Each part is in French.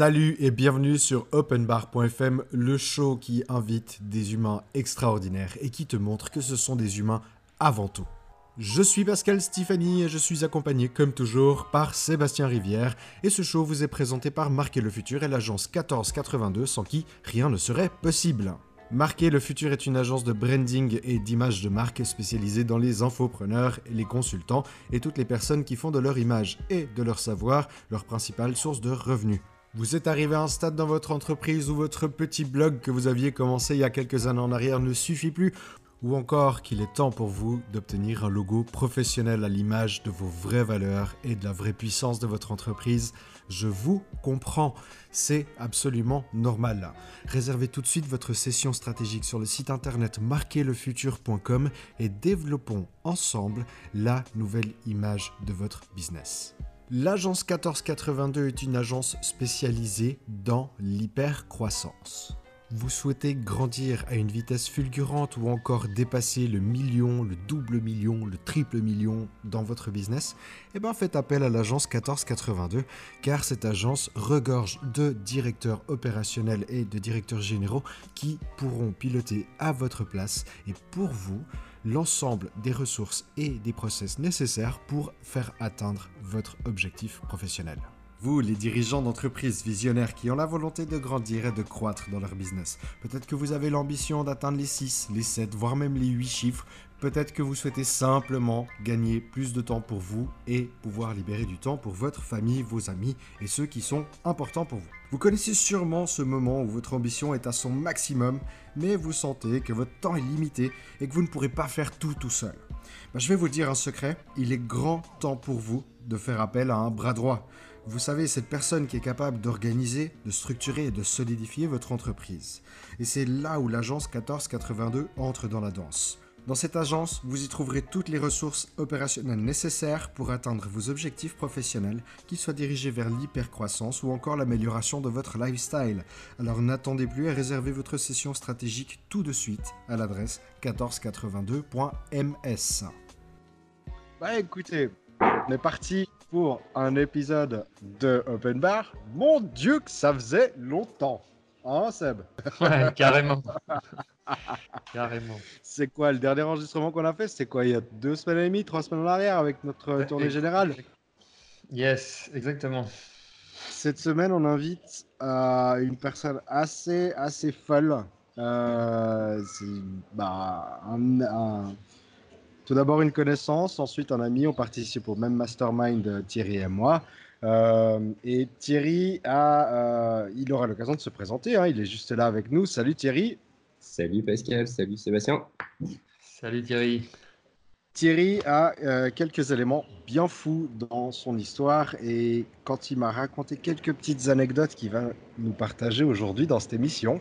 Salut et bienvenue sur openbar.fm, le show qui invite des humains extraordinaires et qui te montre que ce sont des humains avant tout. Je suis Pascal Stéphanie et je suis accompagné comme toujours par Sébastien Rivière et ce show vous est présenté par Marquer le Futur et l'agence 1482 sans qui rien ne serait possible. Marquer le futur est une agence de branding et d'image de marque spécialisée dans les infopreneurs, les consultants et toutes les personnes qui font de leur image et de leur savoir leur principale source de revenus. Vous êtes arrivé à un stade dans votre entreprise où votre petit blog que vous aviez commencé il y a quelques années en arrière ne suffit plus ou encore qu'il est temps pour vous d'obtenir un logo professionnel à l'image de vos vraies valeurs et de la vraie puissance de votre entreprise, je vous comprends, c'est absolument normal. Réservez tout de suite votre session stratégique sur le site internet marquerlefutur.com et développons ensemble la nouvelle image de votre business. L'agence 1482 est une agence spécialisée dans l'hypercroissance. Vous souhaitez grandir à une vitesse fulgurante ou encore dépasser le million, le double million, le triple million dans votre business? Eh bien faites appel à l'agence 1482 car cette agence regorge de directeurs opérationnels et de directeurs généraux qui pourront piloter à votre place et pour vous l'ensemble des ressources et des process nécessaires pour faire atteindre votre objectif professionnel. Vous, les dirigeants d'entreprises visionnaires qui ont la volonté de grandir et de croître dans leur business, peut-être que vous avez l'ambition d'atteindre les 6, les 7, voire même les 8 chiffres, peut-être que vous souhaitez simplement gagner plus de temps pour vous et pouvoir libérer du temps pour votre famille, vos amis et ceux qui sont importants pour vous. Vous connaissez sûrement ce moment où votre ambition est à son maximum, mais vous sentez que votre temps est limité et que vous ne pourrez pas faire tout tout seul. Ben, je vais vous dire un secret, il est grand temps pour vous de faire appel à un bras droit. Vous savez, cette personne qui est capable d'organiser, de structurer et de solidifier votre entreprise. Et c'est là où l'agence 1482 entre dans la danse. Dans cette agence, vous y trouverez toutes les ressources opérationnelles nécessaires pour atteindre vos objectifs professionnels, qu'ils soient dirigés vers l'hypercroissance ou encore l'amélioration de votre lifestyle. Alors n'attendez plus et réservez votre session stratégique tout de suite à l'adresse 1482.ms. Bah écoutez, on est parti pour un épisode de Open Bar. Mon Dieu, que ça faisait longtemps. Hein, Seb? Ouais, carrément. carrément. C'est quoi le dernier enregistrement qu'on a fait C'était quoi Il y a deux semaines et demie, trois semaines en arrière avec notre tournée générale? Yes, exactement. Cette semaine, on invite euh, une personne assez, assez folle. Euh, bah, un, tout d'abord une connaissance, ensuite un ami. On participe au même mastermind, euh, Thierry et moi. Euh, et Thierry a, euh, il aura l'occasion de se présenter. Hein. il est juste là avec nous. Salut Thierry. Salut Pascal. Salut Sébastien. Salut Thierry. Thierry a quelques éléments bien fous dans son histoire et quand il m'a raconté quelques petites anecdotes qu'il va nous partager aujourd'hui dans cette émission,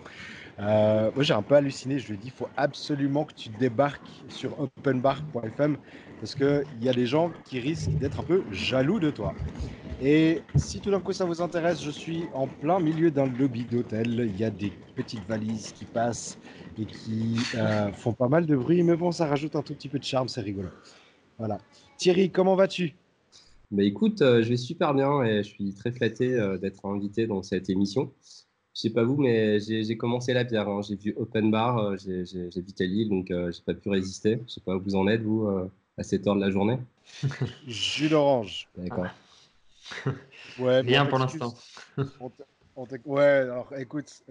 euh, moi, j'ai un peu halluciné. Je lui ai dit, il faut absolument que tu débarques sur openbar.fm parce qu'il y a des gens qui risquent d'être un peu jaloux de toi. Et si tout d'un coup ça vous intéresse, je suis en plein milieu d'un lobby d'hôtel. Il y a des petites valises qui passent et qui euh, font pas mal de bruit. Mais bon, ça rajoute un tout petit peu de charme, c'est rigolo. Voilà. Thierry, comment vas-tu? Bah écoute, euh, je vais super bien et je suis très flatté d'être invité dans cette émission je sais pas vous, mais j'ai commencé la bière. Hein. J'ai vu Open Bar, euh, j'ai à Lille, donc euh, j'ai pas pu résister. Je sais pas où vous en êtes, vous, euh, à cette heure de la journée Jus d'orange. D'accord. ouais, Rien pour l'instant. ouais, alors écoute,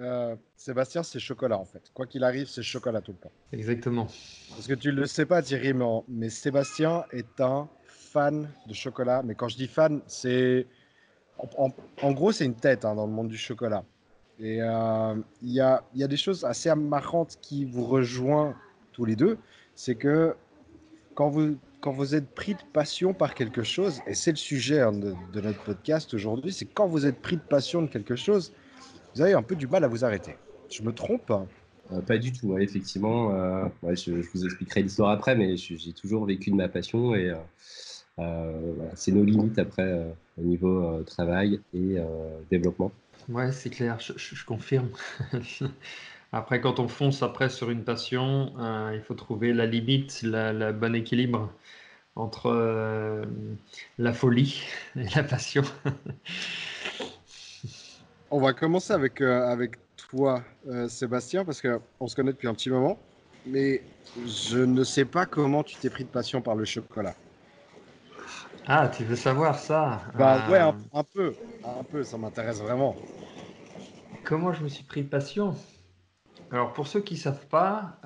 Sébastien, c'est chocolat en fait. Quoi qu'il arrive, c'est chocolat tout le temps. Exactement. Parce que tu le sais pas, Thierry, mais Sébastien est un fan de chocolat. Mais quand je dis fan, c'est. En, gros, c'est une tête hein, dans le monde du chocolat. Et euh, il y, a, y, a, des choses assez marrantes qui vous rejoignent tous les deux. C'est que quand vous, quand vous êtes pris de passion par quelque chose, et c'est le sujet hein, de, notre podcast aujourd'hui, c'est quand vous êtes pris de passion de quelque chose, vous avez un peu du mal à vous arrêter. Je me trompe euh, Pas du tout, effectivement. Euh, je, vous expliquerai l'histoire après, mais j'ai toujours vécu de ma passion et c'est nos limites après au niveau travail et développement. Ouais, c'est clair, je, confirme. Après, quand on fonce après sur une passion, euh, il faut trouver la limite, le bon équilibre entre euh, la folie et la passion. on va commencer avec, avec toi, Sébastien, parce qu'on se connaît depuis un petit moment. Mais je ne sais pas comment tu t'es pris de passion par le chocolat. Ah, tu veux savoir ça? Bah ouais, un, un, peu. Un peu, ça m'intéresse vraiment. Comment je me suis pris de passion? Alors, pour ceux qui ne savent pas,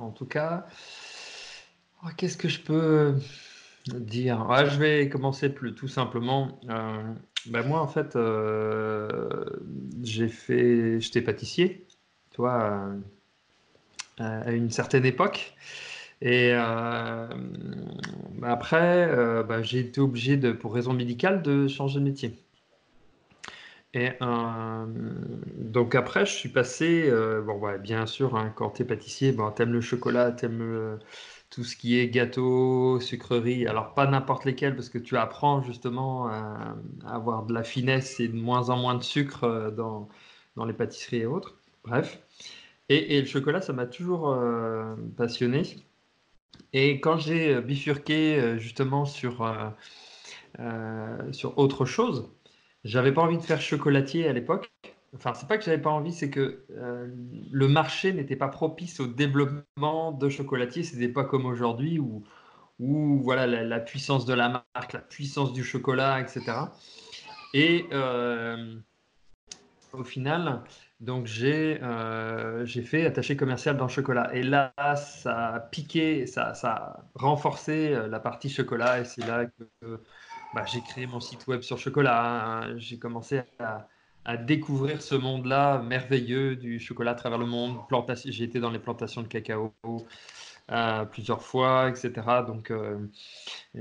en tout cas, oh, qu'est-ce que je peux dire? Je vais commencer tout simplement. Euh, ben moi, en fait, euh, j'ai fait, j'étais pâtissier, euh, à une certaine époque. Et après, ben, j'ai été obligé, de, pour raison médicale, de changer de métier. Et donc après, je suis passé, bon, ouais, bien sûr, hein, quand tu es pâtissier, bon, tu aimes le chocolat, tu aimes tout ce qui est gâteau, sucrerie. Alors, pas n'importe lesquels, parce que tu apprends justement à, avoir de la finesse et de moins en moins de sucre euh, dans, dans les pâtisseries et autres. Bref. Et, le chocolat, ça m'a toujours euh, passionné. Et quand j'ai bifurqué euh, justement sur, sur autre chose, j'avais pas envie de faire chocolatier à l'époque. Enfin, c'est pas que j'avais pas envie, c'est que euh, le marché n'était pas propice au développement de chocolatiers. C'était pas comme aujourd'hui où, où voilà la, puissance de la marque, la puissance du chocolat, etc. Et euh, au final, donc j'ai euh, fait attaché commercial dans le chocolat. Et là, ça a piqué, ça, ça a renforcé la partie chocolat. Et c'est là que bah, j'ai créé mon site web sur chocolat. Hein. J'ai commencé à à découvrir ce monde-là merveilleux du chocolat à travers le monde. J'ai été dans les plantations de cacao euh, plusieurs fois, etc. Donc, euh,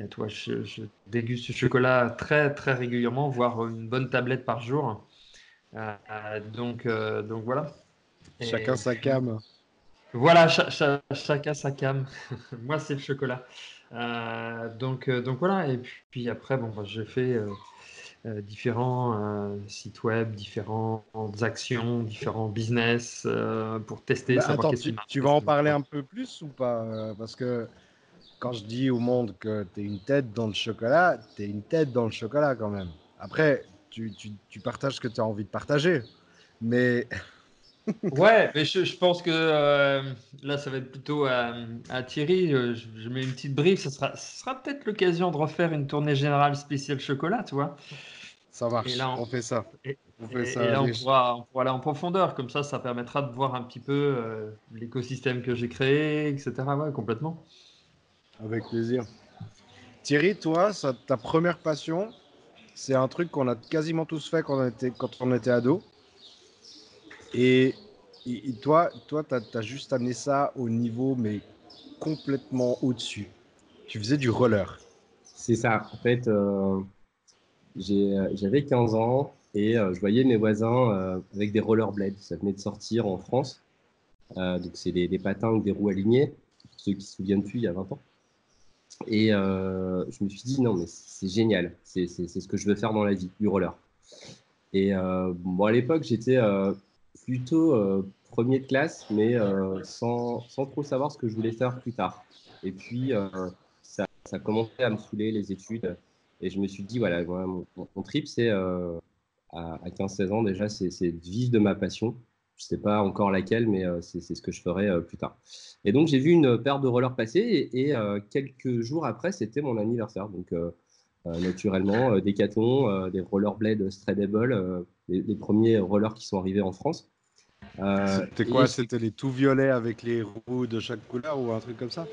toi, je, déguste ce chocolat très, très régulièrement, voire une bonne tablette par jour. Euh, donc, donc voilà. Chacun sa cam. Voilà, chacun sa cam. Moi, c'est le chocolat. Donc, donc voilà. Et puis, après, bon, bah, je fais euh, différents euh, sites web, différentes actions, différents business euh, pour tester. Bah, attends, tu, tu vas en parler un peu plus ou pas Parce que quand je dis au monde que tu es une tête dans le chocolat, tu es une tête dans le chocolat quand même. Après, tu, tu, tu partages ce que tu as envie de partager. Mais. ouais, mais je, pense que là, ça va être plutôt à, Thierry. Je, mets une petite brief. Ce sera, sera peut-être l'occasion de refaire une tournée générale spéciale chocolat, tu vois. Ça marche, on, fait ça. Et, là, on pourra, aller en profondeur. Comme ça, ça permettra de voir un petit peu euh, l'écosystème que j'ai créé, etc. Ouais, complètement. Avec plaisir. Thierry, toi, ta première passion, c'est un truc qu'on a quasiment tous fait quand on était, quand on était ado. Et, toi, toi tu as, juste amené ça au niveau, mais complètement au-dessus. Tu faisais du roller. C'est ça. En fait, euh, euh, j'avais 15 ans et euh, je voyais mes voisins euh, avec des rollerblades. Ça venait de sortir en France. donc, c'est des, patins avec des roues alignées, ceux qui se souviennent plus, il y a 20 ans. Et je me suis dit, non, mais c'est génial. C'est ce que je veux faire dans la vie, du roller. Et bon, à l'époque, j'étais plutôt premier de classe, mais sans, sans, trop savoir ce que je voulais faire plus tard. Et puis, ça, ça commençait à me saouler les études. Et je me suis dit, voilà, mon, trip, c'est euh, à, 15-16 ans déjà, c'est de vivre de ma passion. Je ne sais pas encore laquelle, mais euh, c'est ce que je ferai euh, plus tard. Et donc, j'ai vu une paire de rollers passer et, quelques jours après, c'était mon anniversaire. Donc, naturellement, des catons, des rollerblades Stradable, les, les, premiers rollers qui sont arrivés en France. C'était quoi? C'était les tout violets avec les roues de chaque couleur ou un truc comme ça?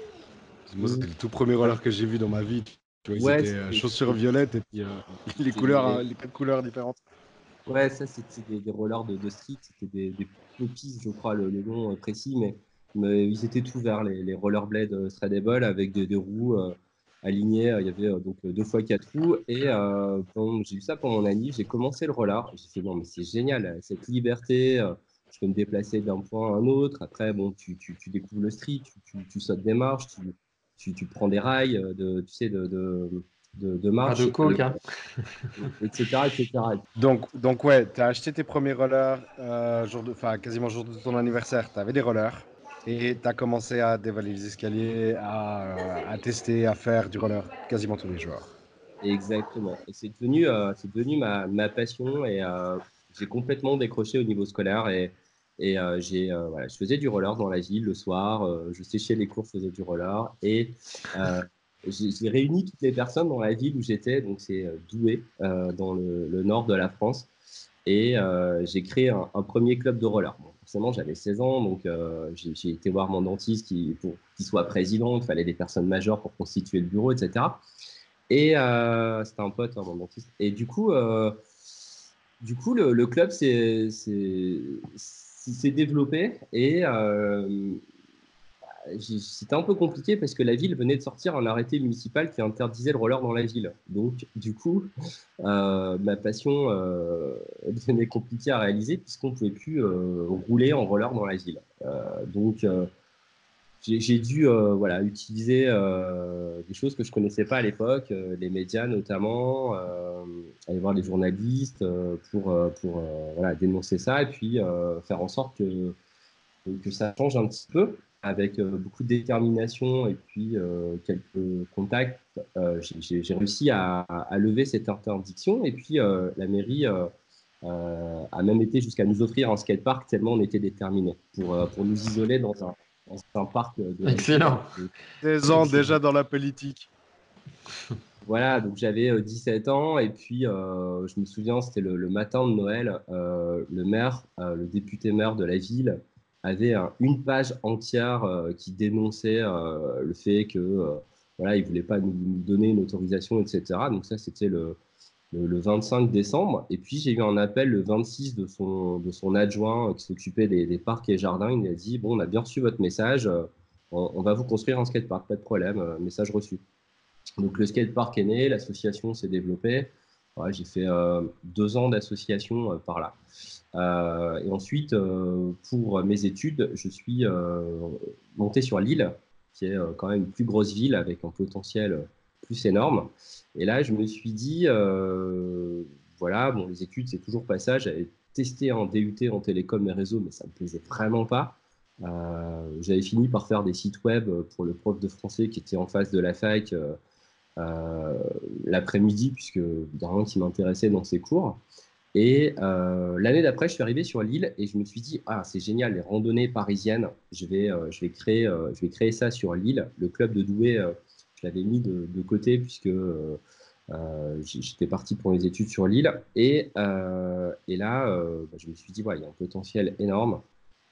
Moi, c'était le tout premier roller que j'ai vu dans ma vie. Tu vois, ouais, c'était euh, chaussures violettes et puis euh, les couleurs, les quatre couleurs différentes. Ouais, ça c'était des, rollers de, de street, c'était des, des poppies, je crois le, nom euh, précis, mais, mais, ils étaient tout verts, les, les rollerblades Stradable avec des, des roues alignées. Il y avait donc deux fois quatre roues et j'ai vu ça pour mon ami, j'ai commencé le roller. J'ai fait bon, mais c'est génial, cette liberté. je peux me déplacer d'un point à un autre. Après, bon, tu, tu, tu découvres le street, tu, tu, sautes des marches, tu, tu, prends des rails, euh, de, tu sais, de, de, de, marche. de coke, hein. etc., etc. Donc, donc ouais, tu as acheté tes premiers rollers euh, jour de, quasiment jour de ton anniversaire. Tu avais des rollers et tu as commencé à dévaler les escaliers, à, à, tester, à faire du roller quasiment tous les jours. Exactement. Et c'est devenu, euh, devenu ma, passion et j'ai complètement décroché au niveau scolaire et, et j'ai, voilà, je faisais du roller dans la ville le soir, je séchais les cours, je faisais du roller et j'ai réuni toutes les personnes dans la ville où j'étais, donc c'est Douai, dans le, nord de la France, et j'ai créé un, premier club de roller. Forcément, j'avais 16 ans, donc j'ai été voir mon dentiste qui, pour qu'il soit président, il fallait des personnes majeures pour constituer le bureau, etc. Et c'était un pote, hein, mon dentiste. Et du coup, du coup, le, club s'est développé et euh, c'était un peu compliqué parce que la ville venait de sortir un arrêté municipal qui interdisait le roller dans la ville. Donc, du coup, euh, ma passion euh, devenait compliquée à réaliser puisqu'on ne pouvait plus rouler en roller dans la ville. donc, j'ai dû euh, voilà, utiliser euh, des choses que je ne connaissais pas à l'époque, euh, les médias notamment, aller voir les journalistes pour, pour voilà, dénoncer ça et puis faire en sorte que, que ça change un petit peu avec beaucoup de détermination et puis quelques contacts. j'ai réussi à, à, lever cette interdiction et puis la mairie a même été jusqu'à nous offrir un skatepark tellement on était déterminés pour, pour nous isoler dans un un parc. De, Excellent. 16 ans déjà dans la politique. Voilà, donc j'avais 17 euh, ans et puis euh, je me souviens, c'était le, matin de Noël, euh, le maire, le député maire de la ville avait une page entière qui dénonçait le fait que voilà, il voulait pas nous, donner une autorisation, etc. Donc ça, c'était le, le, 25 décembre. Et puis, j'ai eu un appel le 26 de son, de son adjoint qui s'occupait des, parcs et jardins. Il m'a dit Bon, on a bien reçu votre message, euh, on, va vous construire un skatepark, pas de problème, euh, message reçu. Donc, le skatepark est né, l'association s'est développée. J'ai fait euh, deux ans d'association par là. et ensuite, pour mes études, je suis monté sur Lille, qui est quand même une plus grosse ville avec un potentiel plus énorme. Et là, je me suis dit, euh, voilà, bon, les études, c'est toujours pas ça. J'avais testé un DUT en télécom et réseau, mais ça me plaisait vraiment pas. Euh, j'avais fini par faire des sites web pour le prof de français qui était en face de la fac euh, l'après-midi, puisque il rien qui m'intéressait dans ses cours. Et l'année d'après, je suis arrivé sur Lille et je me suis dit, ah, c'est génial, les randonnées parisiennes, je vais, je, vais créer, je vais créer ça sur Lille. Le club de Douai je l'avais mis de, côté puisque euh, euh, j'étais parti pour les études sur l'île. Et, euh, et là, bah, je me suis dit, ouais, il y a un potentiel énorme.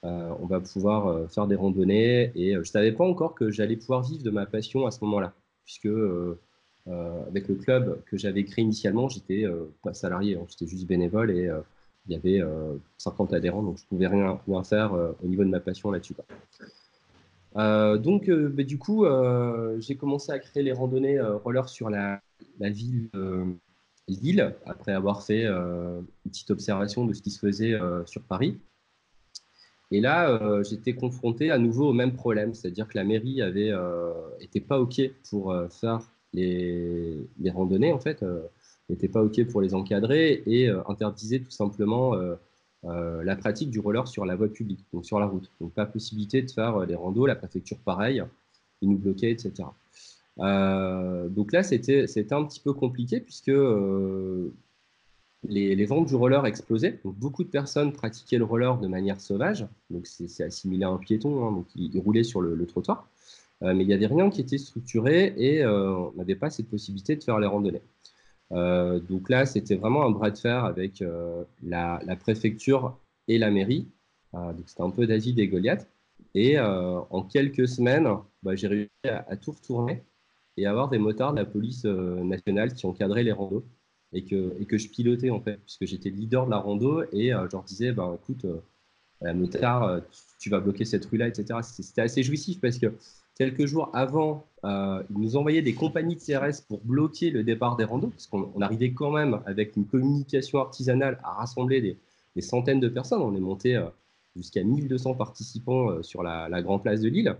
on va pouvoir faire des randonnées. Et je ne savais pas encore que j'allais pouvoir vivre de ma passion à ce moment-là, puisque avec le club que j'avais créé initialement, j'étais pas salarié, hein, j'étais juste bénévole et il y avait 50 adhérents, donc je pouvais rien, rien faire au niveau de ma passion là-dessus. Euh, donc, euh, bah, du coup, euh, j'ai commencé à créer les randonnées roller sur la, ville Lille, après avoir fait une petite observation de ce qui se faisait sur Paris. Et là, j'étais confronté à nouveau au même problème, c'est-à-dire que la mairie avait était pas ok pour faire les, randonnées en fait, n'était pas ok pour les encadrer et interdisait tout simplement euh, la pratique du roller sur la voie publique, donc sur la route. Donc pas possibilité de faire euh, randos, la préfecture pareil, ils nous bloquaient, etc. Euh, donc là, c'était un petit peu compliqué puisque les, ventes du roller explosaient. Donc beaucoup de personnes pratiquaient le roller de manière sauvage, donc c'est assimilé à un piéton, hein, donc ils, roulaient sur le, trottoir. Mais il n'y avait rien qui était structuré et on n'avait pas cette possibilité de faire les randonnées. Euh, donc là, c'était vraiment un bras de fer avec euh, la, préfecture et la mairie. Euh, donc c'était un peu David et Goliath. Et en quelques semaines, bah, j'ai réussi à, tout retourner et avoir des motards de la police nationale qui encadraient les randos et que, et que je pilotais en fait, puisque j'étais leader de la rando et je leur disais, bah, écoute, la motard, tu vas bloquer cette rue-là, etc. C'était assez jouissif parce que quelques jours avant, euh, ils nous envoyaient des compagnies de CRS pour bloquer le départ des randos, parce qu'on arrivait quand même avec une communication artisanale à rassembler des, centaines de personnes. On est monté euh, jusqu'à 1200 participants euh, sur la, grande place de Lille.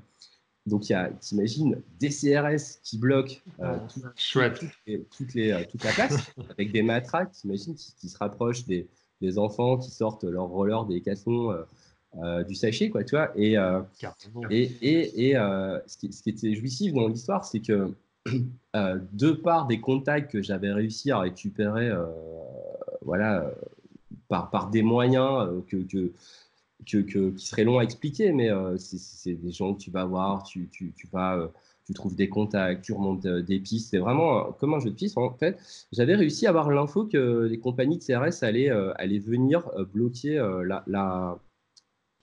Donc, il y a, t'imagines, des CRS qui bloquent ah, toute, les, toute la place, avec des matraques, t'imagines, qui, qui se rapprochent des, enfants qui sortent leur roller des cassons euh, du sachet, quoi, tu vois. Et, euh, et, et, et euh, ce, qui, ce, qui, était jouissif dans l'histoire, c'est que de part des contacts que j'avais réussi à récupérer, voilà, par, par des moyens que, que, que, qui seraient longs à expliquer, mais c'est des gens que tu vas voir, tu, tu, tu vas tu trouves des contacts, tu remontes des pistes. C'est vraiment comme un jeu de pistes. En fait, j'avais réussi à avoir l'info que les compagnies de CRS allaient, allaient venir bloquer la, la,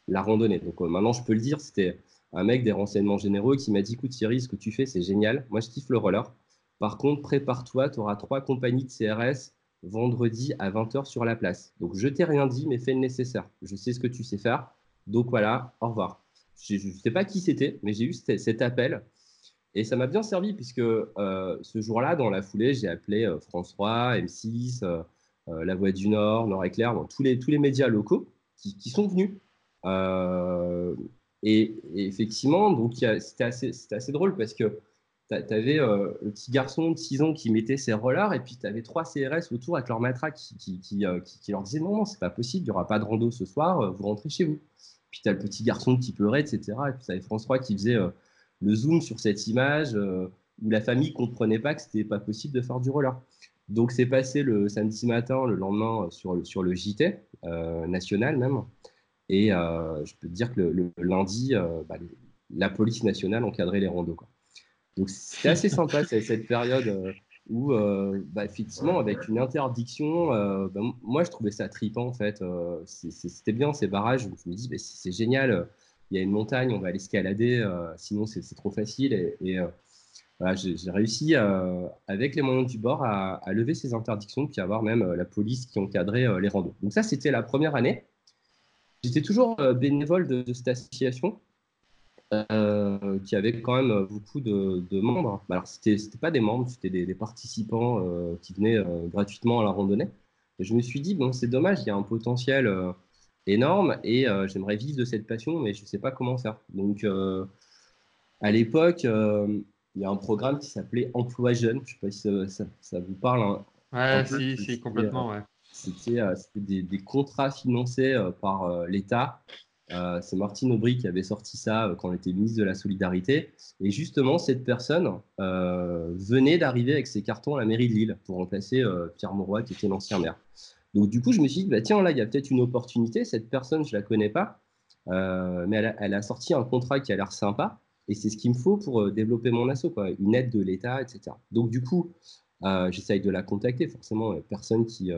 la, randonnée. Donc maintenant, je peux le dire, c'était un mec des renseignements généraux qui m'a dit écoute Thierry, ce que tu fais, c'est génial. Moi, je kiffe le roller. Par contre, prépare-toi, tu auras trois compagnies de CRS vendredi à 20h sur la place. Donc, je t'ai rien dit, mais fais le nécessaire. Je sais ce que tu sais faire. Donc, voilà, au revoir. Je ne sais pas qui c'était, mais j'ai eu cet appel. Et ça m'a bien servi, puisque euh, ce jour-là, dans la foulée, j'ai appelé euh, France 3, M6, euh, La Voix du Nord, Nord Éclair, tous, les, tous les médias locaux qui, sont venus. Et, effectivement, c'était assez, drôle parce que tu avais euh, le petit garçon de 6 ans qui mettait ses rollers et puis tu avais trois CRS autour avec leur matraque qui, euh, leur disaient non, non, c'est pas possible, il n'y aura pas de rando ce soir, euh, vous rentrez chez vous. Puis tu as le petit garçon qui pleurait, etc. Et puis tu avais France 3 qui faisait le zoom sur cette image où la famille comprenait pas que c'était pas possible de faire du roller. Donc c'est passé le samedi matin, le lendemain sur le JT national même. Et je peux te dire que le, lundi, bah, la police nationale encadrait les randos. Quoi. Donc c'était assez sympa cette, période euh, où, euh, bah, effectivement, avec une interdiction, euh, bah, moi je trouvais ça tripant en fait. C'était bien ces barrages. Je me dis, c'est génial, il y a une montagne, on va l'escalader, sinon c'est trop facile. Et, j'ai réussi, avec les moyens du bord, à, lever ces interdictions, puis avoir même la police qui encadrait les randos. Donc ça, c'était la première année. J'étais toujours bénévole de, de cette association. Euh, qui avait quand même beaucoup de, membres. Alors, c'était n'était pas des membres, c'était des, participants euh, qui venaient euh, gratuitement à la randonnée. Et je me suis dit, bon, c'est dommage, il y a un potentiel énorme et j'aimerais vivre de cette passion, mais je ne sais pas comment faire. Donc, à l'époque, il y a un programme qui s'appelait Emploi Jeune. Je ne sais pas si ça, vous parle. Hein. Ouais, si, si, complètement, ouais. C'était des, des, contrats financés par l'État euh, c'est Martine Aubry qui avait sorti ça euh, quand elle était ministre de la Solidarité. Et justement, cette personne euh, venait d'arriver avec ses cartons à la mairie de Lille pour remplacer Pierre Mauroy, qui était l'ancien maire. Donc, du coup, je me suis dit, bah, tiens, là, il y a peut-être une opportunité. Cette personne, je ne la connais pas, mais elle a, sorti un contrat qui a l'air sympa. Et c'est ce qu'il me faut pour développer mon asso, quoi. une aide de l'État, etc. Donc, du coup, j'essaye de la contacter, forcément, personne qui,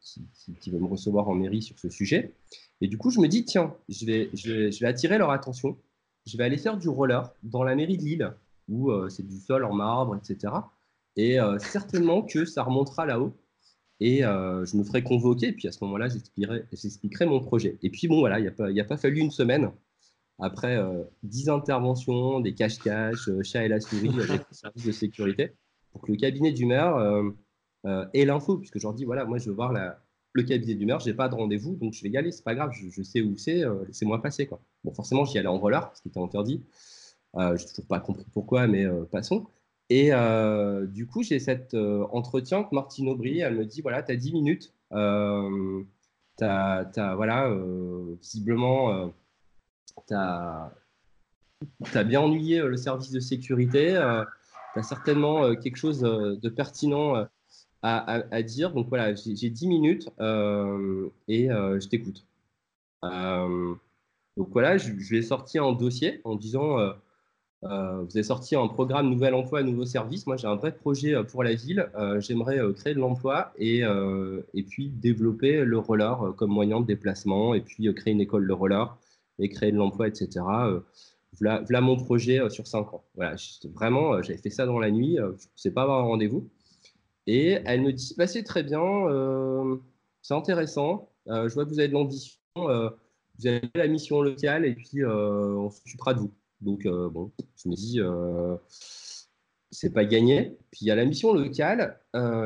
qui, qui, veut me recevoir en mairie sur ce sujet. Et du coup, je me dis, tiens, je vais, je vais, attirer leur attention. Je vais aller faire du roller dans la mairie de Lille, où euh, c'est du sol en marbre, etc. Et euh, certainement que ça remontera là-haut. Et euh, je me ferai convoquer. Et puis à ce moment-là, j'expliquerai mon projet. Et puis bon, voilà, il n'y a, pas fallu une semaine. Après dix interventions, des cache-cache, chat et la souris avec le service de sécurité, pour que le cabinet du maire ait l'info, puisque je leur dis, voilà, moi je veux voir le cabinet du maire, j'ai pas de rendez-vous, donc je vais y aller, c'est pas grave, je, sais où c'est, euh, laissez-moi passer. Quoi. Bon, forcément, j'y allais en roller, ce qui était interdit. Euh, je n'ai toujours pas compris pourquoi, mais euh, passons. Et du coup, j'ai cet entretien que Martine Aubry, elle me dit voilà, tu as 10 minutes, tu as, voilà, visiblement, tu bien ennuyé le service de sécurité, tu as certainement quelque chose de pertinent à, dire. Donc voilà, j'ai 10 minutes euh, et euh, je t'écoute. Euh, donc voilà, je, je, vais sortir un dossier en disant vous avez sorti un programme Nouvel Emploi, Nouveau Service. Moi, j'ai un vrai projet pour la ville. J'aimerais créer de l'emploi et, et puis développer le roller comme moyen de déplacement et puis créer une école de roller et créer de l'emploi, etc. Voilà, mon projet sur 5 ans. Voilà, vraiment, j'avais fait ça dans la nuit. je ne sais pas avoir un rendez-vous. Et elle me dit bah, c'est très bien, euh, c'est intéressant. Euh, je vois que vous avez de l'ambition. Euh, vous avez la mission locale et puis on s'occupera de vous. Donc, bon, je me dis c'est pas gagné. Puis il y a la mission locale.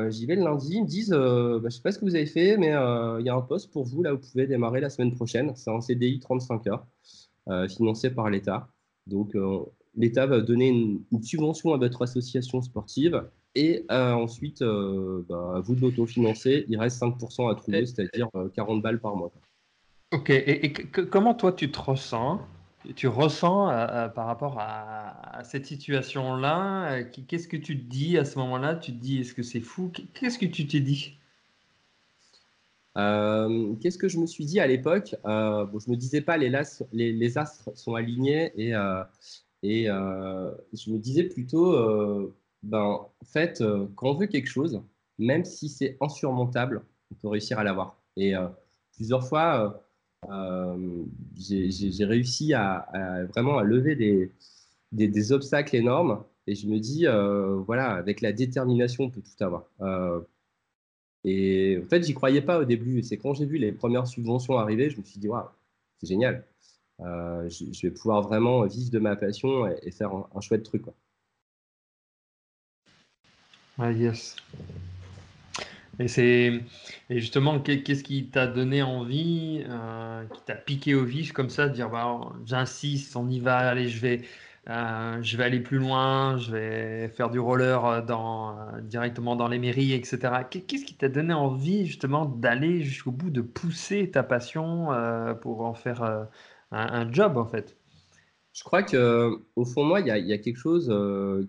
J'y vais le lundi. Ils me disent bah, je sais pas ce que vous avez fait, mais il y a un poste pour vous là. Vous pouvez démarrer la semaine prochaine. C'est un CDI 35 heures financé par l'État. Donc, l'État va donner une, subvention à votre association sportive et euh, ensuite, euh, bah, à vous de l'autofinancer. Il reste 5% à trouver, c'est-à-dire 40 euh, balles par mois. Ok, et, comment toi tu te ressens Tu ressens par rapport à, cette situation-là? Qu'est-ce que tu te dis à ce moment-là? Tu te dis, est-ce que c'est fou? Qu'est-ce que tu t'es dit Qu'est-ce que je me suis dit à l'époque? Bon, Je me disais pas les, astres sont alignés et, et je me disais plutôt, ben, en fait, quand on veut quelque chose, même si c'est insurmontable, on peut réussir à l'avoir. Et plusieurs fois, j'ai réussi à, vraiment à lever des, des, obstacles énormes. Et je me dis, voilà, avec la détermination, on peut tout avoir. Et en fait, j'y croyais pas au début. C'est quand j'ai vu les premières subventions arriver, je me suis dit, waouh, c'est génial. je, vais pouvoir vraiment vivre de ma passion et, faire un, chouette truc. Quoi. Ah, yes. Et c'est et justement qu'est-ce qui t'a donné envie, euh, qui t'a piqué au vif comme ça, de dire bah, j'insiste, on y va, allez je vais euh, je vais aller plus loin, je vais faire du roller dans, euh, directement dans les mairies, etc. Qu'est-ce qui t'a donné envie justement d'aller jusqu'au bout, de pousser ta passion pour en faire un, job en fait? Je crois que au fond moi, il y, a quelque chose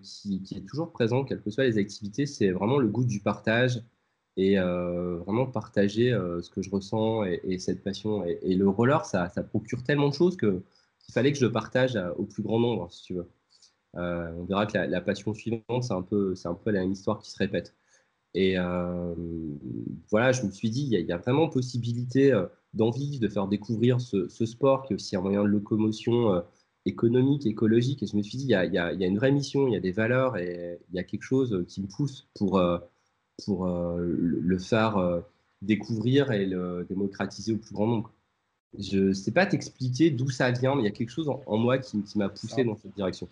qui, est toujours présent, quelles que soient les activités, c'est vraiment le goût du partage, et euh, vraiment partager euh, ce que je ressens et, cette passion. Et, le roller, ça, procure tellement de choses qu'il fallait que je le partage au plus grand nombre, si tu veux. Euh, on verra que la, passion suivante, c'est un, peu, un peu la même histoire qui se répète. Et voilà, je me suis dit, il y, a vraiment possibilité d'envie de faire découvrir ce, sport qui est aussi un moyen de locomotion économique, écologique. Et je me suis dit, il y, a, il y, a, une vraie mission, il y a des valeurs et il y a quelque chose qui me pousse pour, pour euh, le faire euh, découvrir et le démocratiser au plus grand nombre. Je ne sais pas t'expliquer d'où ça vient, mais il y a quelque chose en, moi qui, m'a poussé dans cette direction.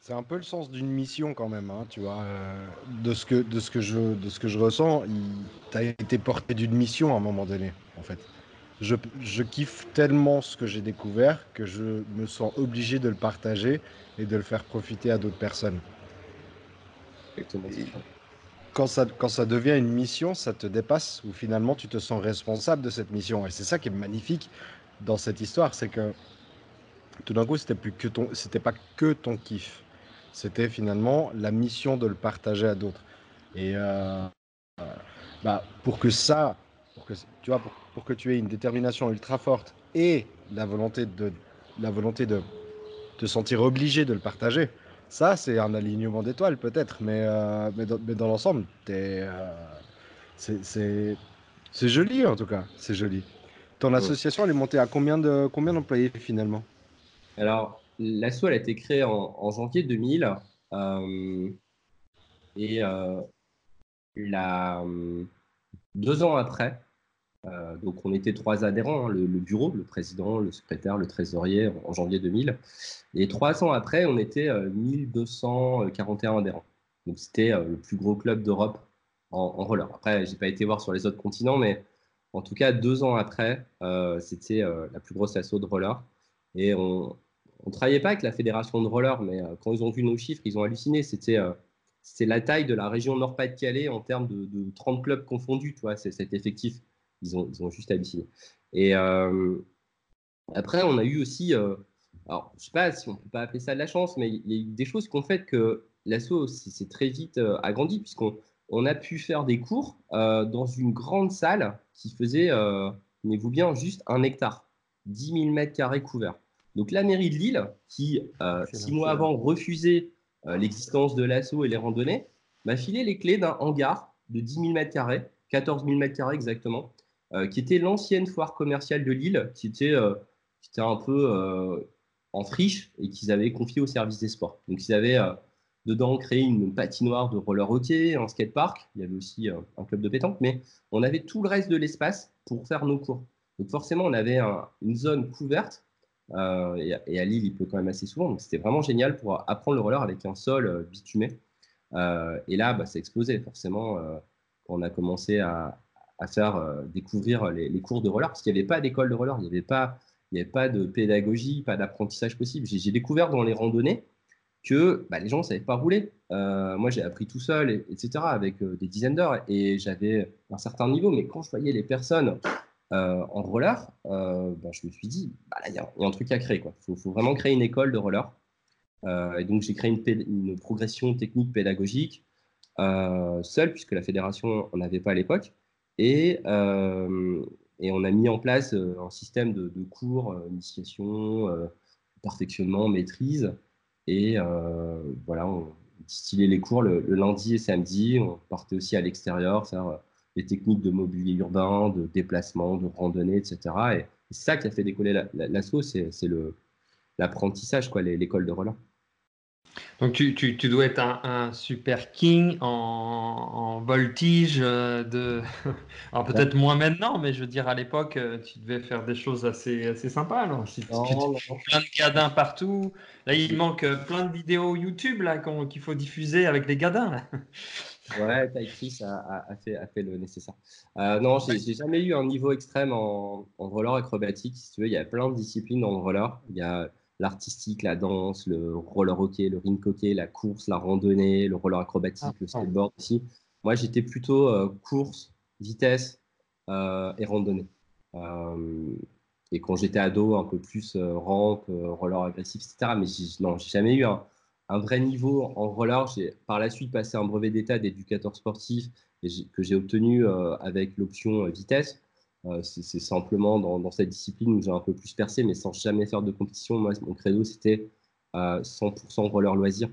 C'est un peu le sens d'une mission quand même, hein, tu vois. Euh, de, ce que, de, ce que je, de ce que je ressens, tu as été porté d'une mission à un moment donné, en fait. Je, je kiffe tellement ce que j'ai découvert que je me sens obligé de le partager et de le faire profiter à d'autres personnes. Exactement quand ça, devient une mission, ça te dépasse, ou finalement tu te sens responsable de cette mission. Et c'est ça qui est magnifique dans cette histoire, c'est que tout d'un coup, c'était plus que ton, c'était pas que ton kiff, c'était finalement la mission de le partager à d'autres. Et euh, bah, pour que ça, pour que, tu vois, pour, pour, que tu aies une détermination ultra forte et la volonté de, la volonté de te sentir obligé de le partager, ça, c'est un alignement d'étoiles peut-être, mais, euh, mais dans, l'ensemble, euh, c'est joli en tout cas, c'est joli. Ton association, elle est montée à combien de combien d'employés finalement? Alors, l'asso, elle a été créée en, janvier 2000 euh, et la, deux ans après, euh, donc on était trois adhérents, hein, le, bureau, le président, le secrétaire, le trésorier en janvier 2000. Et trois ans après, on était 1241 euh, adhérents. Donc c'était euh, le plus gros club d'Europe en, roller. Après, j'ai pas été voir sur les autres continents, mais en tout cas, deux ans après, c'était la plus grosse asso de roller. Et on ne travaillait pas avec la fédération de roller, mais quand ils ont vu nos chiffres, ils ont halluciné. C'était la taille de la région Nord-Pas-de-Calais en termes de, 30 clubs confondus, tu c'est cet effectif. Ils ont, ils ont juste halluciné. Et euh, après, on a eu aussi, euh, alors je sais pas si on peut pas appeler ça de la chance, mais il y a eu des choses qui ont fait que l'assaut s'est très vite euh, agrandi, puisqu'on on a pu faire des cours dans une grande salle qui faisait, tenez-vous bien, juste un hectare, 10 000 mètres carrés couverts. Donc la mairie de Lille, qui six mois avant refusait l'existence de l'assaut et les randonnées, m'a filé les clés d'un hangar de 10 000 mètres carrés, 14 000 mètres carrés exactement, qui était l'ancienne foire commerciale de Lille, qui était, euh, un peu euh, en friche et qu'ils avaient confié au service des sports. Donc ils avaient dedans créé une patinoire de roller hockey, un skatepark, il y avait aussi un club de pétanque, mais on avait tout le reste de l'espace pour faire nos cours. Donc forcément, on avait une zone couverte, et, à Lille, il pleut quand même assez souvent, donc c'était vraiment génial pour apprendre le roller avec un sol bitumé. et là, bah, ça explosé forcément quand on a commencé à, à faire euh, découvrir les, cours de roller, parce qu'il n'y avait pas d'école de roller, il n'y avait, pas, avait pas de pédagogie, pas d'apprentissage possible. J'ai découvert dans les randonnées que bah, les gens ne savaient pas rouler. Euh, moi, j'ai appris tout seul, etc., avec euh, des dizaines d'heures, et j'avais un certain niveau, mais quand je voyais les personnes en roller, bah, je me suis dit, bah, il y, a un truc à créer. Il faut, vraiment créer une école de roller. et donc, j'ai créé une, une, progression technique pédagogique seule, puisque la fédération n'en avait pas à l'époque. Et, on a mis en place un système de, cours, initiation, perfectionnement, maîtrise. Et voilà, on distillait les cours le, lundi et samedi. On partait aussi à l'extérieur, faire des techniques de mobilier urbain, de déplacement, de randonnée, etc. Et c'est ça qui a fait décoller l'assaut, c'est l'apprentissage, l'école de roller. Donc tu, tu, tu, dois être un, super king en, voltige euh, de. Alors peut-être moins maintenant, mais je veux dire à l'époque, euh, tu devais faire des choses assez, assez sympas. Alors si, plein de gadins partout. Là, il manque euh, plein de vidéos YouTube là qu'il faut diffuser avec les gadins. Là. Ouais, Chris a, a, fait, a fait le nécessaire. Euh, non, j'ai jamais eu un niveau extrême en, en roller acrobatique. Si tu veux, il y a plein de disciplines dans le roller. Il y a l'artistique, la danse, le roller hockey, le ring hockey, la course, la randonnée, le roller acrobatique, ah, le skateboard aussi. Moi, j'étais plutôt euh, course, vitesse euh, et randonnée. Euh, et quand j'étais ado, un peu plus rampe, roller agressif, etc. Mais non, j'ai jamais eu un, un, vrai niveau en roller. J'ai par la suite passé un brevet d'état d'éducateur sportif que j'ai obtenu avec l'option vitesse. Euh, c'est simplement dans, cette discipline où j'ai un peu plus percé, mais sans jamais faire de compétition. Moi, mon credo, c'était 100% roller loisir.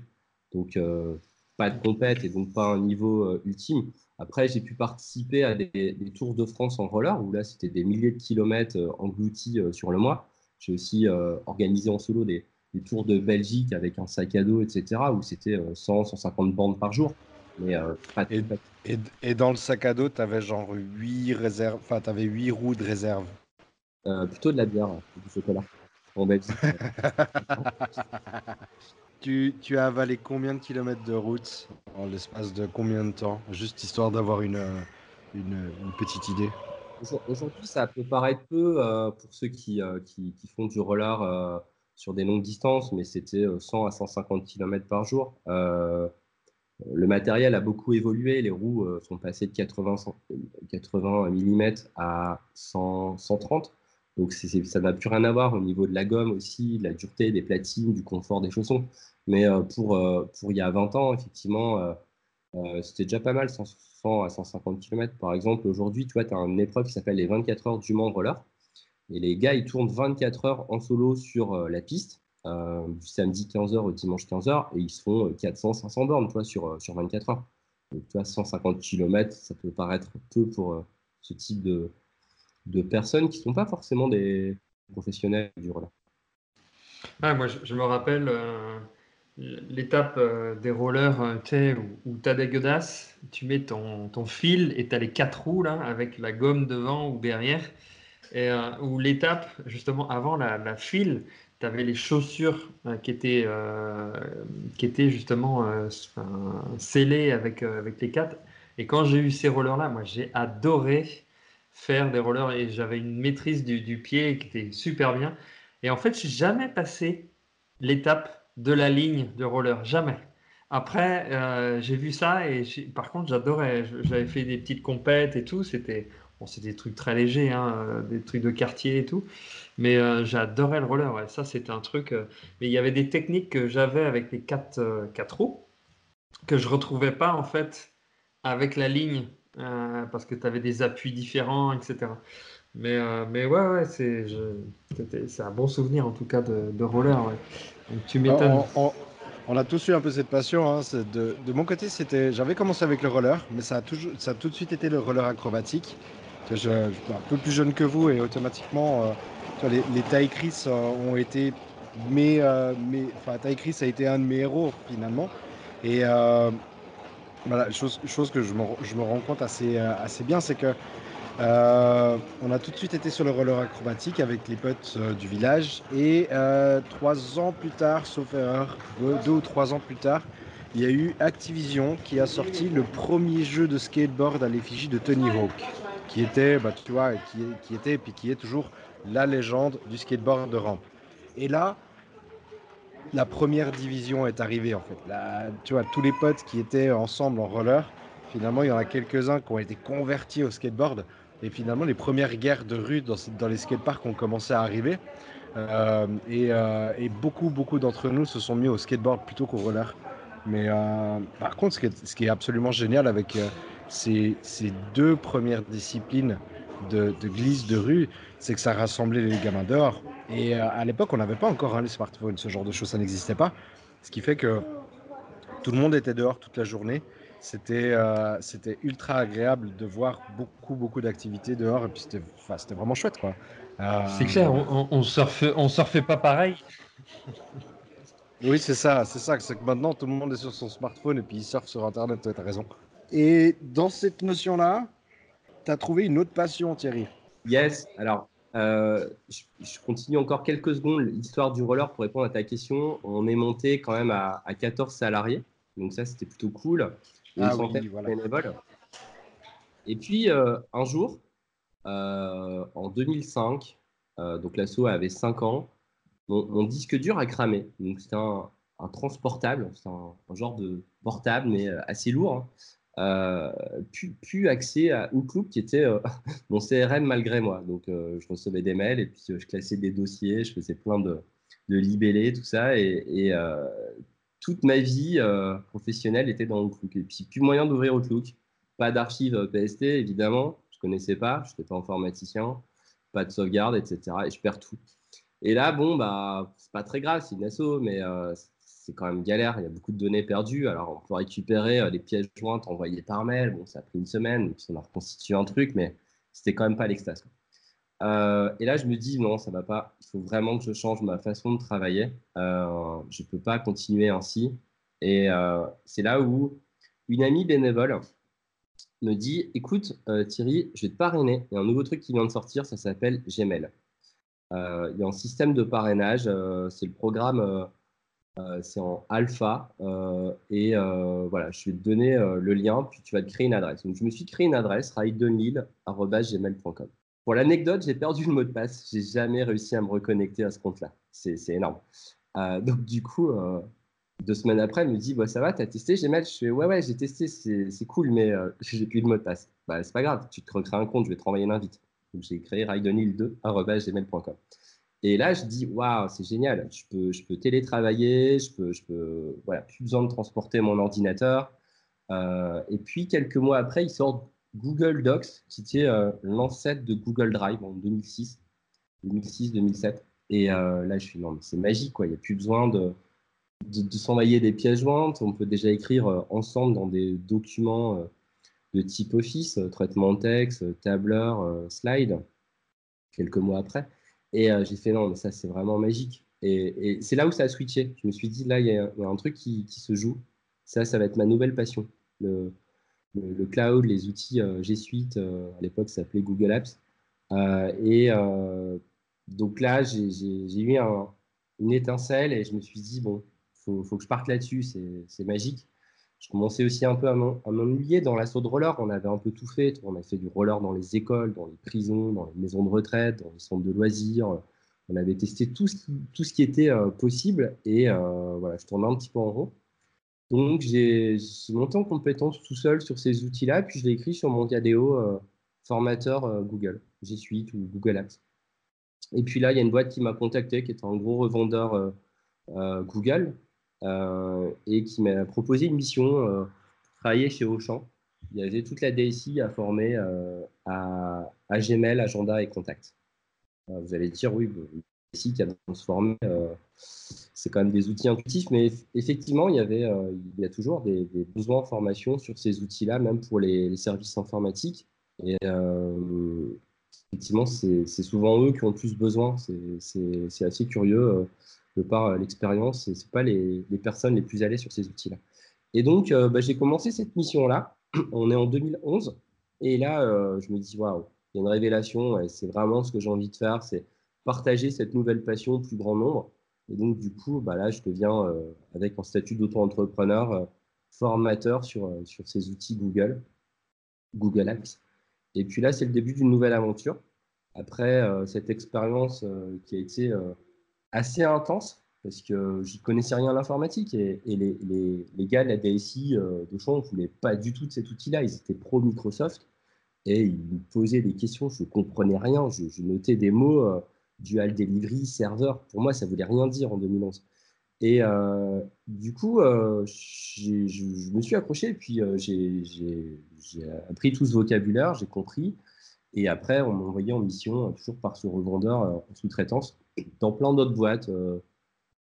Donc, euh, pas de compète et donc pas un niveau euh, ultime. Après, j'ai pu participer à des, Tours de France en roller, où là, c'était des milliers de kilomètres engloutis sur le mois. J'ai aussi organisé en solo des, Tours de Belgique avec un sac à dos, etc., où c'était 100, 150 bandes par jour. Mais pas de compète. Et, dans le sac à dos, tu avais genre 8 réserves, enfin, tu avais 8 roues de réserve. Euh, plutôt de la bière, du chocolat. Tu, tu, as avalé combien de kilomètres de route en l'espace de combien de temps? Juste histoire d'avoir une, une, petite idée. Aujourd'hui, ça peut paraître peu euh, pour ceux qui, euh, qui, qui, font du roller sur des longues distances, mais c'était 100 à 150 km par jour. Le matériel a beaucoup évolué. Les roues euh, sont passées de 80, 80 mm à 130. Donc ça n'a plus rien à voir au niveau de la gomme aussi, de la dureté des platines, du confort des chaussons. Mais euh, pour, euh, pour il y a 20 ans, effectivement, c'était déjà pas mal, 100 à 150 km. Par exemple, aujourd'hui, tu vois, as une épreuve qui s'appelle les 24 heures du Mans Roller. Et les gars, ils tournent 24 heures en solo sur la piste. Euh, du samedi 15h au dimanche 15h et ils se font 400-500 bornes toi, sur, euh, sur 24 heures. Donc, tu vois, 150 km, ça peut paraître peu pour euh, ce type de, de personnes qui ne sont pas forcément des professionnels du roller. moi, je, me rappelle l'étape des rollers où, tu as des godasses, tu mets ton, ton fil et tu as les quatre roues là, avec la gomme devant ou derrière. Et, où l'étape, justement, avant la file, tu avais les chaussures euh, qui, étaient, euh, qui étaient justement euh, scellées avec, avec les quatre. Et quand j'ai eu ces rollers-là, moi j'ai adoré faire des rollers et j'avais une maîtrise du, du, pied qui était super bien. Et en fait, je n'ai jamais passé l'étape de la ligne de roller, jamais. Après, j'ai vu ça et par contre, j'adorais. J'avais fait des petites compètes et tout. C'était bon, des trucs très légers, hein, des trucs de quartier et tout. Mais euh, j'adorais le roller, ouais. ça c'était un truc. Euh, mais il y avait des techniques que j'avais avec les quatre, euh, quatre roues que je retrouvais pas en fait avec la ligne parce que tu avais des appuis différents, etc. Mais, mais ouais, ouais c'est un bon souvenir en tout cas de, de roller. Ouais. tu m'étonnes. On, a tous eu un peu cette passion. Hein. De, de, mon côté, c'était, j'avais commencé avec le roller, mais ça a, toujours, ça a tout de suite été le roller acrobatique. Je, suis un peu plus jeune que vous et automatiquement, les, les Chris euh, ont été mes, euh, enfin Chris a été un de mes héros finalement. Et euh, voilà, chose, que je me, je rends compte assez, bien, c'est que on a tout de suite été sur le roller acrobatique avec les potes du village. Et trois ans plus tard, sauf erreur, deux, ou trois ans plus tard, il y a eu Activision qui a sorti le premier jeu de skateboard à l'effigie de Tony Hawk, qui était, bah, tu vois, qui, qui était et puis qui est toujours la légende du skateboard de rampe. Et là, la première division est arrivée en fait. tu vois, tous les potes qui étaient ensemble en roller, finalement, il y en a quelques-uns qui ont été convertis au skateboard. Et finalement, les premières guerres de rue dans, dans les skateparks ont commencé à arriver. Euh, euh, et, beaucoup, beaucoup d'entre nous se sont mis au skateboard plutôt qu'au roller. Mais euh, par contre, ce qui, est, absolument génial avec ces, deux premières disciplines de, glisse de rue, c'est que ça rassemblait les gamins dehors. Et euh, à l'époque, on n'avait pas encore hein, les smartphones, ce genre de choses, ça n'existait pas. Ce qui fait que tout le monde était dehors toute la journée. C'était euh, ultra agréable de voir beaucoup, beaucoup d'activités dehors. Et puis c'était vraiment chouette. quoi. Euh, c'est clair, on, on, surfait, on surfait pas pareil. Oui, c'est ça, c'est ça. C'est que maintenant, tout le monde est sur son smartphone et puis il surfe sur Internet. Tu as raison. Et dans cette notion-là, tu as trouvé une autre passion, Thierry. Yes. Alors, euh, je, continue encore quelques secondes l'histoire du roller pour répondre à ta question. On est monté quand même à, 14 salariés. Donc ça, c'était plutôt cool. ah oui, voilà. Et puis, euh, un jour, euh, en 2005, donc l'assaut avait 5 ans, mon, disque dur a cramé. Donc c'était un, transportable, c'est un, genre de portable, mais assez lourd. Hein. Euh, plus, accès à Outlook qui était euh, mon CRM malgré moi. Donc, euh, je recevais des mails et puis je classais des dossiers, je faisais plein de, libellés, tout ça. Et, toute ma vie professionnelle était dans Outlook. Et puis, plus moyen d'ouvrir Outlook. Pas d'archives PST, évidemment. Je connaissais pas, je n'étais pas informaticien. Pas de sauvegarde, etc. Et je perds tout. Et là, bon, bah, c'est pas très grave, c'est une asso, mais c'est quand même galère. Il y a beaucoup de données perdues. Alors, on peut récupérer euh, les pièces jointes envoyées par mail. Bon, ça a pris une semaine, puis on a reconstitué un truc, mais c'était quand même pas l'extase. Euh, et là, je me dis, non, ça va pas. Il faut vraiment que je change ma façon de travailler. Euh, je peux pas continuer ainsi. Et c'est là où une amie bénévole me dit, écoute, Thierry, je vais te parrainer. Il y a un nouveau truc qui vient de sortir, ça s'appelle Gmail. il y a un système de parrainage. c'est le programme euh, c'est en alpha. Euh, et euh, voilà, je vais te donner le lien, puis tu vas te créer une adresse. Donc, je me suis créé une adresse, raidenlille.gmail.com. Pour l'anecdote, j'ai perdu le mot de passe. J'ai jamais réussi à me reconnecter à ce compte-là. C'est énorme. donc, du coup, deux semaines après, elle me dit bah, Ça va, tu as testé Gmail? Je fais Ouais, ouais, j'ai testé, c'est cool, mais j'ai plus de mot de passe. Bah, c'est pas grave, tu te recrées un compte, je vais te renvoyer une invite. Donc, j'ai créé raidenlille2.gmail.com. Et là, je dis, waouh, c'est génial. Je peux, je peux télétravailler, je peux, je peux, voilà, plus besoin de transporter mon ordinateur. Euh, et puis, quelques mois après, il sort Google Docs, qui était euh, l'ancêtre de Google Drive en 2006, 2006-2007. Et euh, là, je suis, non, mais c'est magique, quoi. Il n'y a plus besoin de, de, s'envoyer des pièces jointes. On peut déjà écrire ensemble dans des documents de type Office, traitement de texte, tableur, slide, quelques mois après. Et euh, j'ai fait non, mais ça c'est vraiment magique. Et, c'est là où ça a switché. Je me suis dit, là, il y, a un truc qui, se joue. Ça, ça va être ma nouvelle passion. Le, le, cloud, les outils euh, G Suite, euh, à l'époque, ça s'appelait Google Apps. et donc là, j'ai eu une étincelle et je me suis dit, bon, faut, faut, que je parte là-dessus, c'est magique je commençais aussi un peu à m'ennuyer dans l'assaut de roller. On avait un peu tout fait. On a fait du roller dans les écoles, dans les prisons, dans les maisons de retraite, dans les centres de loisirs. On avait testé tout ce qui, était euh, possible. Et euh, voilà, je tournais un petit peu en rond. Donc, j'ai monté en compétence tout seul sur ces outils-là. Puis, je l'ai écrit sur mon Diadeo euh, formateur Google, G Suite ou Google Apps. Et puis là, il y a une boîte qui m'a contacté, qui est un gros revendeur Google, et qui m'a proposé une mission euh, travailler chez Auchan. Il y avait toute la DSI à former euh, à, Gmail, Agenda et Contact. vous allez dire, oui, DSI qui a transformé, c'est quand même des outils intuitifs, mais effectivement, il y avait, il y a toujours des, besoins en formation sur ces outils-là, même pour les, services informatiques. Et effectivement, c'est souvent eux qui ont le plus besoin. C'est assez curieux de par euh, l'expérience, ce pas les, personnes les plus allées sur ces outils-là. Et donc, euh, bah, j'ai commencé cette mission-là. On est en 2011. Et là, euh, je me dis, waouh, il y a une révélation. C'est vraiment ce que j'ai envie de faire. C'est partager cette nouvelle passion au plus grand nombre. Et donc, du coup, bah, là, je deviens, avec un statut d'auto-entrepreneur, formateur sur, sur ces outils Google, Google Apps. Et puis là, c'est le début d'une nouvelle aventure. Après cette expérience qui a été assez intense parce que je connaissais rien à l'informatique et, les, les, les, gars de la DSI euh, de Champ ne voulaient pas du tout de cet outil-là. Ils étaient pro Microsoft et ils me posaient des questions. Je ne comprenais rien. Je, notais des mots, euh, dual delivery, serveur. Pour moi, ça voulait rien dire en 2011. Et du coup, je me suis accroché, puis j'ai appris tout ce vocabulaire, j'ai compris. Et après, on m'a envoyé en mission, toujours par ce revendeur en sous-traitance, dans plein d'autres boîtes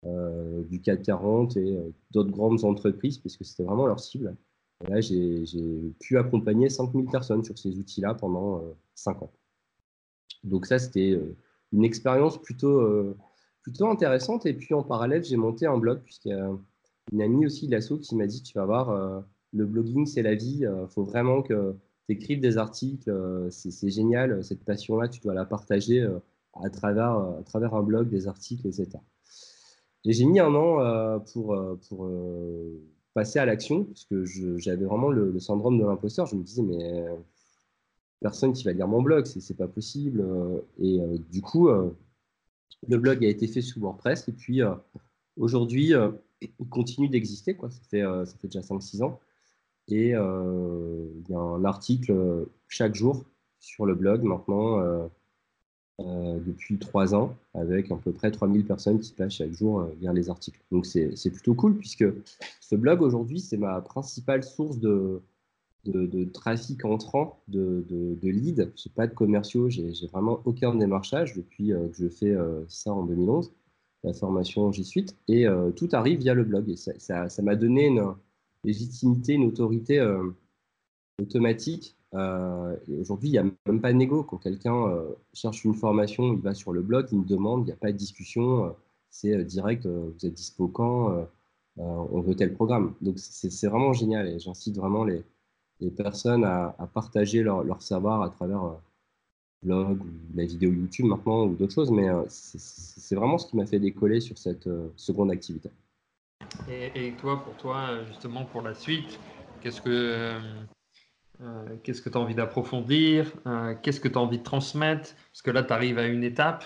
du CAC 40 et d'autres grandes entreprises, puisque c'était vraiment leur cible. Et là, j'ai pu accompagner 5000 personnes sur ces outils-là pendant 5 ans. Donc ça, c'était une expérience plutôt intéressante. Et puis en parallèle, j'ai monté un blog, puisqu'il y a une amie aussi de l'assaut qui m'a dit Tu vas voir, euh, le blogging, c'est la vie. Il euh, faut vraiment que tu écrives des articles. Euh, c'est génial. Cette passion-là, tu dois la partager à, travers, à travers un blog, des articles, etc. Et j'ai mis un an pour, pour passer à l'action, parce que j'avais vraiment le, syndrome de l'imposteur. Je me disais, mais personne qui va lire mon blog, c'est pas possible. Et du coup, le blog a été fait sous WordPress et puis euh, aujourd'hui, euh, il continue d'exister. Euh, ça fait déjà 5-6 ans. Et il y a un article chaque jour sur le blog maintenant depuis 3 ans avec à peu près 3000 personnes qui passent chaque jour lire les articles. Donc c'est plutôt cool puisque ce blog aujourd'hui, c'est ma principale source de, de, trafic entrant, de, de, leads. Je n'ai pas de commerciaux, j'ai vraiment aucun démarchage depuis euh, que je fais euh, ça en 2011, la formation G Suite. Et euh, tout arrive via le blog. Et ça m'a donné une légitimité, une autorité automatique. Aujourd'hui, il n'y a même pas de négo. Quand quelqu'un cherche une formation, il va sur le blog, il me demande, il n'y a pas de discussion. c'est direct, vous êtes dispo quand on veut tel programme. Donc c'est vraiment génial et j'incite vraiment les, personnes à, partager leur, savoir à travers euh, blog ou la vidéo YouTube maintenant ou d'autres choses, mais euh, c'est vraiment ce qui m'a fait décoller sur cette euh, seconde activité. Et, toi, pour toi, justement, pour la suite, qu'est-ce que qu'est-ce que tu as envie d'approfondir? Qu'est-ce que tu as envie de transmettre? Parce que là, tu arrives à une étape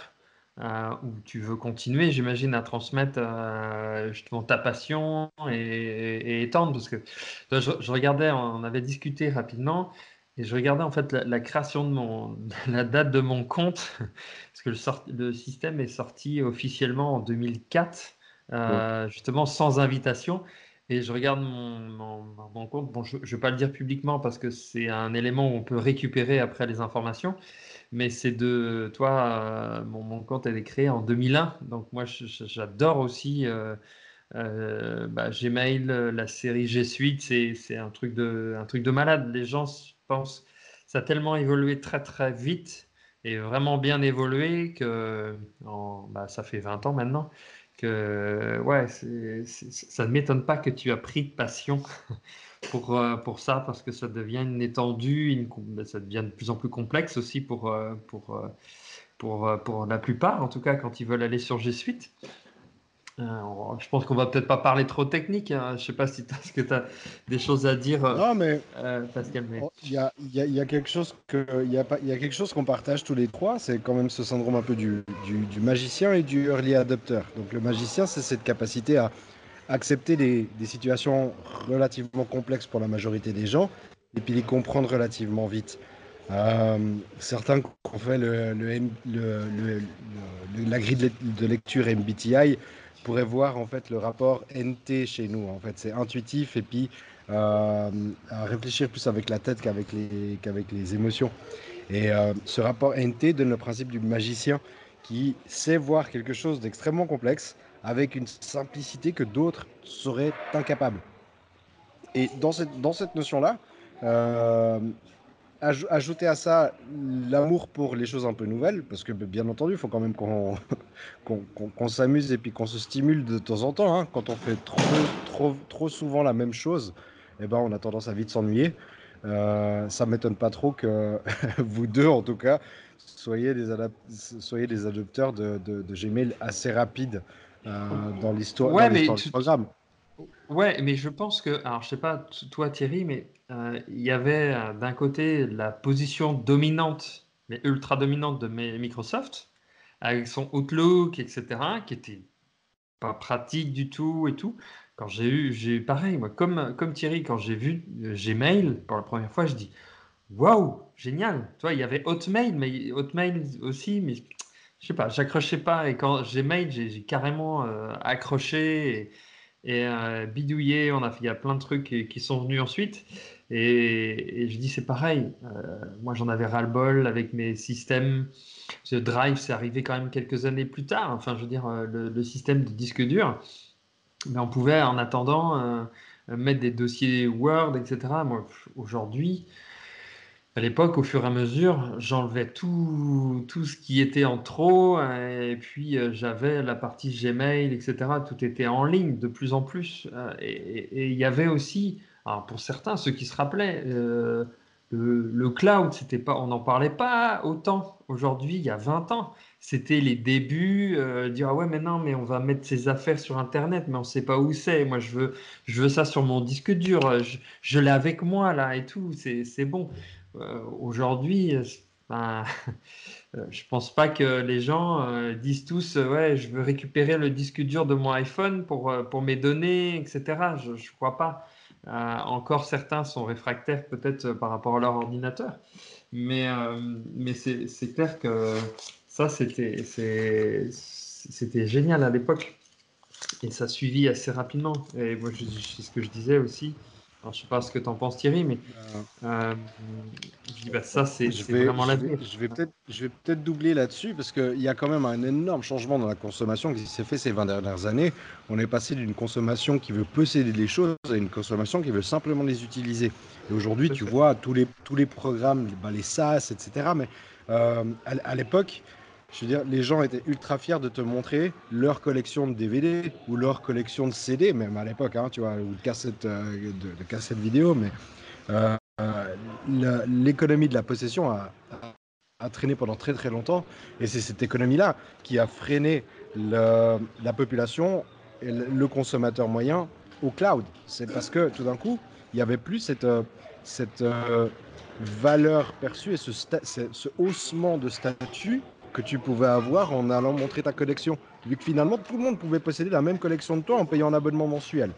euh, où tu veux continuer, j'imagine, à transmettre euh, justement ta passion et, étendre. Parce que je, regardais, on avait discuté rapidement, et je regardais en fait la, création de mon, la date de mon compte, parce que le, le système est sorti officiellement en 2004, euh, justement sans invitation. Et je regarde mon, compte. Bon, je ne vais pas le dire publiquement parce que c'est un élément où on peut récupérer après les informations mais c'est de toi, euh, mon, compte elle est créé en 2001, donc moi j'adore aussi euh, euh, bah, Gmail, la série G Suite, c'est un truc de un truc de malade. Les gens pensent ça a tellement évolué très très vite et vraiment bien évolué que bah, ça fait 20 ans maintenant que ouais, ça ne m'étonne pas que tu as pris de passion pour, euh, pour ça, parce que ça devient une étendue, ben, ça devient de plus en plus complexe aussi pour, euh, pour, euh, pour, pour la plupart, en tout cas quand ils veulent aller sur G Suite. Je pense qu'on va peut-être pas parler trop technique. Hein. Je sais pas si tu as des choses à dire, non, mais, Pascal. Oh, il y, a, y, a, quelque chose que il y a, y a quelque chose qu'on partage tous les trois. C'est quand même ce syndrome un peu du, du, du magicien et du early adopter. Donc le magicien, c'est cette capacité à accepter des, situations relativement complexes pour la majorité des gens et puis les comprendre relativement vite. Euh, certains qui ont fait le, la grille de lecture MBTI pourraient voir en fait le rapport NT chez nous. En fait, c'est intuitif et puis euh, à réfléchir plus avec la tête qu'avec les, qu'avec les émotions. Et euh, ce rapport NT donne le principe du magicien qui sait voir quelque chose d'extrêmement complexe avec une simplicité que d'autres seraient incapables. Et dans cette, dans cette notion-là, euh, ajouter à ça l'amour pour les choses un peu nouvelles, parce que bien entendu, il faut quand même qu'on s'amuse et puis qu'on se stimule de temps en temps. Hein. Quand on fait trop, trop, trop souvent la même chose, eh ben, on a tendance à vite s'ennuyer. Euh, ça m'étonne pas trop que vous deux, en tout cas, soyez des, soyez des adopteurs de, de, de Gmail assez rapides euh, dans l'histoire ouais, du programme. Ouais, mais je pense que, alors je sais pas toi Thierry, mais euh, il y avait euh, d'un côté la position dominante, mais ultra dominante de Microsoft, avec son Outlook, etc., qui était pas pratique du tout et tout. Quand j'ai eu, j'ai pareil, moi, comme, comme Thierry, quand j'ai vu Gmail pour la première fois, je dis waouh, génial. Toi, il y avait Hotmail, mais Hotmail aussi, mais je sais pas, j'accrochais pas. Et quand j'ai Gmail, j'ai carrément accroché bidouillé. On a, il y a plein de trucs qui, sont venus ensuite. Et, je dis, c'est pareil. moi, j'en avais ras-le-bol avec mes systèmes. Ce Drive, c'est arrivé quand même quelques années plus tard. Enfin, je veux dire, le système de disque dur. Mais on pouvait, en attendant, mettre des dossiers Word, etc. Moi, aujourd'hui, à l'époque, au fur et à mesure, j'enlevais tout, tout ce qui était en trop, et puis euh, j'avais la partie Gmail, etc. Tout était en ligne de plus en plus. Euh, et il y avait aussi, pour certains, ceux qui se rappelaient, euh, le, cloud, c'était pas, on n'en parlait pas autant. Aujourd'hui, il y a 20 ans, c'était les débuts, euh, dire ah ouais mais non mais on va mettre ses affaires sur internet mais on sait pas où c'est. Moi je veux je veux ça sur mon disque dur, je, l'ai avec moi là et tout, c'est bon. Euh, aujourd'hui, ben, je pense pas que les gens euh, disent tous ouais je veux récupérer le disque dur de mon iPhone pour pour mes données etc. Je je crois pas. encore certains sont réfractaires peut-être par rapport à leur ordinateur, mais mais c'est clair que ça, c'était, c'était génial à l'époque. Et ça suivit assez rapidement. Et moi, c'est ce que je disais aussi. Alors, je ne sais pas ce que tu en penses, Thierry, mais euh, je dis, bah, ça, c'est vraiment l'avenir. Je vais, peut-être peut doubler là-dessus parce qu'il y a quand même un énorme changement dans la consommation qui s'est fait ces 20 dernières années. On est passé d'une consommation qui veut posséder les choses à une consommation qui veut simplement les utiliser. Et aujourd'hui, tu vois, tous les, tous les programmes, bah, les SaaS, etc. Mais euh, à l'époque, je veux dire, les gens étaient ultra fiers de te montrer leur collection de DVD ou leur collection de CD, même à l'époque, hein, tu vois, ou de cassettes, euh, de, vidéo, mais euh, euh, l'économie de la possession a, traîné pendant très très longtemps, et c'est cette économie-là qui a freiné la population et le, consommateur moyen au cloud. C'est parce que tout d'un coup, il n'y avait plus cette, cette valeur perçue et ce haussement de statut que tu pouvais avoir en allant montrer ta collection. Vu que finalement, tout le monde pouvait posséder la même collection de toi en payant un abonnement mensuel.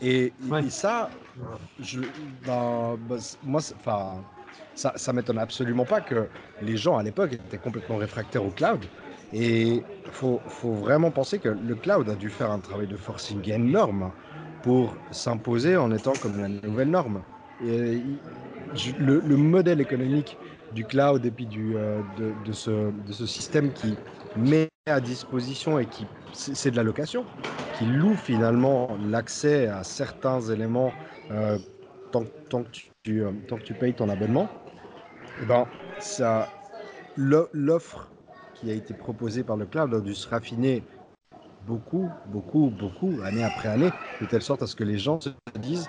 Et, ça, je, bah, bah, moi, enfin, ça, ça m'étonne absolument pas que les gens à l'époque étaient complètement réfractaires au cloud. Et il faut, faut, vraiment penser que le cloud a dû faire un travail de forcing énorme pour s'imposer en étant comme la nouvelle norme. Et le, le modèle économique du cloud et puis du, euh, de, ce, de, ce, système qui met à disposition et qui c'est de la location, qui loue finalement l'accès à certains éléments euh, tant, tant, que tu, euh, tant que tu payes ton abonnement, et eh ben, ça, l'offre qui a été proposée par le cloud a dû se raffiner beaucoup, beaucoup, beaucoup, année après année, de telle sorte à ce que les gens se disent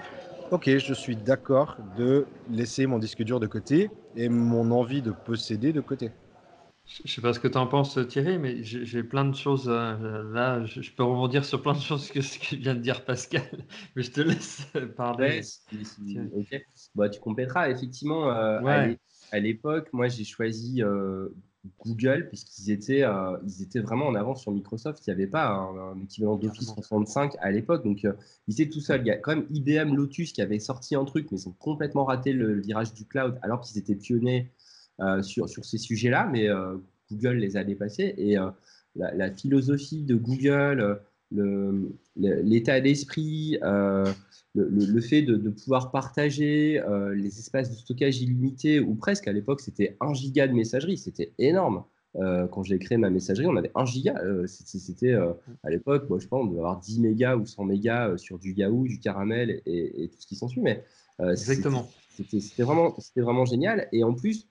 Ok, je suis d'accord de laisser mon disque dur de côté et mon envie de posséder de côté. Je ne sais pas ce que tu en penses, Thierry, mais j'ai plein de choses. Euh, là, je, peux rebondir sur plein de choses que ce que vient de dire Pascal, mais je te laisse parler. ok, bah, tu compléteras. Effectivement, euh, à l'époque, moi, j'ai choisi euh, Google, puisqu'ils étaient, euh, ils étaient vraiment en avance sur Microsoft. Il n'y avait pas un, équivalent d'Office 365 à l'époque. Donc, euh, ils étaient tout seuls. Il y a quand même IBM Lotus qui avait sorti un truc, mais ils ont complètement raté le virage du cloud, alors qu'ils étaient pionniers euh, sur, sur ces sujets-là. Mais Google les a dépassés. Et la, philosophie de Google, l'état d'esprit, le, fait de, pouvoir partager euh, les espaces de stockage illimités, ou presque à l'époque, c'était 1 giga de messagerie, c'était énorme. Euh, quand j'ai créé ma messagerie, on avait 1 giga. Euh, c'était à l'époque, je pense, on devait avoir 10 mégas ou 100 mégas sur du Yahoo, du Caramel et, tout ce qui s'ensuit. Mais Exactement. C'était vraiment, vraiment génial. Et en plus,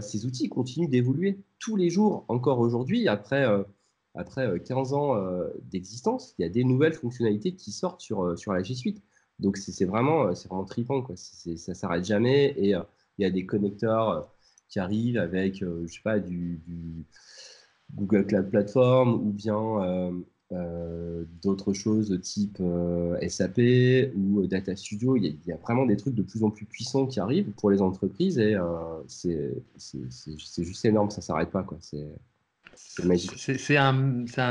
ces outils continuent d'évoluer tous les jours, encore aujourd'hui, après après 15 ans d'existence, il y a des nouvelles fonctionnalités qui sortent sur, sur la G Suite. Donc c'est vraiment, euh, vraiment trippant, quoi. ça s'arrête jamais et euh, il y a des connecteurs euh, qui arrivent avec, je sais pas, du, Google Cloud Platform ou bien d'autres choses type SAP ou Data Studio. Il y, a, vraiment des trucs de plus en plus puissants qui arrivent pour les entreprises et c'est juste énorme, ça s'arrête pas. C'est magique. C'est un,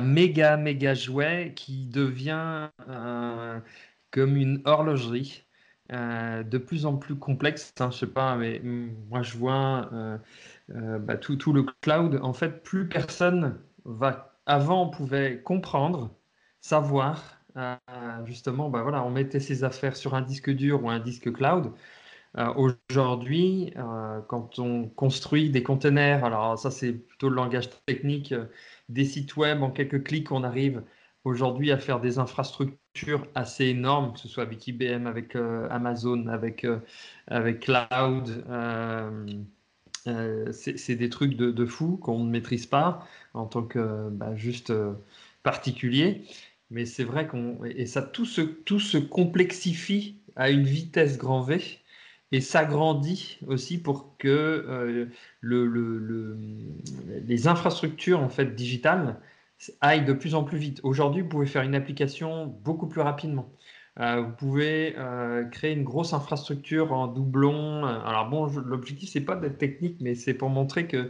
méga, méga jouet qui devient comme une horlogerie. de plus en plus complexe. Hein, je sais pas, mais moi je vois bah, tout, tout, le cloud. En fait, plus personne va. Avant, on pouvait comprendre, savoir. justement, bah, voilà, on mettait ses affaires sur un disque dur ou un disque cloud. Euh, aujourd'hui, euh, quand on construit des conteneurs, alors ça c'est plutôt le langage technique, euh, des sites web en quelques clics, on arrive aujourd'hui à faire des infrastructures assez énormes, que ce soit avec IBM, avec Amazon, avec, avec Cloud. c'est des trucs de, de fou qu'on ne maîtrise pas en tant que bah, juste particulier. Mais c'est vrai qu'on et ça tout se, tout se complexifie à une vitesse grand V et s'agrandit aussi pour que euh, le, les infrastructures en fait digitales aillent de plus en plus vite. Aujourd'hui, vous pouvez faire une application beaucoup plus rapidement. Euh, vous pouvez euh, créer une grosse infrastructure en doublon. Alors bon, l'objectif c'est pas d'être technique, mais c'est pour montrer que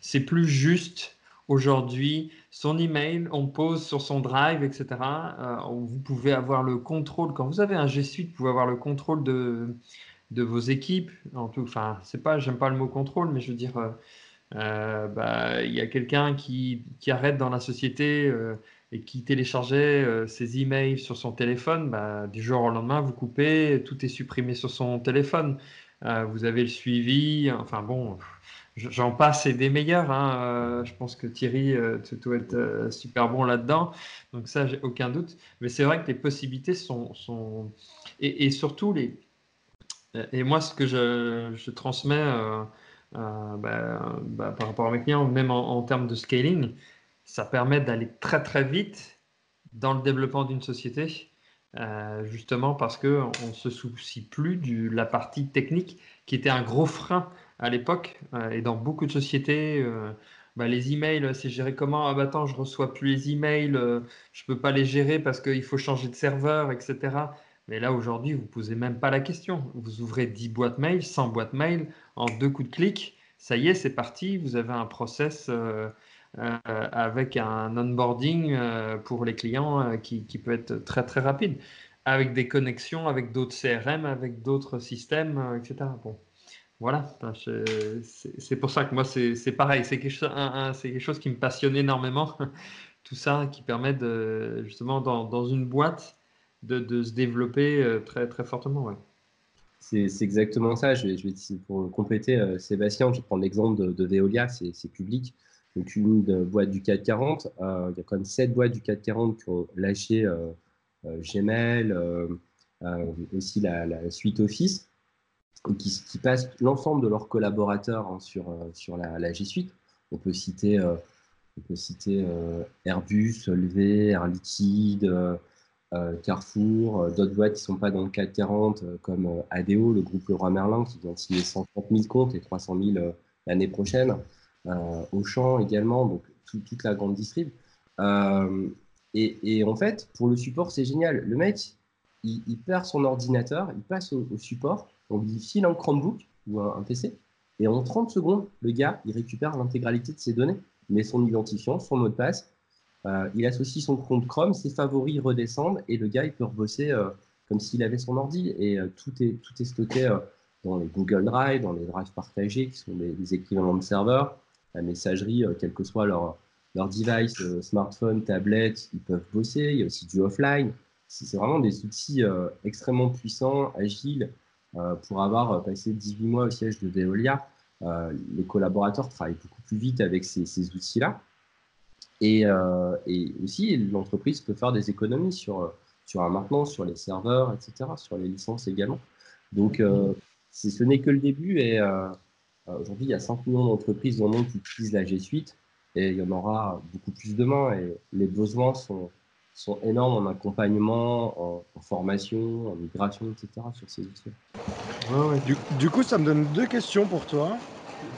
c'est plus juste aujourd'hui. Son email, on pose sur son drive, etc. vous pouvez avoir le contrôle. Quand vous avez un G Suite, vous pouvez avoir le contrôle de de vos équipes. En tout, enfin, c'est pas, j'aime pas le mot contrôle, mais je veux dire, euh, euh, bah, il y a quelqu'un qui, qui, arrête dans la société euh, et qui téléchargeait ses emails sur son téléphone. Bah, du jour au lendemain, vous coupez, tout est supprimé sur son téléphone. vous avez le suivi. Enfin bon, j'en passe et des meilleurs. Hein. je pense que Thierry, tu dois être super bon là-dedans. Donc ça, j'ai aucun doute. Mais c'est vrai que les possibilités sont, sont... Et surtout les et moi, ce que je, transmets euh, euh, bah, bah, par rapport à mes clients, même en, termes de scaling, ça permet d'aller très très vite dans le développement d'une société, euh, justement parce qu'on ne se soucie plus de la partie technique qui était un gros frein à l'époque. et dans beaucoup de sociétés, bah, les emails, c'est géré comment? Ah bah attends, je reçois plus les emails, je peux pas les gérer parce qu'il faut changer de serveur, etc. Mais là, aujourd'hui, vous ne posez même pas la question. Vous ouvrez 10 boîtes mail, 100 boîtes mail, en deux coups de clic. Ça y est, c'est parti. Vous avez un process euh, euh, avec un onboarding euh, pour les clients qui, peut être très, très rapide, avec des connexions avec d'autres CRM, avec d'autres systèmes, etc. Bon, voilà. C'est pour ça que moi, c'est pareil. C'est quelque, quelque, chose qui me passionne énormément. Tout ça qui permet de, justement, dans, dans une boîte, de, se développer euh, très, très fortement. C'est exactement ça. Je vais, pour compléter, euh, Sébastien, je vais prendre l'exemple de, Veolia, c'est public. Donc, une boîte du 440, euh, il y a quand même sept boîtes du 440 qui ont lâché Gmail, aussi la, suite Office, qui, passent l'ensemble de leurs collaborateurs hein, sur, sur la, G Suite. On peut citer, on peut citer Airbus, Solvay, Air Liquide, euh, Carrefour, euh, d'autres boîtes qui ne sont pas dans le 440 euh, comme ADO, le groupe Leroy Merlin qui vient de signer 130 000 comptes et 300 000 l'année prochaine. Auchan également, donc toute la grande distrib. Et, en fait, pour le support, c'est génial. Le mec, il, perd son ordinateur, il passe au, support, on lui file un Chromebook ou un, PC, et en 30 secondes, le gars, il récupère l'intégralité de ses données, met son identifiant, son mot de passe, euh, il associe son compte Chrome, ses favoris redescendent et le gars, il peut rebosser euh, comme s'il avait son ordi. Et euh, tout, est, tout est stocké dans les Google Drive, dans les drives partagés qui sont des, équivalents de serveurs, la messagerie, quel que soit leur, leur device, smartphone, tablette, ils peuvent bosser. Il y a aussi du offline. C'est vraiment des outils extrêmement puissants, agiles. pour avoir passé 18 mois au siège de Veolia, les collaborateurs travaillent beaucoup plus vite avec ces outils-là. Euh, et, aussi, l'entreprise peut faire des économies sur, sur la maintenance, sur les serveurs, etc., sur les licences également. Donc, euh, ce n'est que le début. Et euh, aujourd'hui, il y a 5 millions d'entreprises dans le monde qui utilisent la G Suite. Et il y en aura beaucoup plus demain. Et les besoins sont, sont énormes en accompagnement, en, formation, en migration, etc. sur ces outils. Du, du, coup, ça me donne deux questions pour toi.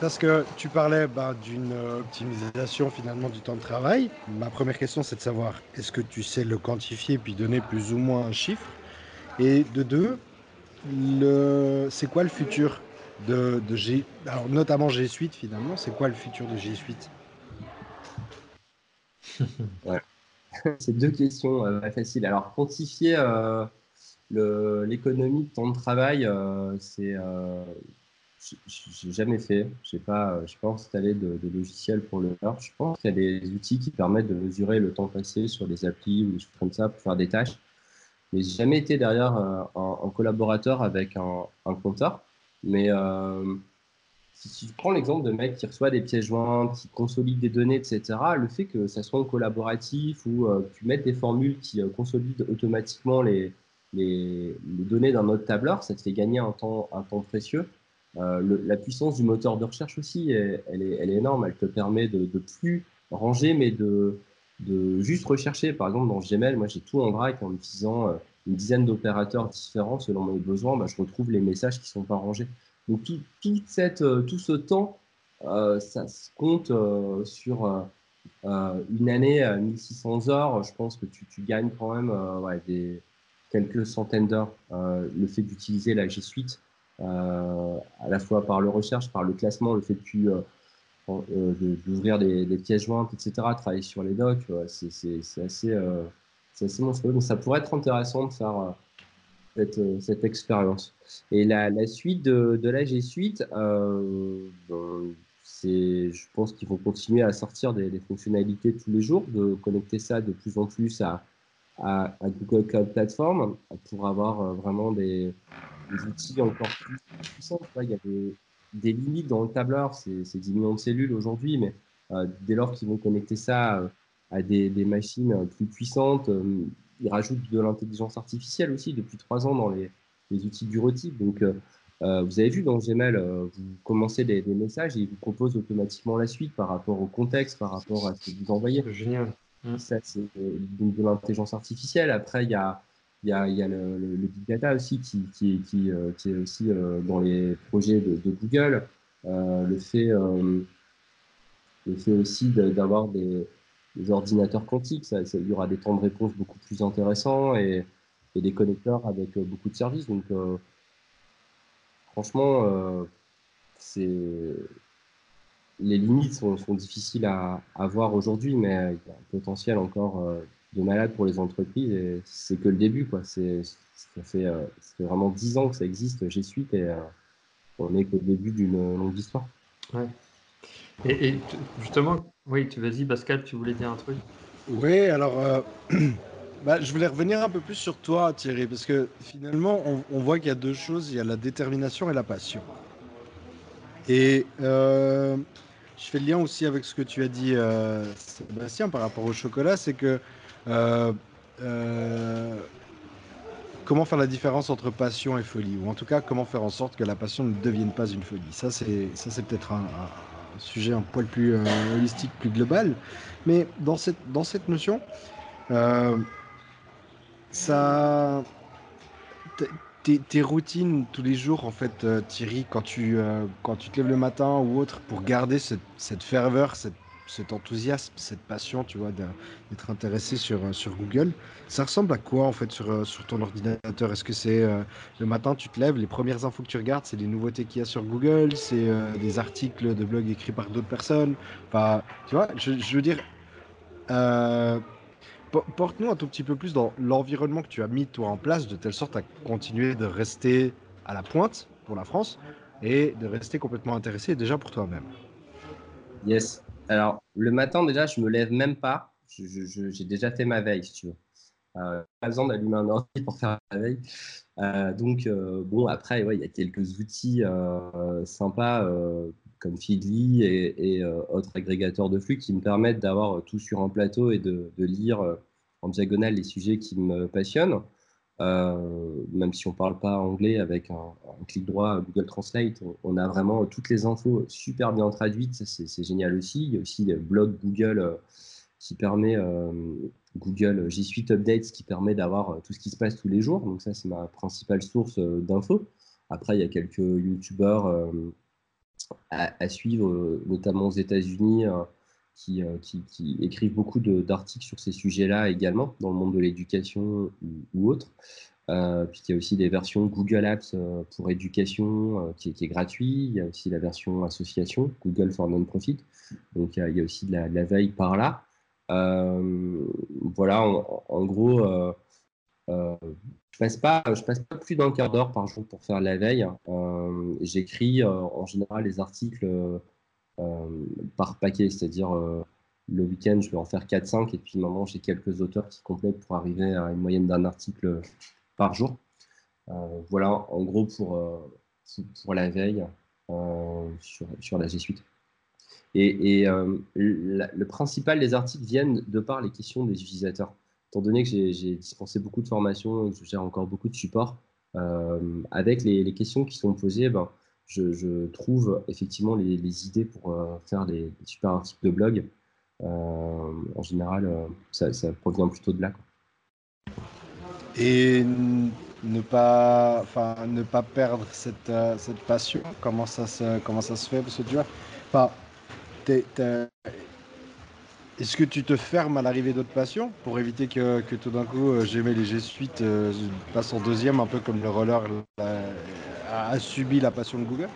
Parce que tu parlais bah, d'une optimisation finalement du temps de travail. Ma première question, c'est de savoir est-ce que tu sais le quantifier puis donner plus ou moins un chiffre? Et de deux, c'est quoi le futur de, G, alors notamment G Suite finalement, c'est quoi le futur de G Suite? C'est deux questions euh, faciles. Alors quantifier, euh, l'économie de temps de travail, euh, c'est euh, j'ai jamais fait. Je n'ai pas, pas installé de, de, logiciel pour le faire. Je pense qu'il y a des outils qui permettent de mesurer le temps passé sur des applis ou des choses comme ça pour faire des tâches. Mais j'ai jamais été derrière un, collaborateur avec un, compteur. Mais euh, si tu prends l'exemple de mec qui reçoit des pièces jointes, qui consolide des données, etc., le fait que ça soit collaboratif ou euh, que tu mettes des formules qui euh, consolident automatiquement les, les, données d'un autre tableur, ça te fait gagner un temps, un temps précieux. Euh, la puissance du moteur de recherche aussi, elle, est, elle est, énorme. Elle te permet de, de plus ranger, mais de, de, juste rechercher. Par exemple, dans Gmail, moi j'ai tout en vrac en utilisant une dizaine d'opérateurs différents selon mes besoins. Bah, je retrouve les messages qui ne sont pas rangés. Donc tout, cette, euh, tout ce temps, euh, ça se compte euh, sur une année à 1600 heures. Je pense que tu, tu gagnes quand même des, quelques centaines d'heures. le fait d'utiliser la G Suite, à la fois par le recherche, par le classement, le fait de tu d'ouvrir des, des, pièces jointes, etc., travailler sur les docs, c'est assez, assez monstrueux. Donc ça pourrait être intéressant de faire cette, euh, cette expérience. Et la, la, suite de, de la G Suite, euh, c'est, je pense qu'il faut continuer à sortir des, fonctionnalités tous les jours, de connecter ça de plus en plus à, à, Google Cloud Platform pour avoir euh, vraiment des, outils encore plus puissants. Il y a des, limites dans le tableur, c'est 10 millions de cellules aujourd'hui, mais dès lors qu'ils vont connecter ça à des, machines plus puissantes, ils rajoutent de l'intelligence artificielle aussi depuis trois ans dans les, les outils bureautiques. Donc, euh, euh, vous avez vu dans Gmail, euh, vous commencez des, messages et il vous propose automatiquement la suite par rapport au contexte, par rapport à ce que vous envoyez. Génial. Mmh. Ça, c'est de l'intelligence artificielle. Après, il y a, y a, le, big data aussi qui, qui, qui est aussi dans les projets de, Google. le, fait, le fait aussi d'avoir des, ordinateurs quantiques. Ça, il y aura des temps de réponse beaucoup plus intéressants et, des connecteurs avec euh, beaucoup de services. Donc, euh, franchement, euh, c'est les limites sont, difficiles à, voir aujourd'hui, mais il y a un potentiel encore de malade pour les entreprises et c'est que le début. Quoi. C'est, ça, fait, vraiment dix ans que ça existe G Suite et on n'est qu'au début d'une longue histoire. Ouais. Et, justement, oui, tu vas-y, Pascal, tu voulais dire un truc? Oui, alors, euh, bah, je voulais revenir un peu plus sur toi, Thierry, parce que finalement, on, voit qu'il y a deux choses, il y a la détermination et la passion. Et euh, je fais le lien aussi avec ce que tu as dit, euh, Sébastien, par rapport au chocolat, c'est que comment faire la différence entre passion et folie, ou en tout cas comment faire en sorte que la passion ne devienne pas une folie? Ça, c'est ça, c'est peut-être un, sujet un poil plus euh, holistique, plus global. Mais dans cette, dans cette notion, euh, ça. Tes, routines tous les jours, en fait, euh, Thierry, quand tu, quand tu te lèves le matin ou autre, pour garder cette, cette ferveur, cette cet enthousiasme, cette passion, tu vois, d'être intéressé sur, euh, sur Google. Ça ressemble à quoi, en fait, sur, euh, sur ton ordinateur? Est-ce que c'est euh, le matin, tu te lèves, les premières infos que tu regardes, c'est des nouveautés qu'il y a sur Google, c'est des articles de blog écrits par d'autres personnes? Enfin, tu vois, je, veux dire, porte-nous un tout petit peu plus dans l'environnement que tu as mis, toi, en place, de telle sorte à continuer de rester à la pointe pour la France et de rester complètement intéressé déjà pour toi-même. Yes. Alors, le matin, déjà, je me lève même pas. J'ai déjà fait ma veille, si tu veux. Euh, pas besoin d'allumer un ordi pour faire ma veille. Euh, donc, euh, bon, après, il y a quelques outils euh, sympas comme Feedly et, autres agrégateurs de flux qui me permettent d'avoir tout sur un plateau et de, lire en diagonale les sujets qui me passionnent. Euh, même si on ne parle pas anglais avec un, clic droit Google Translate, on, a vraiment toutes les infos super bien traduites, c'est génial aussi. Il y a aussi le blog Google euh, qui permet, euh, Google G Suite Updates qui permet d'avoir tout ce qui se passe tous les jours. Donc ça, c'est ma principale source d'infos. Après, il y a quelques YouTubeurs à, suivre, notamment aux États-Unis. Euh, qui, qui, écrivent beaucoup d'articles sur ces sujets-là également, dans le monde de l'éducation ou, autre. Euh, puis il y a aussi des versions Google Apps euh, pour éducation qui, qui, est gratuit. Il y a aussi la version association, Google for Non-Profit. Donc il y, a, aussi de la, veille par là. voilà, en, gros, je passe pas, je passe pas plus d'un quart d'heure par jour pour faire la veille. J'écris en général les articles par paquet, c'est-à-dire le week-end, je vais en faire 4-5 et puis maintenant j'ai quelques auteurs qui complètent pour arriver à une moyenne d'un article par jour. voilà, en gros pour, pour la veille sur, sur, la G Suite. Et, le principal des articles viennent de par les questions des utilisateurs étant donné que j'ai dispensé beaucoup de formations que je gère encore beaucoup de supports, euh, avec les, questions qui sont posées, ben, je, trouve effectivement les, idées pour euh, faire des, super articles de blog. Euh, en général, ça, provient plutôt de là. Et ne pas, ne pas perdre cette, passion, comment ça, se, comment ça se fait? Parce que tu enfin, est-ce que tu te fermes à l'arrivée d'autres passions pour éviter que, tout d'un coup euh, j'aimais les G Suite euh, passe en deuxième, un peu comme le roller a, subi la passion de Google?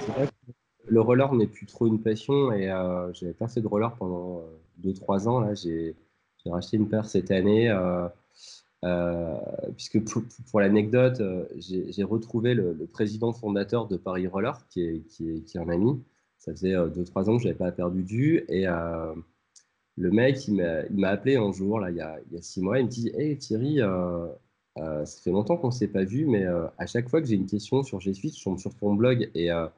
C'est vrai que le roller n'est plus trop une passion et euh, j'avais pas fait de roller pendant 2-3 ans. Là, j'ai, racheté une paire cette année. puisque pour, l'anecdote, j'ai, retrouvé le, président fondateur de Paris Roller, qui est, qui est, qui est un ami. Ça faisait 2-3 ans que je n'avais pas perdu vue. Et le mec, il m'a appelé un jour, là, il y, a, six mois, il me dit Hey Thierry, euh, euh, ça fait longtemps qu'on ne s'est pas vu, mais euh, à chaque fois que j'ai une question sur G Suite, je tombe sur ton blog. Et là,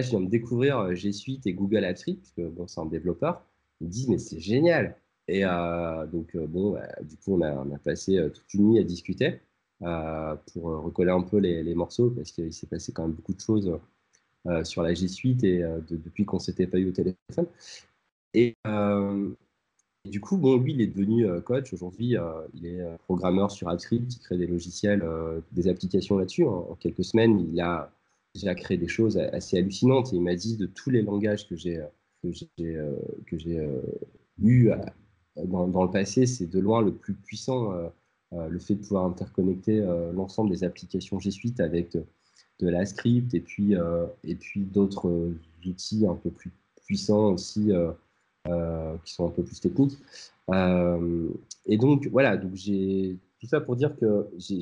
je viens de découvrir G Suite et Google Apps parce que bon, c'est un développeur. Il me dit Mais c'est génial Et donc, bon, bah, du coup, on a, passé toute une nuit à discuter pour recoller un peu les, morceaux parce qu'il s'est passé quand même beaucoup de choses. sur la G Suite et depuis qu'on s'était pas eu au téléphone. Et, du coup, bon, lui, il est devenu euh, coach. Aujourd'hui, euh, il est euh, programmeur sur AppScript, il crée des logiciels, des applications là-dessus. En, quelques semaines, il a déjà créé des choses assez hallucinantes. Et il m'a dit de tous les langages que j'ai que j'ai eu dans, le passé, c'est de loin le plus puissant. le fait de pouvoir interconnecter l'ensemble des applications G Suite avec de, de la script et puis, et puis d'autres outils un peu plus puissants aussi qui sont un peu plus techniques. Euh, et donc, voilà, donc j'ai tout ça pour dire que j'ai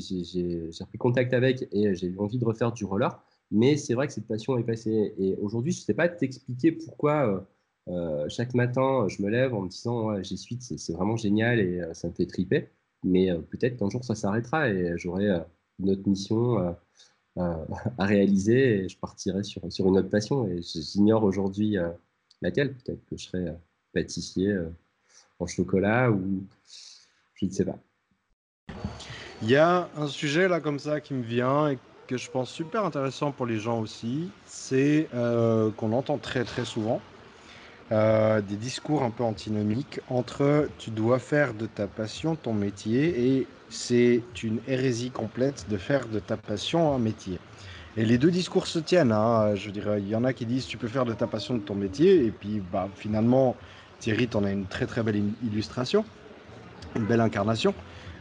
pris contact avec et j'ai eu envie de refaire du roller. Mais c'est vrai que cette passion est passée. Et aujourd'hui, je ne sais pas t'expliquer pourquoi euh, chaque matin, je me lève en me disant ouais, J'ai suite, c'est vraiment génial et ça me fait triper. Mais peut-être qu'un jour, ça s'arrêtera et j'aurai une autre mission à réaliser et je partirai sur, sur une autre passion. Et j'ignore aujourd'hui laquelle. Peut-être que je serai pâtissier euh, en chocolat ou je ne sais pas. Il y a un sujet là comme ça qui me vient et que je pense super intéressant pour les gens aussi, c'est euh, qu'on entend très très souvent euh, des discours un peu antinomiques entre tu dois faire de ta passion ton métier et c'est une hérésie complète de faire de ta passion un métier. Et les deux discours se tiennent. Hein. Je dirais, il y en a qui disent tu peux faire de ta passion ton métier et puis bah, finalement Thierry, tu en as une très très belle illustration, une belle incarnation,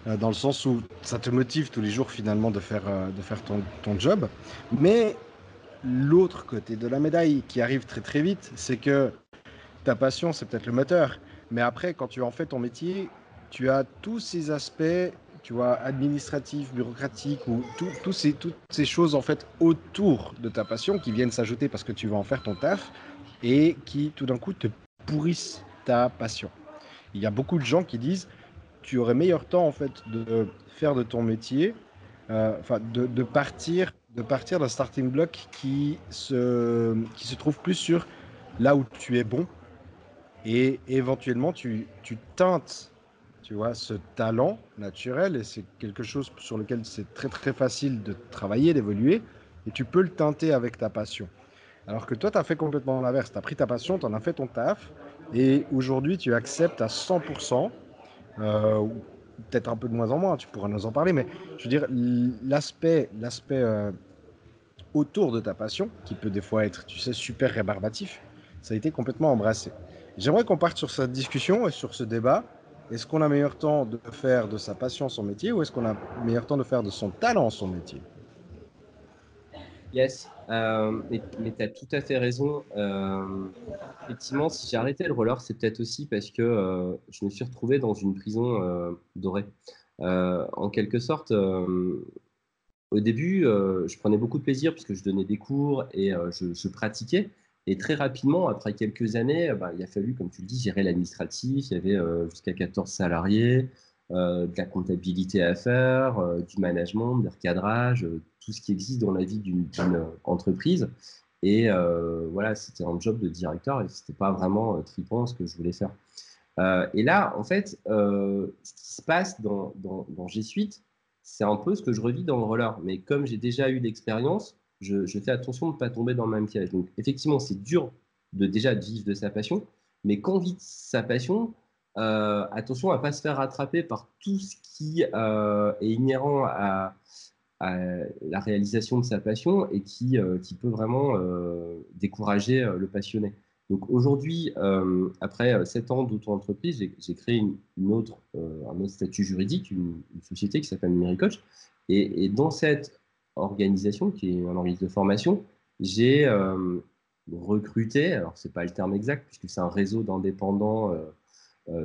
euh, dans le sens où ça te motive tous les jours finalement de faire, euh, de faire ton, ton job. Mais l'autre côté de la médaille qui arrive très très vite, c'est que ta passion, c'est peut-être le moteur. Mais après, quand tu en fais ton métier, tu as tous ces aspects, tu vois, administratifs, bureaucratiques, ou ces, toutes ces choses en fait autour de ta passion qui viennent s'ajouter parce que tu vas en faire ton taf et qui tout d'un coup te pourrissent ta passion. Il y a beaucoup de gens qui disent tu aurais meilleur temps en fait de faire de ton métier, euh, enfin de, partir de partir d'un starting block qui se, qui se trouve plus sur là où tu es bon et éventuellement tu, tu teintes tu vois ce talent naturel et c'est quelque chose sur lequel c'est très très facile de travailler, d'évoluer et tu peux le teinter avec ta passion. Alors que toi, tu as fait complètement l'inverse. Tu as pris ta passion, tu en as fait ton taf, et aujourd'hui, tu acceptes à 100%, euh, peut-être un peu de moins en moins, tu pourras nous en parler, mais je veux dire, l'aspect, l'aspect euh, autour de ta passion, qui peut des fois être, tu sais, super rébarbatif, ça a été complètement embrassé. J'aimerais qu'on parte sur cette discussion et sur ce débat. Est-ce qu'on a meilleur temps de faire de sa passion son métier ou est-ce qu'on a meilleur temps de faire de son talent son métier? Yes, euh, mais, tu as tout à fait raison. Euh, effectivement, si j'ai arrêté le roller, c'est peut-être aussi parce que euh, je me suis retrouvé dans une prison dorée. en quelque sorte, au début, je prenais beaucoup de plaisir puisque je donnais des cours et je, pratiquais. Et très rapidement, après quelques années, bah, il a fallu, comme tu le dis, gérer l'administratif. Il y avait jusqu'à 14 salariés, de la comptabilité à faire, du management, du recadrage, tout ce qui existe dans la vie d'une entreprise. Et euh, voilà, c'était un job de directeur et c'était pas vraiment euh, tripant ce que je voulais faire. Euh, et là, en fait, ce qui se passe dans, dans, G Suite, c'est un peu ce que je revis dans le roller. Mais comme j'ai déjà eu l'expérience, je, fais attention de ne pas tomber dans le même piège. Donc, effectivement, c'est dur de déjà vivre de sa passion. Mais quand on vit sa passion, attention à ne pas se faire rattraper par tout ce qui est inhérent à, la réalisation de sa passion et qui, euh, peut vraiment euh, décourager euh, le passionné. Donc aujourd'hui, après sept ans d'auto-entreprise, j'ai créé une, autre, un autre statut juridique, une, société qui s'appelle Numéricoach. Et, et, dans cette organisation, qui est un organisme de formation, j'ai recruté, alors ce n'est pas le terme exact, puisque c'est un réseau d'indépendants euh,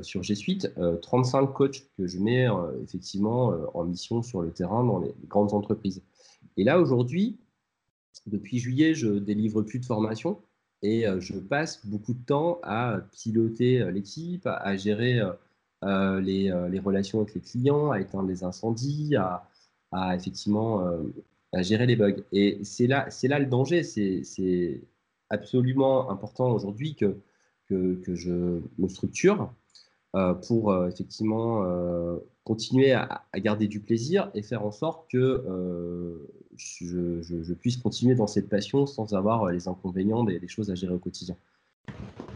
sur G Suite, 35 euh, coachs que je mets euh, effectivement en mission sur le terrain dans les grandes entreprises. Et là, aujourd'hui, depuis juillet, je délivre plus de formation et je passe beaucoup de temps à piloter l'équipe, à gérer les, relations avec les clients, à éteindre les incendies, à, effectivement gérer les bugs. Et c'est là, là le danger. C'est absolument important aujourd'hui que, je me structure euh, pour euh, effectivement euh, continuer à, garder du plaisir et faire en sorte que je, puisse continuer dans cette passion sans avoir les inconvénients des, choses à gérer au quotidien.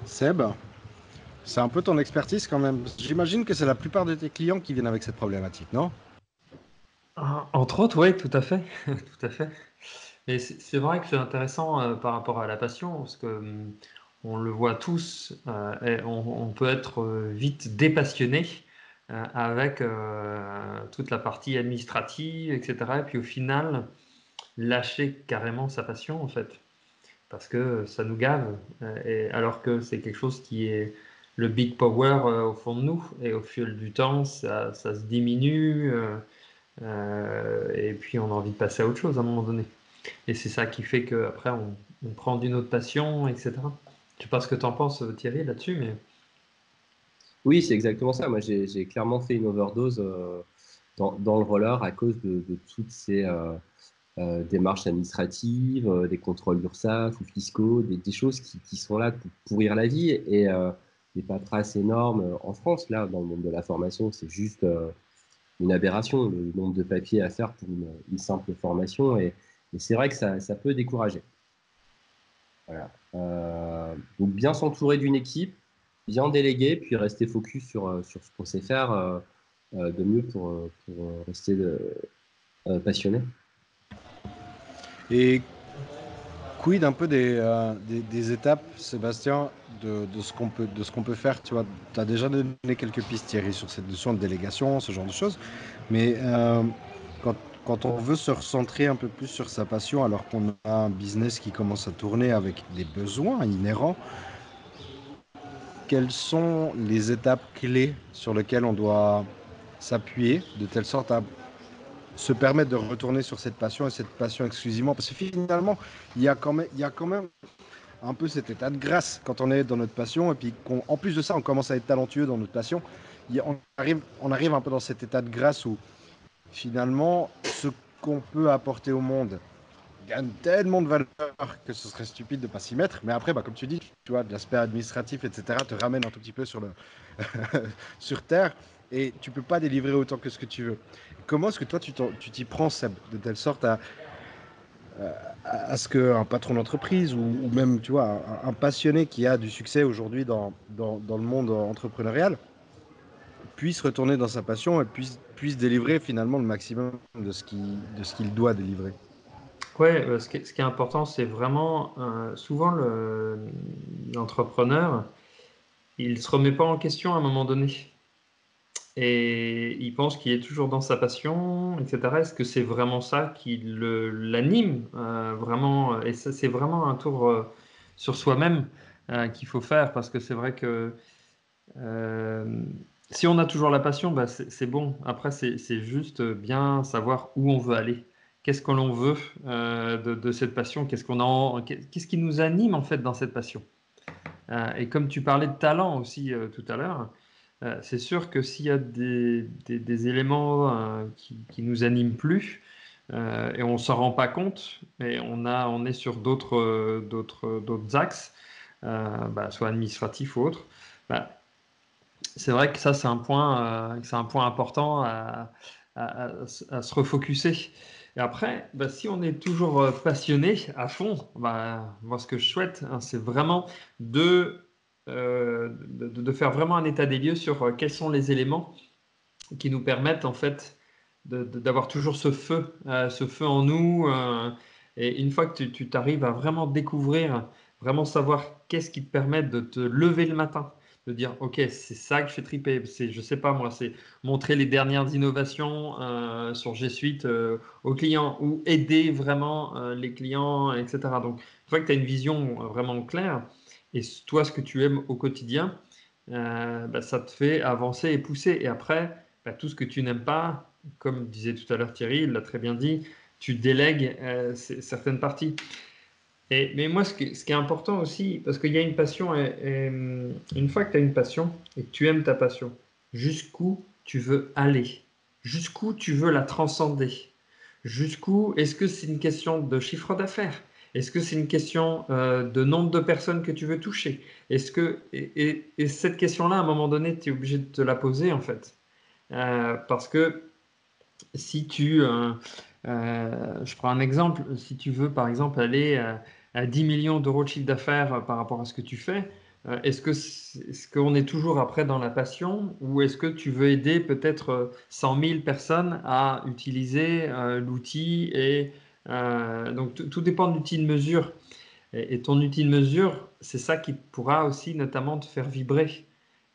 Seb, c'est un peu ton expertise quand même. J'imagine que c'est la plupart de tes clients qui viennent avec cette problématique, non? Entre autres, oui, tout à fait. tout à fait. Et c'est vrai que c'est intéressant par rapport à la passion, parce que hum, on le voit tous, euh, et on, peut être euh, vite dépassionné euh, avec toute la partie administrative, etc. Et puis au final, lâcher carrément sa passion, en fait, parce que ça nous gave, et, alors que c'est quelque chose qui est le big power au fond de nous, et au fil du temps, ça, se diminue, et puis on a envie de passer à autre chose à un moment donné. Et c'est ça qui fait qu'après, on, on prend d'une autre passion, etc. Je sais pas ce que tu en penses, Thierry, là-dessus, mais. Oui, c'est exactement ça. Moi, j'ai clairement fait une overdose euh, dans, le roller à cause de, toutes ces euh, euh, démarches administratives, des contrôles URSAF ou fiscaux, des, choses qui, sont là pour pourrir la vie et des paperasses énormes en France. Là, dans le monde de la formation, c'est juste une aberration, le nombre de papiers à faire pour une, simple formation. Et, c'est vrai que ça, ça peut décourager. Voilà. Euh, donc bien s'entourer d'une équipe, bien déléguer, puis rester focus sur, euh, sur ce qu'on sait faire euh, de mieux pour, pour rester passionné. Et quid un peu des, des, étapes, Sébastien, de, de ce qu'on peut, de peut faire? Tu vois, as déjà donné quelques pistes, Thierry, sur cette notion de délégation, ce genre de choses. Mais quand on veut se recentrer un peu plus sur sa passion alors qu'on a un business qui commence à tourner avec des besoins inhérents, quelles sont les étapes clés sur lesquelles on doit s'appuyer de telle sorte à se permettre de retourner sur cette passion et cette passion exclusivement? Parce que finalement, il y a quand même, un peu cet état de grâce quand on est dans notre passion et puis qu'en plus de ça, on commence à être talentueux dans notre passion. On arrive, on arrive un peu dans cet état de grâce où finalement, ce qu'on peut apporter au monde gagne tellement de valeur que ce serait stupide de ne pas s'y mettre. Mais après, bah, comme tu dis, tu vois, l'aspect administratif, etc., te ramène un tout petit peu sur, le sur Terre et tu peux pas délivrer autant que ce que tu veux. Comment est-ce que toi, tu t'y prends, Seb, de telle sorte à, à ce qu'un patron d'entreprise ou, même, tu vois, un, passionné qui a du succès aujourd'hui dans, dans, le monde entrepreneurial puisse retourner dans sa passion et puisse puisse délivrer finalement le maximum de ce qu'il doit délivrer. Oui, euh, ce, qui est, important, c'est vraiment euh, souvent l'entrepreneur, il ne se remet pas en question à un moment donné. Et il pense qu'il est toujours dans sa passion, etc. Est-ce que c'est vraiment ça qui l'anime euh, vraiment Et ça, c'est vraiment un tour sur soi-même qu'il faut faire parce que c'est vrai que si on a toujours la passion, bah, c'est bon. Après, c'est juste bien savoir où on veut aller. Qu'est-ce que l'on veut euh, de, cette passion? Qu'est-ce qu'on Qu'est-ce qui nous anime en fait dans cette passion? Euh, Et comme tu parlais de talent aussi euh, tout à l'heure, c'est sûr que s'il y a des, éléments qui, qui nous animent plus et on s'en rend pas compte, mais on a, on est sur d'autres d'autres axes, bah, soit administratifs ou autres. Bah, c'est vrai que ça, c'est un point, euh, c'est un point important à, se refocuser. Et après, bah, si on est toujours euh, passionné à fond, bah, moi, ce que je souhaite, hein, c'est vraiment de, euh, de, faire vraiment un état des lieux sur quels sont les éléments qui nous permettent, en fait, d'avoir toujours ce feu, ce feu en nous. et une fois que tu t'arrives à vraiment découvrir, vraiment savoir qu'est-ce qui te permet de te lever le matin, de dire ok c'est ça que je fais triper. C'est je sais pas moi c'est montrer les dernières innovations euh, sur G Suite euh, aux clients ou aider vraiment euh, les clients etc donc une fois que tu as une vision vraiment claire. Et toi ce que tu aimes au quotidien bah, ça te fait avancer et pousser. Et après bah, tout ce que tu n'aimes pas comme disait tout à l'heure Thierry il l'a très bien dit tu délègues certaines parties mais moi, ce qui, est important aussi, parce qu'il y a une passion, et, une fois que tu as une passion et que tu aimes ta passion, jusqu'où tu veux aller, jusqu'où tu veux la transcender, jusqu'où est-ce que c'est une question de chiffre d'affaires? Est-ce que c'est une question euh, de nombre de personnes que tu veux toucher? Est-ce que et, cette question-là, à un moment donné, tu es obligé de te la poser en fait, euh, parce que si tu, euh, je prends un exemple, si tu veux par exemple aller à 10 millions d'euros de chiffre d'affaires euh, par rapport à ce que tu fais, euh, est-ce que est-ce qu'on est toujours après dans la passion ou est-ce que tu veux aider peut-être 100 euh, 000 personnes à utiliser l'outil et donc tout dépend de l'outil de mesure. Et, ton outil de mesure c'est ça qui pourra aussi notamment te faire vibrer.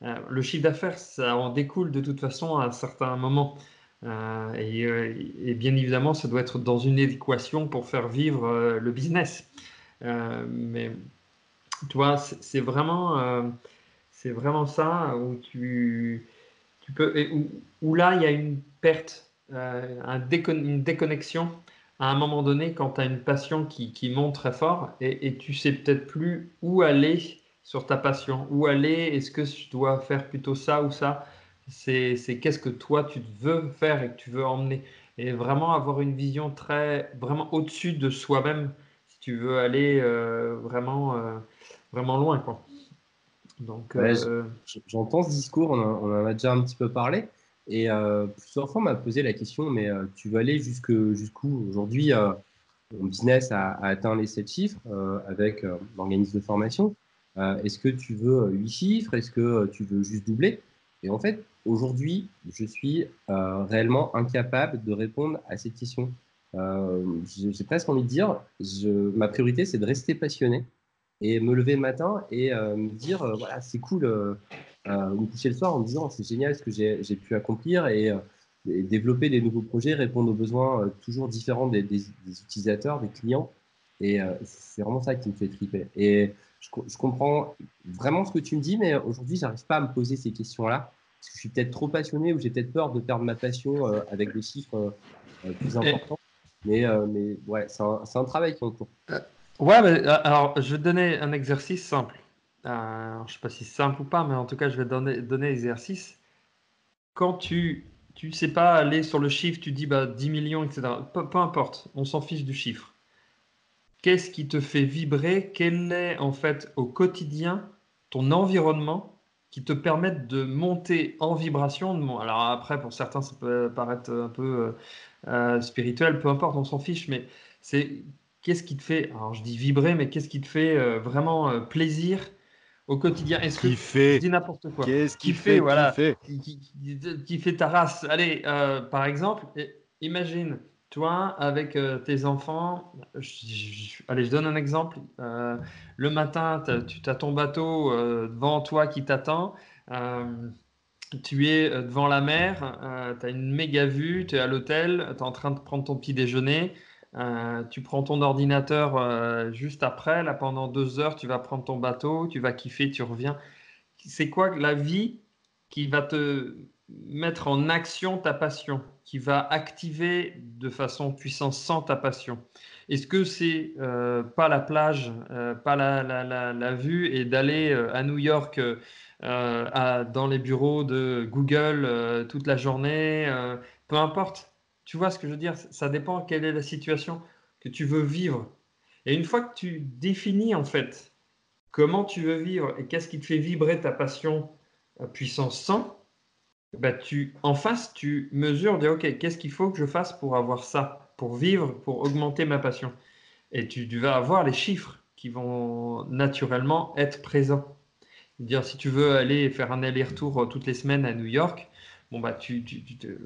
Le chiffre d'affaires ça en découle de toute façon à un certain moment et, et, bien évidemment ça doit être dans une équation pour faire vivre le business. Euh, mais tu vois, c'est vraiment, euh, c'est vraiment ça où tu, peux, où, là il y a une perte, euh, un une déconnexion à un moment donné quand tu as une passion qui, qui, monte très fort et, et tu sais peut-être plus où aller sur ta passion, où aller, est-ce que je dois faire plutôt ça ou ça? C'est qu'est-ce que toi tu veux faire et que tu veux emmener. Et vraiment avoir une vision très, vraiment au-dessus de soi-même tu veux aller euh, vraiment, euh, vraiment loin. Quoi. Donc, euh, J'entends ce discours, on, en a déjà un petit peu parlé. Et plusieurs fois, on m'a posé la question, mais tu veux aller jusqu'où? Aujourd'hui, mon business a, atteint les 7 chiffres avec l'organisme de formation. Est-ce que tu veux 8 chiffres? Est-ce que tu veux juste doubler? Et en fait, aujourd'hui, je suis réellement incapable de répondre à cette question. Euh, j'ai presque envie de dire, ma priorité, c'est de rester passionné et me lever le matin et euh, me dire, euh, voilà, c'est cool, me coucher le soir en me disant, c'est génial ce que j'ai pu accomplir et, développer des nouveaux projets, répondre aux besoins toujours différents des, utilisateurs, des clients. Et c'est vraiment ça qui me fait triper. Et je, je, comprends vraiment ce que tu me dis, mais aujourd'hui, j'arrive pas à me poser ces questions-là. Parce que je suis peut-être trop passionné ou j'ai peut-être peur de perdre ma passion avec des chiffres plus importants. Mais, euh, mais ouais, c'est un, un, travail qui est en cours. Euh, ouais, mais, euh, alors je vais donner un exercice simple. je ne sais pas si c'est simple ou pas, mais en tout cas, je vais donner, donner l'exercice. Quand tu tu sais pas aller sur le chiffre, tu dis bah, 10 millions, etc. Peu, peu importe, on s'en fiche du chiffre. Qu'est-ce qui te fait vibrer? Quel est en fait au quotidien ton environnement qui te permettent de monter en vibration Alors après, pour certains, ça peut paraître un peu euh, spirituel, peu importe, on s'en fiche, mais c'est qu'est-ce qui te fait, alors je dis vibrer, mais qu'est-ce qui te fait euh, vraiment euh, plaisir au quotidien? Est-ce que fait dis n'importe quoi? Qu'est-ce qui, fait, voilà, qui fait, qui, fait ta race? Allez, par exemple, imagine toi avec tes enfants. allez, je donne un exemple. le matin, tu as ton bateau devant toi qui t'attend tu es euh, devant la mer, euh, tu as une méga vue, tu es à l'hôtel, tu es en train de prendre ton petit déjeuner, euh, tu prends ton ordinateur juste après, là pendant deux heures, tu vas prendre ton bateau, tu vas kiffer, tu reviens. C'est quoi la vie qui va te mettre en action ta passion, qui va activer de façon puissance sans ta passion Est-ce que c'est euh, pas la plage, euh, pas la, la, la, vue et d'aller euh, à New York à, dans les bureaux de Google toute la journée Peu importe. Tu vois ce que je veux dire? Ça dépend quelle est la situation que tu veux vivre. Et une fois que tu définis en fait comment tu veux vivre et qu'est-ce qui te fait vibrer ta passion puissance 100, bah, tu, en face, tu mesures, dis, OK, qu'est-ce qu'il faut que je fasse pour avoir ça, pour vivre, pour augmenter ma passion? Et tu, vas avoir les chiffres qui vont naturellement être présents. Dire, si tu veux aller faire un aller-retour euh, toutes les semaines à New York, bon, bah, tu,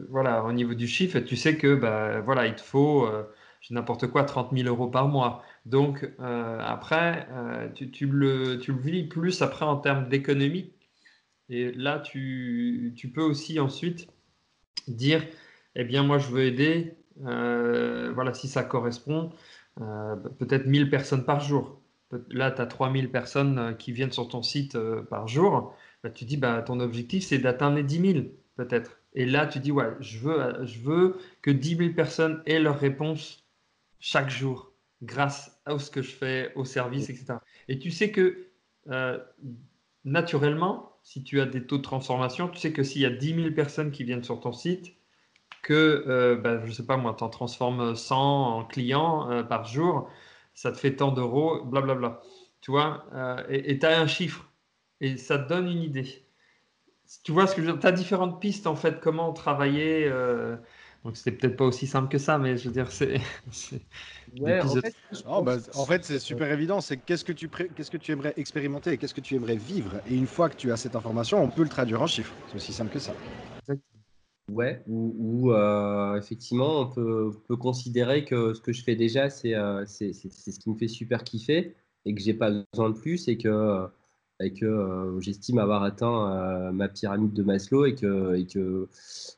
voilà, au niveau du chiffre, tu sais que bah, voilà, il te faut euh, n'importe quoi 30 000 euros par mois. Donc, euh, après, tu, le, tu le vis plus après en termes d'économie et là, tu, peux aussi ensuite dire, eh bien, moi, je veux aider, euh, voilà, si ça correspond, euh, peut-être 1000 personnes par jour. Là, tu as 3000 personnes euh, qui viennent sur ton site par jour. Bah, tu dis, bah, ton objectif, c'est d'atteindre les 10 000, peut-être. Et là, tu dis, ouais, je veux, je veux que 10 000 personnes aient leur réponse chaque jour grâce à ce que je fais, au service, etc. Et tu sais que naturellement, si tu as des taux de transformation, tu sais que s'il y a 10 000 personnes qui viennent sur ton site, que, euh, bah, je ne sais pas moi, tu en transformes 100 en clients euh, par jour, ça te fait tant d'euros, blablabla. Tu vois, euh, et tu as un chiffre et ça te donne une idée. Tu vois ce que je veux dire? Tu as différentes pistes en fait, comment travailler. Donc c'était peut-être pas aussi simple que ça, mais je veux dire, c'est. Ouais, bah, en fait, c'est super évident. C'est qu'est-ce que tu qu'est-ce que tu aimerais expérimenter et qu'est-ce que tu aimerais vivre. Et une fois que tu as cette information, on peut le traduire en chiffres. C'est aussi simple que ça. Ouais, ou, euh, effectivement, on peut, peut, considérer que ce que je fais déjà, c'est euh, c'est ce qui me fait super kiffer et que j'ai pas besoin de plus et que et que euh, j'estime avoir atteint euh, ma pyramide de Maslow et que, et, que,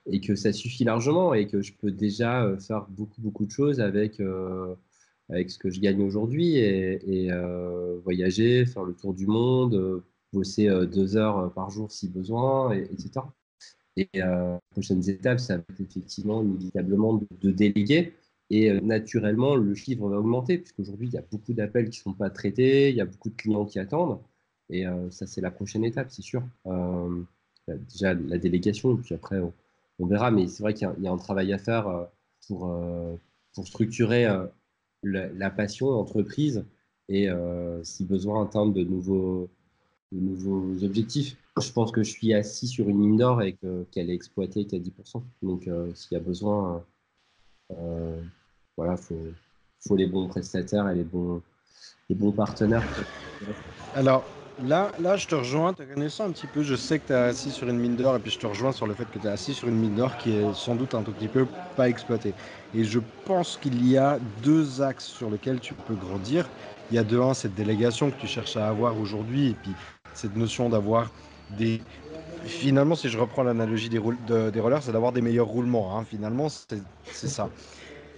et que ça suffit largement et que je peux déjà euh, faire beaucoup, beaucoup de choses avec, avec ce que je gagne aujourd'hui et, voyager, faire le tour du monde, bosser deux heures par jour si besoin, et, etc. Et les prochaines étapes, ça va être effectivement inévitablement de, de déléguer. Et naturellement, le chiffre va augmenter, puisqu'aujourd'hui, il y a beaucoup d'appels qui ne sont pas traités, il y a beaucoup de clients qui attendent. Et euh, ça, c'est la prochaine étape, c'est sûr. Euh, déjà, la délégation, puis après, on, verra. Mais c'est vrai qu'il y, a un travail à faire euh, pour, structurer la, passion entreprise et si besoin atteindre de nouveaux, de nouveaux objectifs. Je pense que je suis assis sur une mine d'or et qu'elle est exploitée qu'à 10%. Donc s'il y a besoin, voilà, il faut, faut, les bons prestataires et les bons, les bons partenaires. Alors, Là, là, je te rejoins, te connaissant un petit peu, je sais que tu es assis sur une mine d'or et puis je te rejoins sur le fait que tu es assis sur une mine d'or qui est sans doute un tout petit peu pas exploitée. Et je pense qu'il y a deux axes sur lesquels tu peux grandir. Il y a de un, cette délégation que tu cherches à avoir aujourd'hui et puis cette notion d'avoir des... Finalement, si je reprends l'analogie des, des rollers, c'est d'avoir des meilleurs roulements. Hein. Finalement, c'est ça.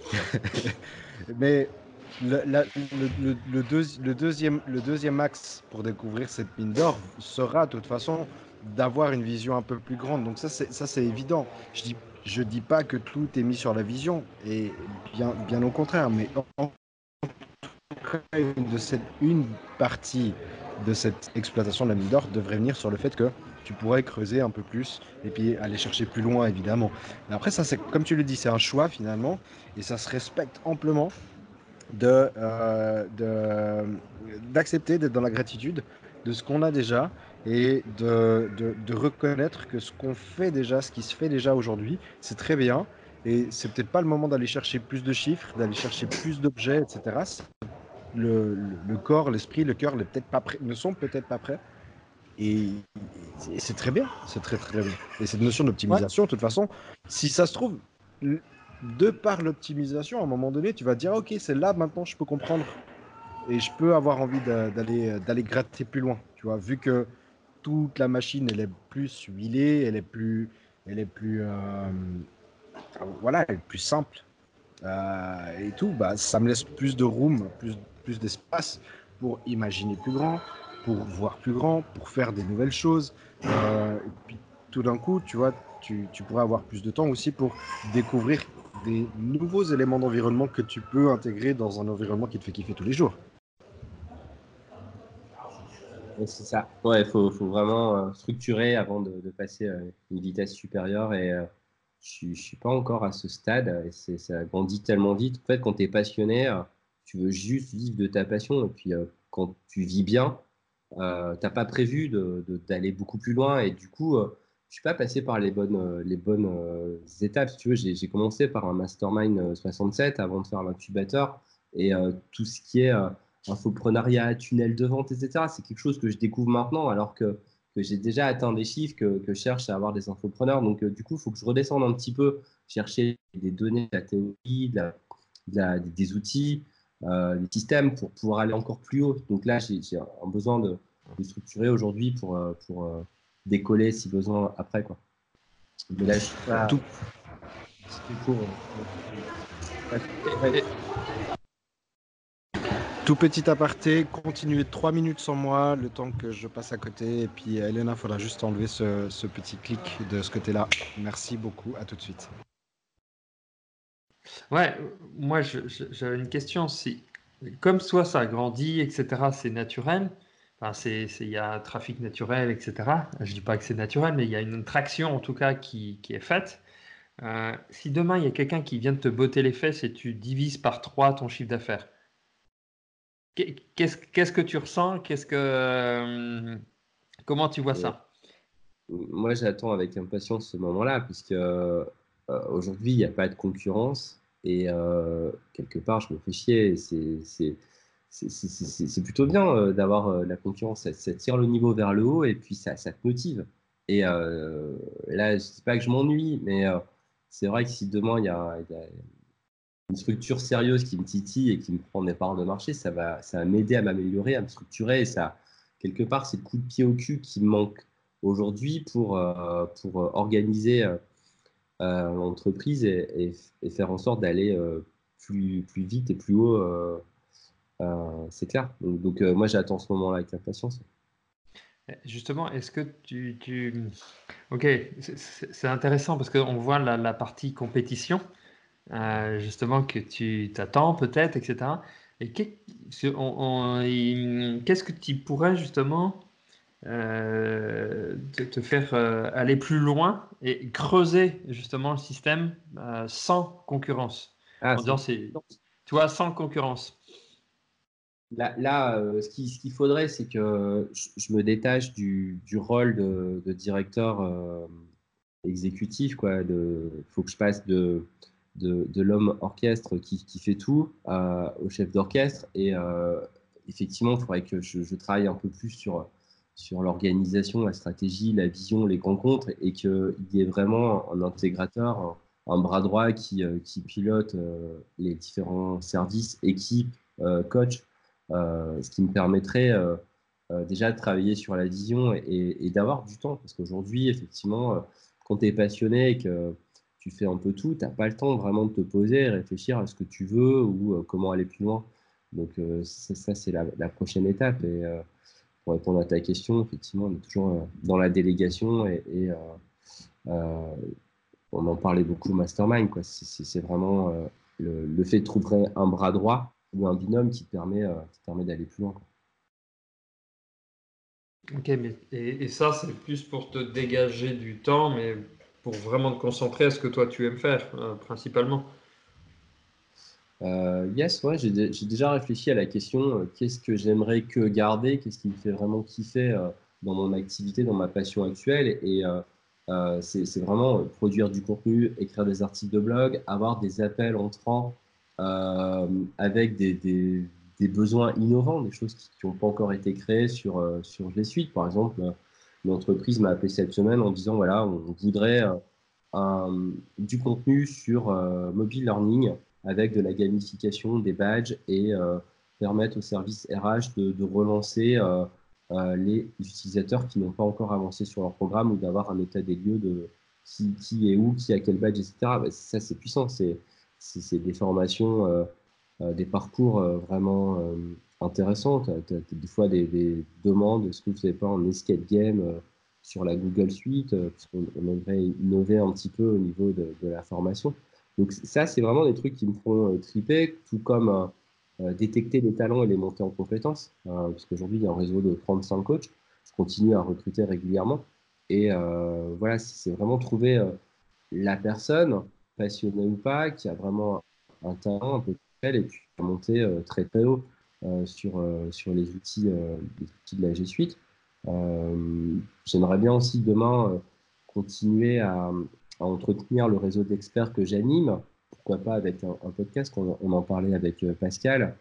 Mais le, deuxième, axe pour découvrir cette mine d'or sera de toute façon d'avoir une vision un peu plus grande. Donc ça, c'est évident. Je dis, dis pas que tout est mis sur la vision, et bien, bien au contraire, mais en, de cette, une partie de cette exploitation de la mine d'or devrait venir sur le fait que tu pourrais creuser un peu plus et puis aller chercher plus loin, évidemment. Après, ça, c'est comme tu le dis, c'est un choix finalement, et ça se respecte amplement euh, d'accepter d'être dans la gratitude de ce qu'on a déjà et de, de, reconnaître que ce qu'on fait déjà, ce qui se fait déjà aujourd'hui, c'est très bien. Et c'est peut-être pas le moment d'aller chercher plus de chiffres, d'aller chercher plus d'objets, etc. Le, le, corps, l'esprit, le cœur pas ne sont peut-être pas prêts. Et, c'est très bien, c'est très très bien. Et cette notion d'optimisation, de toute façon, si ça se trouve, de par l'optimisation, à un moment donné, tu vas dire, ok, c'est là maintenant, je peux comprendre et je peux avoir envie d'aller d'aller gratter plus loin. Tu vois, vu que toute la machine, elle est plus huilée, elle est plus, elle est plus, euh, voilà, elle est plus simple euh, et tout. Bah, ça me laisse plus de room, plus, plus d'espace pour imaginer plus grand, pour voir plus grand, pour faire des nouvelles choses. Euh, et puis, tout d'un coup, tu vois, tu pourrais avoir plus de temps aussi pour découvrir des nouveaux éléments d'environnement que tu peux intégrer dans un environnement qui te fait kiffer tous les jours. C'est ça. Ouais, faut, vraiment euh, structurer avant de, passer à une vitesse supérieure. Et euh, je ne suis pas encore à ce stade. Et ça grandit tellement vite. En fait, quand tu es passionné, euh, tu veux juste vivre de ta passion. Et puis, quand tu vis bien, euh, tu n'as pas prévu d'aller beaucoup plus loin. Et du coup, suis pas passé par les bonnes, les bonnes étapes. Si tu veux, j'ai commencé par un mastermind 67 avant de faire l'incubateur. Et tout ce qui est infoprenariat, tunnel de vente, etc. C'est quelque chose que je découvre maintenant alors que, que j'ai déjà atteint des chiffres, que, que, je cherche à avoir des infopreneurs. Donc, euh, du coup, il faut que je redescende un petit peu, chercher des données, la théorie, des outils, euh, des systèmes pour pouvoir aller encore plus haut. Donc là, j'ai un besoin de, de structurer aujourd'hui pour, euh, pour euh, décoller si besoin après. Quoi. Mais là, je suis pas... Tout. Court, tout petit aparté, continuez trois minutes sans moi, le temps que je passe à côté. Et puis, Elena, il faudra juste enlever ce, ce, petit clic de ce côté-là. Merci beaucoup, à tout de suite. Ouais, moi, j'avais une question. Si, comme soit ça grandit, etc., c'est naturel. Enfin, il y a un trafic naturel, etc. Je ne dis pas que c'est naturel, mais il y a une traction, en tout cas, qui, qui est faite. Euh, si demain, il y a quelqu'un qui vient de te botter les fesses et tu divises par trois ton chiffre d'affaires, Qu'est-ce que tu ressens? Qu'est-ce que euh, comment tu vois ça? Moi, j'attends avec impatience ce moment-là, puisque euh, aujourd'hui, il n'y a pas de concurrence et euh, quelque part, je me fais chier. C'est plutôt bien d'avoir la concurrence. Ça, tire le niveau vers le haut et puis ça, te motive. Et là, je ne dis pas que je m'ennuie, mais c'est vrai que si demain il y a, une structure sérieuse qui me titille et qui me prend des parts de marché, ça va, ça va m'aider à m'améliorer, à me structurer. Et ça, quelque part, c'est le coup de pied au cul qui me manque aujourd'hui pour, euh, pour euh, organiser euh, l'entreprise et, et, faire en sorte d'aller plus, plus vite et plus haut. C'est clair. Donc, donc moi, j'attends ce moment-là avec impatience. Justement, est-ce que tu, tu... Ok, c'est intéressant parce qu'on voit la, la partie compétition. Euh, justement que tu t'attends peut-être, etc. Et qu'est-ce que tu pourrais justement euh, te, faire euh, aller plus loin et creuser justement le système sans concurrence? Ah, en c'est, tu vois, sans concurrence. Là, là ce, qu'il, ce qu'il faudrait, c'est que je, me détache du, du rôle de, de directeur exécutif. Il faut que je passe de, de, l'homme orchestre qui, fait tout euh, au chef d'orchestre. Et euh, effectivement, il faudrait que je, travaille un peu plus sur, sur l'organisation, la stratégie, la vision, les rencontres, et qu'il y ait vraiment un intégrateur, un, bras droit qui, euh, qui pilote les différents services, équipes, coach, ce qui me permettrait déjà de travailler sur la vision et, d'avoir du temps. Parce qu'aujourd'hui, effectivement, quand tu es passionné et que tu fais un peu tout, tu n'as pas le temps vraiment de te poser et réfléchir à ce que tu veux ou euh, comment aller plus loin. Donc euh, ça, c'est la, prochaine étape. Et euh, pour répondre à ta question, effectivement, on est toujours dans la délégation et, on en parlait beaucoup au mastermind. C'est vraiment le, fait de trouver un bras droit ou un binôme qui te permet, permet d'aller plus loin. Ok, mais et ça, c'est plus pour te dégager du temps, mais pour vraiment te concentrer à ce que toi tu aimes faire, euh, principalement euh, Yes, ouais, j'ai déjà réfléchi à la question euh, qu'est-ce que j'aimerais que garder, qu'est-ce qui me fait vraiment kiffer dans mon activité, dans ma passion actuelle. Et c'est vraiment produire du contenu, écrire des articles de blog, avoir des appels entrants avec des, des, des, besoins innovants, des choses qui n'ont pas encore été créées sur, sur les suites. Par exemple, l'entreprise m'a appelé cette semaine en disant voilà, on voudrait euh, du contenu sur euh, mobile learning avec de la gamification, des badges et euh, permettre au service RH de, relancer les utilisateurs qui n'ont pas encore avancé sur leur programme ou d'avoir un état des lieux de qui, qui, est où, qui a quel badge, etc. Bah, ça, c'est puissant. C'est des formations, des parcours vraiment intéressant. Tu as, des fois des, demandes est-ce que vous n'avez pas un escape game euh, sur la Google Suite, parce qu'on aimerait innover un petit peu au niveau de, la formation. Donc ça, c'est vraiment des trucs qui me font triper, tout comme détecter les talents et les monter en compétences, parce qu'aujourd'hui, il y a un réseau de 35 coachs, je continue à recruter régulièrement. Et voilà, c'est vraiment trouver la personne, passionnée ou pas, qui a vraiment un talent un peu et puis monter euh, très très haut euh, sur, euh, sur les outils, les outils de la G Suite. J'aimerais bien aussi demain continuer à, entretenir le réseau d'experts que j'anime. Pourquoi pas avec un, podcast, on, en parlait avec Pascal,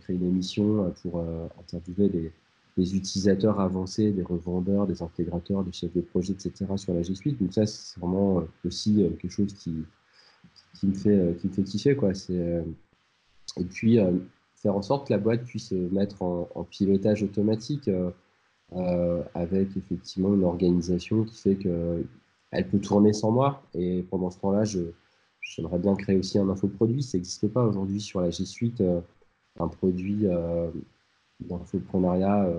créer une émission pour interviewer des, utilisateurs avancés, des revendeurs, des intégrateurs, des chefs de projet, etc. sur la G Suite. Donc ça, c'est vraiment aussi quelque chose qui, qui, me, fait, qui me fait kiffer. Quoi. C'est et puis, euh, faire en sorte que la boîte puisse se mettre en, pilotage automatique euh, euh, avec effectivement une organisation qui fait qu'elle peut tourner sans moi. Et pendant ce temps-là, j'aimerais bien créer aussi un infoproduit. Ça n'existe pas aujourd'hui sur la G Suite, un produit d'infoprenariat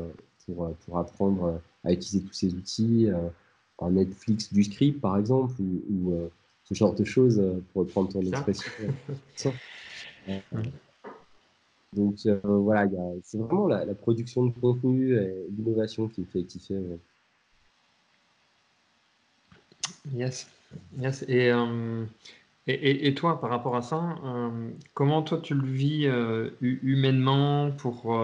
pour, pour apprendre à utiliser tous ces outils, un Netflix du script par exemple, ou, ce genre de choses, pour reprendre ton expression. Donc euh, voilà, c'est vraiment la, production de contenu et l'innovation qui me fait kiffer. Yes. yes. Euh, et, et, et, toi, par rapport à ça, euh, comment toi tu le vis humainement pour,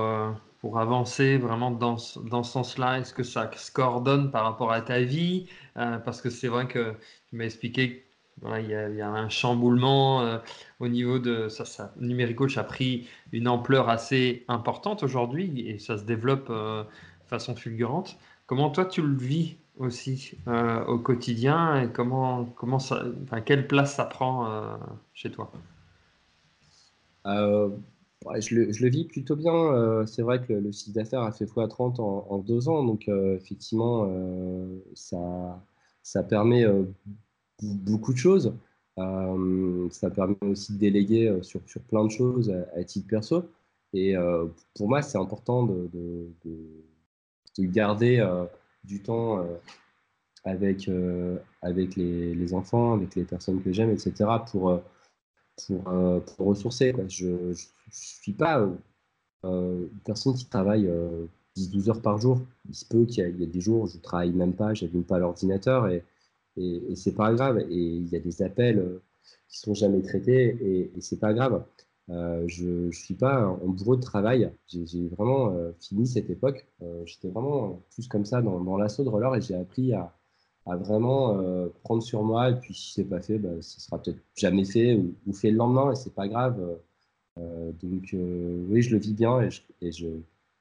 pour avancer vraiment dans, dans ce sens-là? Est-ce que ça se coordonne par rapport à ta vie? Parce que c'est vrai que tu m'as expliqué il, y a, un chamboulement euh, au niveau de ça, ça. Numéricoach a pris une ampleur assez importante aujourd'hui et ça se développe euh, de façon fulgurante. Comment toi tu le vis aussi euh, au quotidien et comment, comment ça, quelle place ça prend chez toi? Je, le, je, le, vis plutôt bien. c'est vrai que le, le chiffre d'affaires a fait x30 en, en, deux ans, donc effectivement, ça, ça permet beaucoup de choses. Euh, ça permet aussi de déléguer euh, sur, sur plein de choses à, titre perso. Et euh, pour moi, c'est important de, de, garder du temps avec, avec les, enfants, avec les personnes que j'aime, etc. pour, pour, pour ressourcer. Je ne suis pas une personne qui travaille 10-12 heures par jour. Il se peut qu'il y, ait des jours où je ne travaille même pas, je n'allume pas l'ordinateur. Et, et, et c'est pas grave. Et il y a des appels euh, qui sont jamais traités et, et c'est pas grave. Euh, je ne suis pas en bourreau de travail. J'ai vraiment euh, fini cette époque. J'étais vraiment plus comme ça dans, dans l'assaut de roller et j'ai appris à, vraiment prendre sur moi. Et puis, si c'est pas fait, bah, ce sera peut-être jamais fait ou, fait le lendemain et c'est pas grave. donc, oui, je le vis bien et je, et je,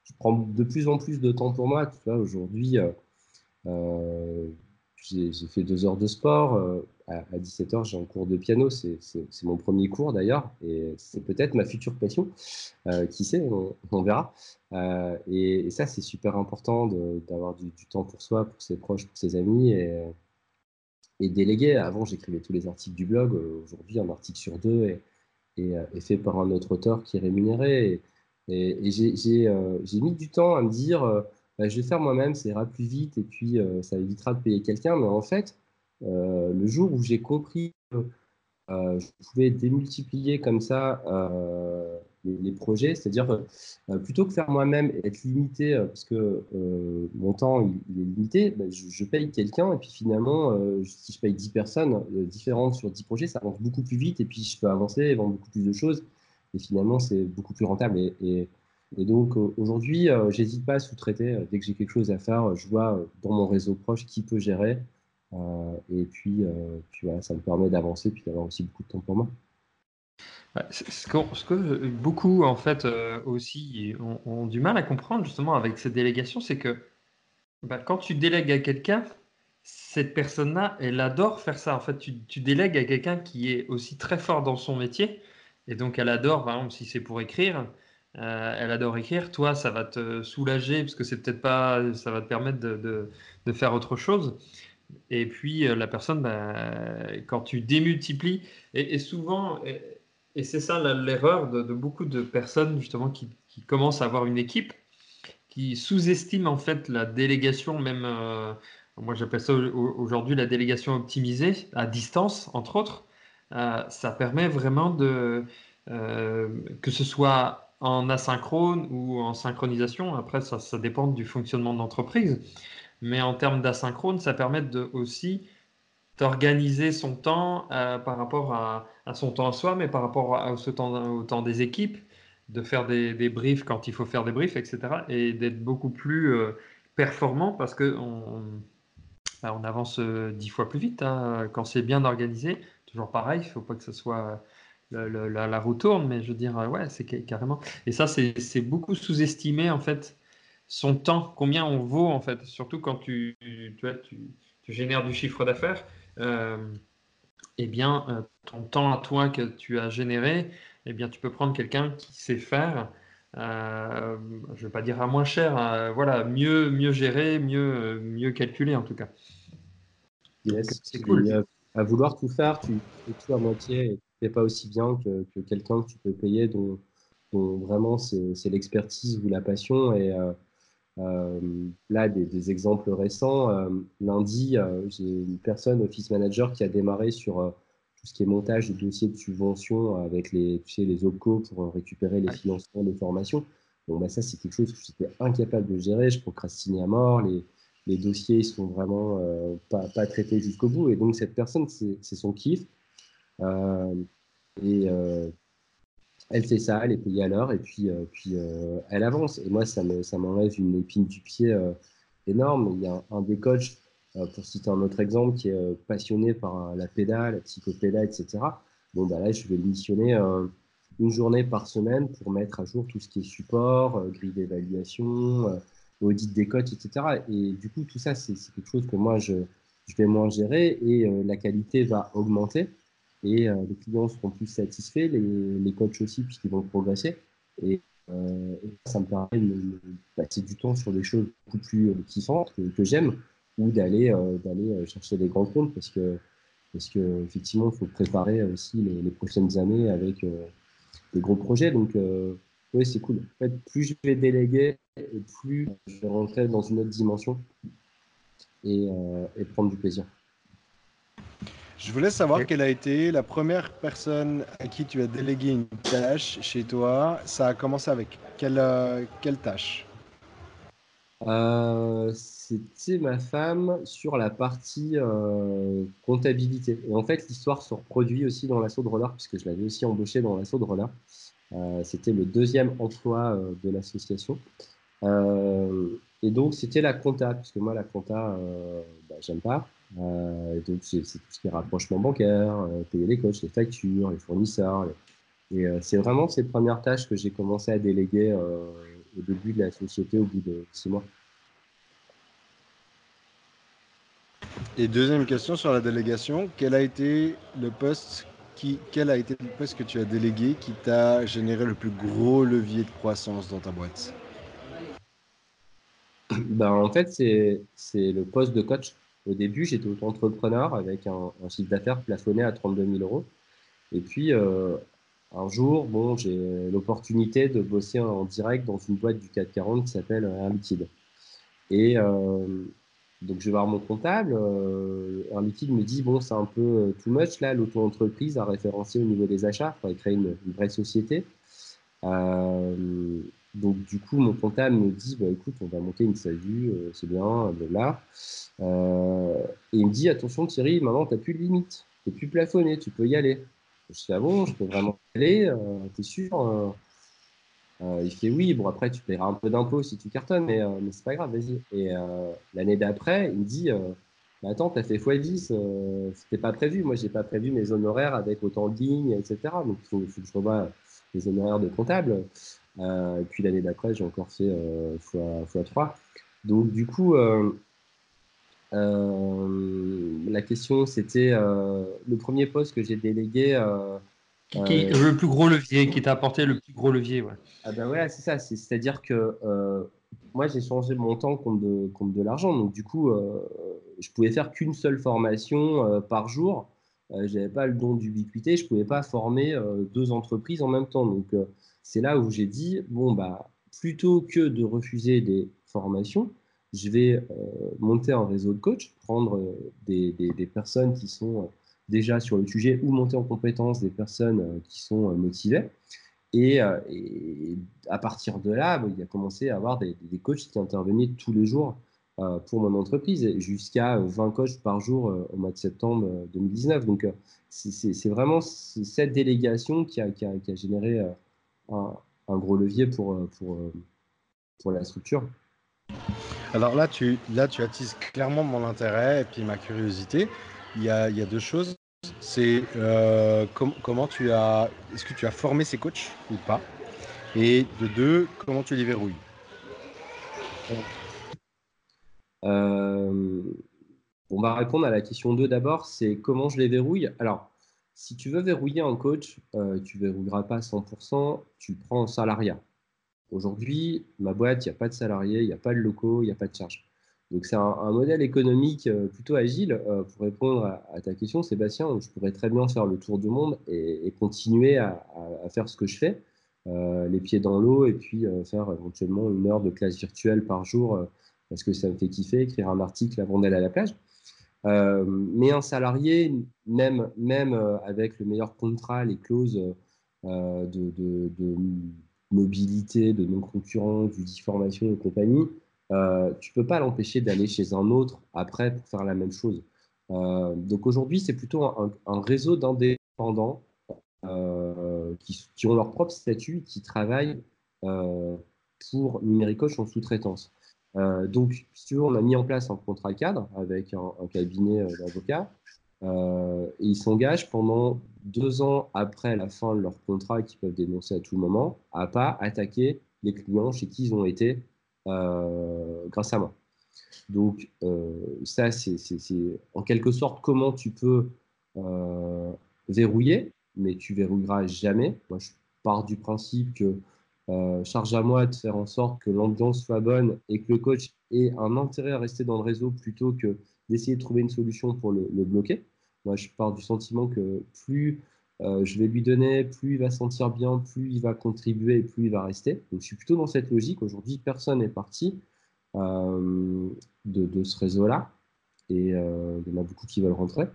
je, prends de plus en plus de temps pour moi. Tu vois, aujourd'hui, j'ai fait deux heures de sport. Euh, à, 17h, j'ai un cours de piano. C'est mon premier cours d'ailleurs. Et c'est peut-être ma future passion. Euh, qui sait, on, verra. Euh, et, ça, c'est super important d'avoir du, temps pour soi, pour ses proches, pour ses amis. Et, et déléguer. Avant, j'écrivais tous les articles du blog. Aujourd'hui, un article sur deux est, est, fait par un autre auteur qui est rémunéré. Et, et j'ai mis du temps à me dire bah, je vais faire moi-même, ça ira plus vite et puis euh, ça évitera de payer quelqu'un. Mais en fait, euh, le jour où j'ai compris que euh, je pouvais démultiplier comme ça les, projets, c'est-à-dire plutôt que faire moi-même et être limité, parce que mon temps il, est limité, bah, je, paye quelqu'un et puis finalement, si je paye 10 personnes différentes sur 10 projets, ça avance beaucoup plus vite et puis je peux avancer et vendre beaucoup plus de choses. Et finalement, c'est beaucoup plus rentable. et et donc aujourd'hui, euh, j'hésite pas à sous-traiter. Euh, dès que j'ai quelque chose à faire, je vois euh, dans mon réseau proche qui peut gérer. et puis, puis voilà, ça me permet d'avancer puis d'avoir aussi beaucoup de temps pour moi. Ce que, beaucoup en fait aussi ont, du mal à comprendre justement avec cette délégation, c'est que bah, quand tu délègues à quelqu'un, cette personne-là, elle adore faire ça. En fait, tu, tu délègues à quelqu'un qui est aussi très fort dans son métier, et donc elle adore, par exemple, si c'est pour écrire, euh, elle adore écrire. Toi, ça va te soulager parce que c'est peut-être pas, ça va te permettre de, faire autre chose. Et puis euh, la personne, bah, quand tu démultiplies, et, souvent, et, c'est ça l'erreur de, beaucoup de personnes justement qui, commencent à avoir une équipe, qui sous-estiment en fait la délégation même euh, moi j'appelle ça aujourd'hui la délégation optimisée à distance, entre autres. ça permet vraiment de, que ce soit en asynchrone ou en synchronisation, après ça, dépend du fonctionnement de l'entreprise, mais en termes d'asynchrone, ça permet de, aussi d'organiser son temps par rapport à, son temps à soi, mais par rapport au temps des équipes, de faire des, briefs quand il faut faire des briefs, etc. Et d'être beaucoup plus euh, performant parce qu'on on, bah, avance euh, dix fois plus vite hein, quand c'est bien organisé. Toujours pareil, il ne faut pas que ce soit la, la, roue tourne, mais je veux dire, ouais, c'est carrément. Et ça, c'est beaucoup sous-estimé en fait son temps, combien on vaut en fait, surtout quand tu, tu, tu, tu génères du chiffre d'affaires. Euh, eh bien, ton temps à toi que tu as généré, eh bien, tu peux prendre quelqu'un qui sait faire, euh, je ne vais pas dire à moins cher, euh, voilà, mieux, mieux gérer, mieux, mieux calculer en tout cas. c'est cool. À, vouloir tout faire, tu fais tout à moitié et ne pas aussi bien que, quelqu'un que tu peux payer dont, vraiment c'est l'expertise ou la passion. Et euh, là, des, des, exemples récents. lundi, j'ai une personne, office manager, qui a démarré sur tout ce qui est montage de dossiers de subvention avec les, tu sais, les OPCO pour récupérer les financements de formation. Bon, bah, ça, c'est quelque chose que j'étais incapable de gérer. Je procrastinais à mort. Les, les dossiers sont vraiment euh, pas, pas, traités jusqu'au bout. Et donc, cette personne, c'est son kiff. Euh, et euh, elle fait ça, elle est payée à l'heure et puis, puis elle avance. Et moi, ça m'enlève ça une épine du pied énorme. Il y a un des coachs euh, pour citer un autre exemple, qui est euh, passionné par la pédale, la psychopédale, etc. Bon, bah là, je vais missionner euh, une journée par semaine pour mettre à jour tout ce qui est support, grille d'évaluation, audit des cotes, etc. Et du coup, tout ça, c'est quelque chose que moi, je, je vais moins gérer et la qualité va augmenter et les clients seront plus satisfaits, les, les coachs aussi, puisqu'ils vont progresser. Et, ça me permet de, passer du temps sur des choses beaucoup plus kiffantes que, que j'aime ou d'aller euh, euh, chercher des grands comptes parce que parce que effectivement il faut préparer aussi les, prochaines années avec euh, des gros projets. Donc oui c'est cool. En fait plus je vais déléguer plus je vais rentrer dans une autre dimension et, et prendre du plaisir je voulais savoir quelle a été la première personne à qui tu as délégué une tâche chez toi. Ça a commencé avec quelle, quelle tâche? Euh, c'était ma femme sur la partie euh, comptabilité. Et en fait, l'histoire se reproduit aussi dans l'assaut de roller, puisque je l'avais aussi embauché dans l'assaut de roller. Euh, c'était le deuxième emploi de l'association. et donc, c'était la compta, puisque moi, la compta, bah, j'aime pas. Donc, c'est tout ce qui est rapprochement bancaire, payer les coachs, les factures, les fournisseurs. Et c'est vraiment ces premières tâches que j'ai commencé à déléguer au début de la société au bout de six mois. Et deuxième question sur la délégation, quel a été le poste qui, quel a été le poste que tu as délégué qui t'a généré le plus gros levier de croissance dans ta boîte? Ben, En fait, c'est le poste de coach. Au début, j'étais auto-entrepreneur avec un, chiffre d'affaires plafonné à 32 000 euros. Et puis, euh, un jour, bon, j'ai l'opportunité de bosser en direct dans une boîte du 440 qui s'appelle Air Liquide. Et euh, donc, je vais voir mon comptable. Euh, Air Liquide me dit Bon, c'est un peu euh, too much là, l'auto-entreprise à référencer au niveau des achats. Il faudrait créer une, vraie société. Donc, du coup, mon comptable me dit bah, Écoute, on va monter une SASU, c'est bien, là. et il me dit Attention, Thierry, maintenant, tu n'as plus de limite. Tu plus plafonné, tu peux y aller. Je dis, ah bon, je peux vraiment aller, euh, t'es sûr euh, euh, Il fait oui, bon après tu paieras un peu d'impôts si tu cartonnes, mais, mais c'est pas grave, vas-y. Et l'année d'après, il me dit, bah, attends, t'as fait x10, c'était pas prévu. Moi, j'ai pas prévu mes honoraires avec autant de lignes, etc. Donc il faut, que je revoie les honoraires de comptable. Et puis l'année d'après, j'ai encore fait x, x3. Donc du coup, euh, la question, c'était euh, le premier poste que j'ai délégué. Euh, qui, le plus gros levier, qui t'a apporté le plus gros levier. Ouais. Ah ben ouais, c'est ça. C'est-à-dire que moi, j'ai changé mon temps contre de, contre de l'argent. Donc, du coup, je pouvais faire qu'une seule formation par jour. je n'avais pas le don d'ubiquité. Je ne pouvais pas former deux entreprises en même temps. Donc, c'est là où j'ai dit bon, bah, plutôt que de refuser des formations, je vais monter un réseau de coachs, prendre des, des, personnes qui sont déjà sur le sujet ou monter en compétence des personnes qui sont motivées. Et, à partir de là, bah, il a commencé à avoir des, des coachs qui intervenaient tous les jours pour mon entreprise, jusqu'à 20 coachs par jour au mois de septembre 2019. Donc, c'est vraiment cette délégation qui a, qui a, qui a généré un, un, gros levier pour, pour, pour la structure. Alors là tu, là, tu attises clairement mon intérêt et puis ma curiosité. Il y a, il y a deux choses. C'est euh, comment tu as. Est-ce que tu as formé ces coachs ou pas? Et de deux, comment tu les verrouilles? Euh, On va répondre à la question 2 d'abord c'est comment je les verrouille? Alors, si tu veux verrouiller un coach, euh, tu ne verrouilleras pas 100%, tu prends un salariat. Aujourd'hui, ma boîte, il n'y a pas de salariés, il n'y a pas de locaux, il n'y a pas de charges. Donc c'est un, modèle économique euh, plutôt agile. Euh, pour répondre à, ta question, Sébastien, je pourrais très bien faire le tour du monde et, continuer à, faire ce que je fais, les pieds dans l'eau, et puis faire éventuellement une heure de classe virtuelle par jour, parce que ça me fait kiffer, écrire un article avant d'aller à la plage. Mais un salarié, même, même avec le meilleur contrat, les clauses de mobilité, de non-concurrence, formation et compagnie, euh, tu peux pas l'empêcher d'aller chez un autre après pour faire la même chose. Euh, donc aujourd'hui, c'est plutôt un, réseau d'indépendants euh, qui, ont leur propre statut qui travaillent euh, pour Numéricoche en sous-traitance. Donc, si on a mis en place un contrat cadre avec un, cabinet d'avocats et ils s'engagent pendant deux ans après la fin de leur contrat, qu'ils peuvent dénoncer à tout moment, à pas attaquer les clients chez qui ils ont été euh, grâce à moi. Donc, euh, ça, c'est en quelque sorte comment tu peux euh, verrouiller, mais tu verrouilleras jamais. Moi, je pars du principe que charge à moi de faire en sorte que l'ambiance soit bonne et que le coach ait un intérêt à rester dans le réseau plutôt que d'essayer de trouver une solution pour le bloquer. Moi, je pars du sentiment que plus euh, je vais lui donner, plus il va sentir bien, plus il va contribuer et plus il va rester. Donc, je suis plutôt dans cette logique. Aujourd'hui, personne n'est parti euh, de, ce réseau-là. Et euh, il y en a beaucoup qui veulent rentrer.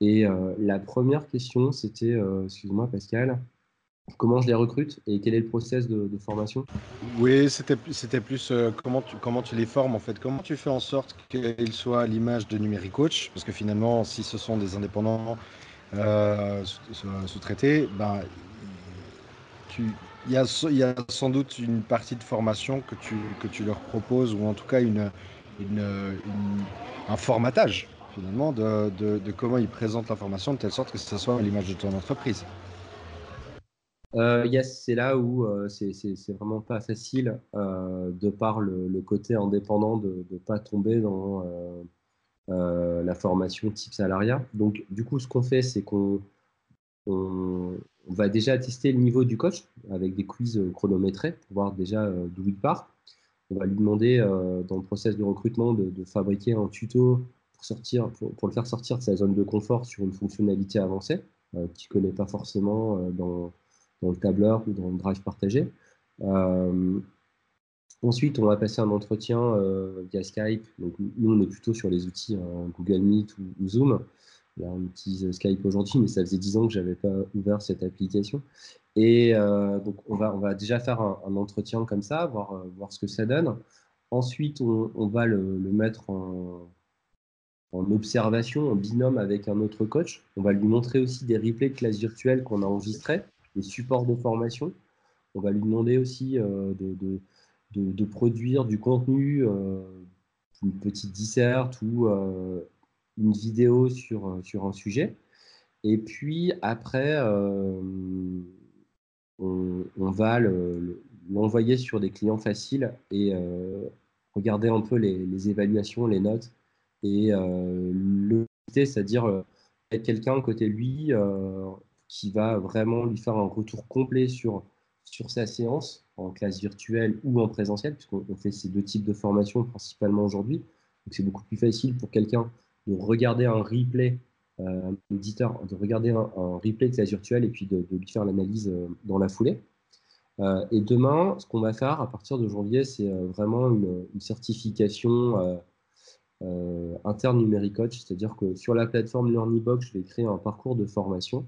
Et la première question, c'était, excuse-moi Pascal, comment je les recrute et quel est le process de, formation Oui, c'était, plus comment, tu, comment tu les formes en fait. Comment tu fais en sorte qu'ils soient à l'image de Numérique Coach? Parce que finalement, si ce sont des indépendants euh, sous-traité, ben, il y, a, y, a, sans doute une partie de formation que tu, que tu leur proposes, ou en tout cas une, un formatage finalement de, de, comment ils présentent l'information de telle sorte que ce soit à l'image de ton entreprise. Euh, yes, c'est là où euh, c'est vraiment pas facile euh, de par le, côté indépendant de ne pas tomber dans euh, la formation type salariat. Donc, du coup, ce qu'on fait, c'est qu'on va déjà tester le niveau du coach avec des quiz chronométrés pour voir déjà d'où il part. On va lui demander dans le process de recrutement de, fabriquer un tuto pour, sortir, pour, le faire sortir de sa zone de confort sur une fonctionnalité avancée qu'il ne connaît pas forcément dans, dans, le tableur ou dans le drive partagé. Ensuite, on va passer un entretien euh, via Skype. Donc, nous, on est plutôt sur les outils hein, Google Meet ou, Zoom. Là, on utilise Skype aujourd'hui, mais ça faisait 10 ans que je n'avais pas ouvert cette application. Et euh, donc, on va, déjà faire un, entretien comme ça, voir, euh, voir ce que ça donne. Ensuite, on, va le, mettre en, en, observation, en binôme avec un autre coach. On va lui montrer aussi des replays de classe virtuelle qu'on a enregistrés, des supports de formation. On va lui demander aussi de de, produire du contenu, euh, une petite disserte ou euh, une vidéo sur, euh, sur un sujet. Et puis après, on, va l'envoyer sur des clients faciles et regarder un peu les, évaluations, les notes et le c'est-à-dire être quelqu'un côté lui qui va vraiment lui faire un retour complet sur, sur sa séance en classe virtuelle ou en présentiel, puisqu'on fait ces deux types de formations principalement aujourd'hui. Donc c'est beaucoup plus facile pour quelqu'un de regarder un replay, euh, un de regarder un, replay de classe virtuelle et puis de, lui faire l'analyse euh, dans la foulée. Euh, et demain, ce qu'on va faire à partir de janvier, c'est euh, vraiment une, certification euh, interne numérique coach, c'est-à-dire que sur la plateforme LearnyBox, je vais créer un parcours de formation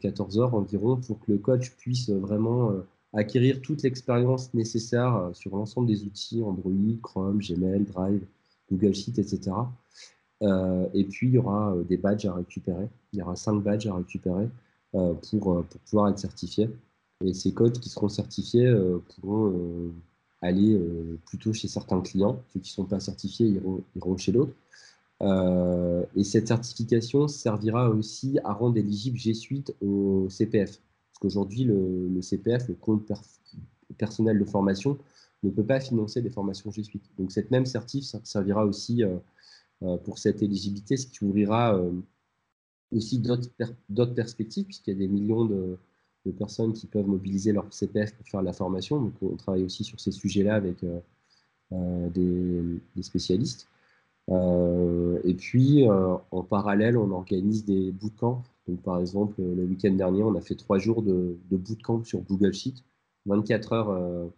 14 heures environ pour que le coach puisse vraiment acquérir toute l'expérience nécessaire sur l'ensemble des outils Android, Chrome, Gmail, Drive, Google Sheet, etc. et puis, il y aura des badges à récupérer. Il y aura 5 badges à récupérer pour, pouvoir être certifié. Et ces codes qui seront certifiés euh, pourront euh, aller euh, plutôt chez certains clients. Ceux qui ne sont pas certifiés iront, iront chez d'autres. et cette certification servira aussi à rendre éligible G Suite au CPF. Parce qu'aujourd'hui, le, CPF, le compte personnel de formation, ne peut pas financer des formations G Suite. Donc cette même certif servira aussi pour cette éligibilité, ce qui ouvrira aussi d'autres perspectives, puisqu'il y a des millions de, personnes qui peuvent mobiliser leur CPF pour faire la formation. Donc, on travaille aussi sur ces sujets-là avec euh, euh, des, spécialistes. Euh, et puis, en parallèle, on organise des bootcamps. Donc, par exemple, le week-end dernier, on a fait trois jours de, de bootcamp sur Google Sheet, 24 heures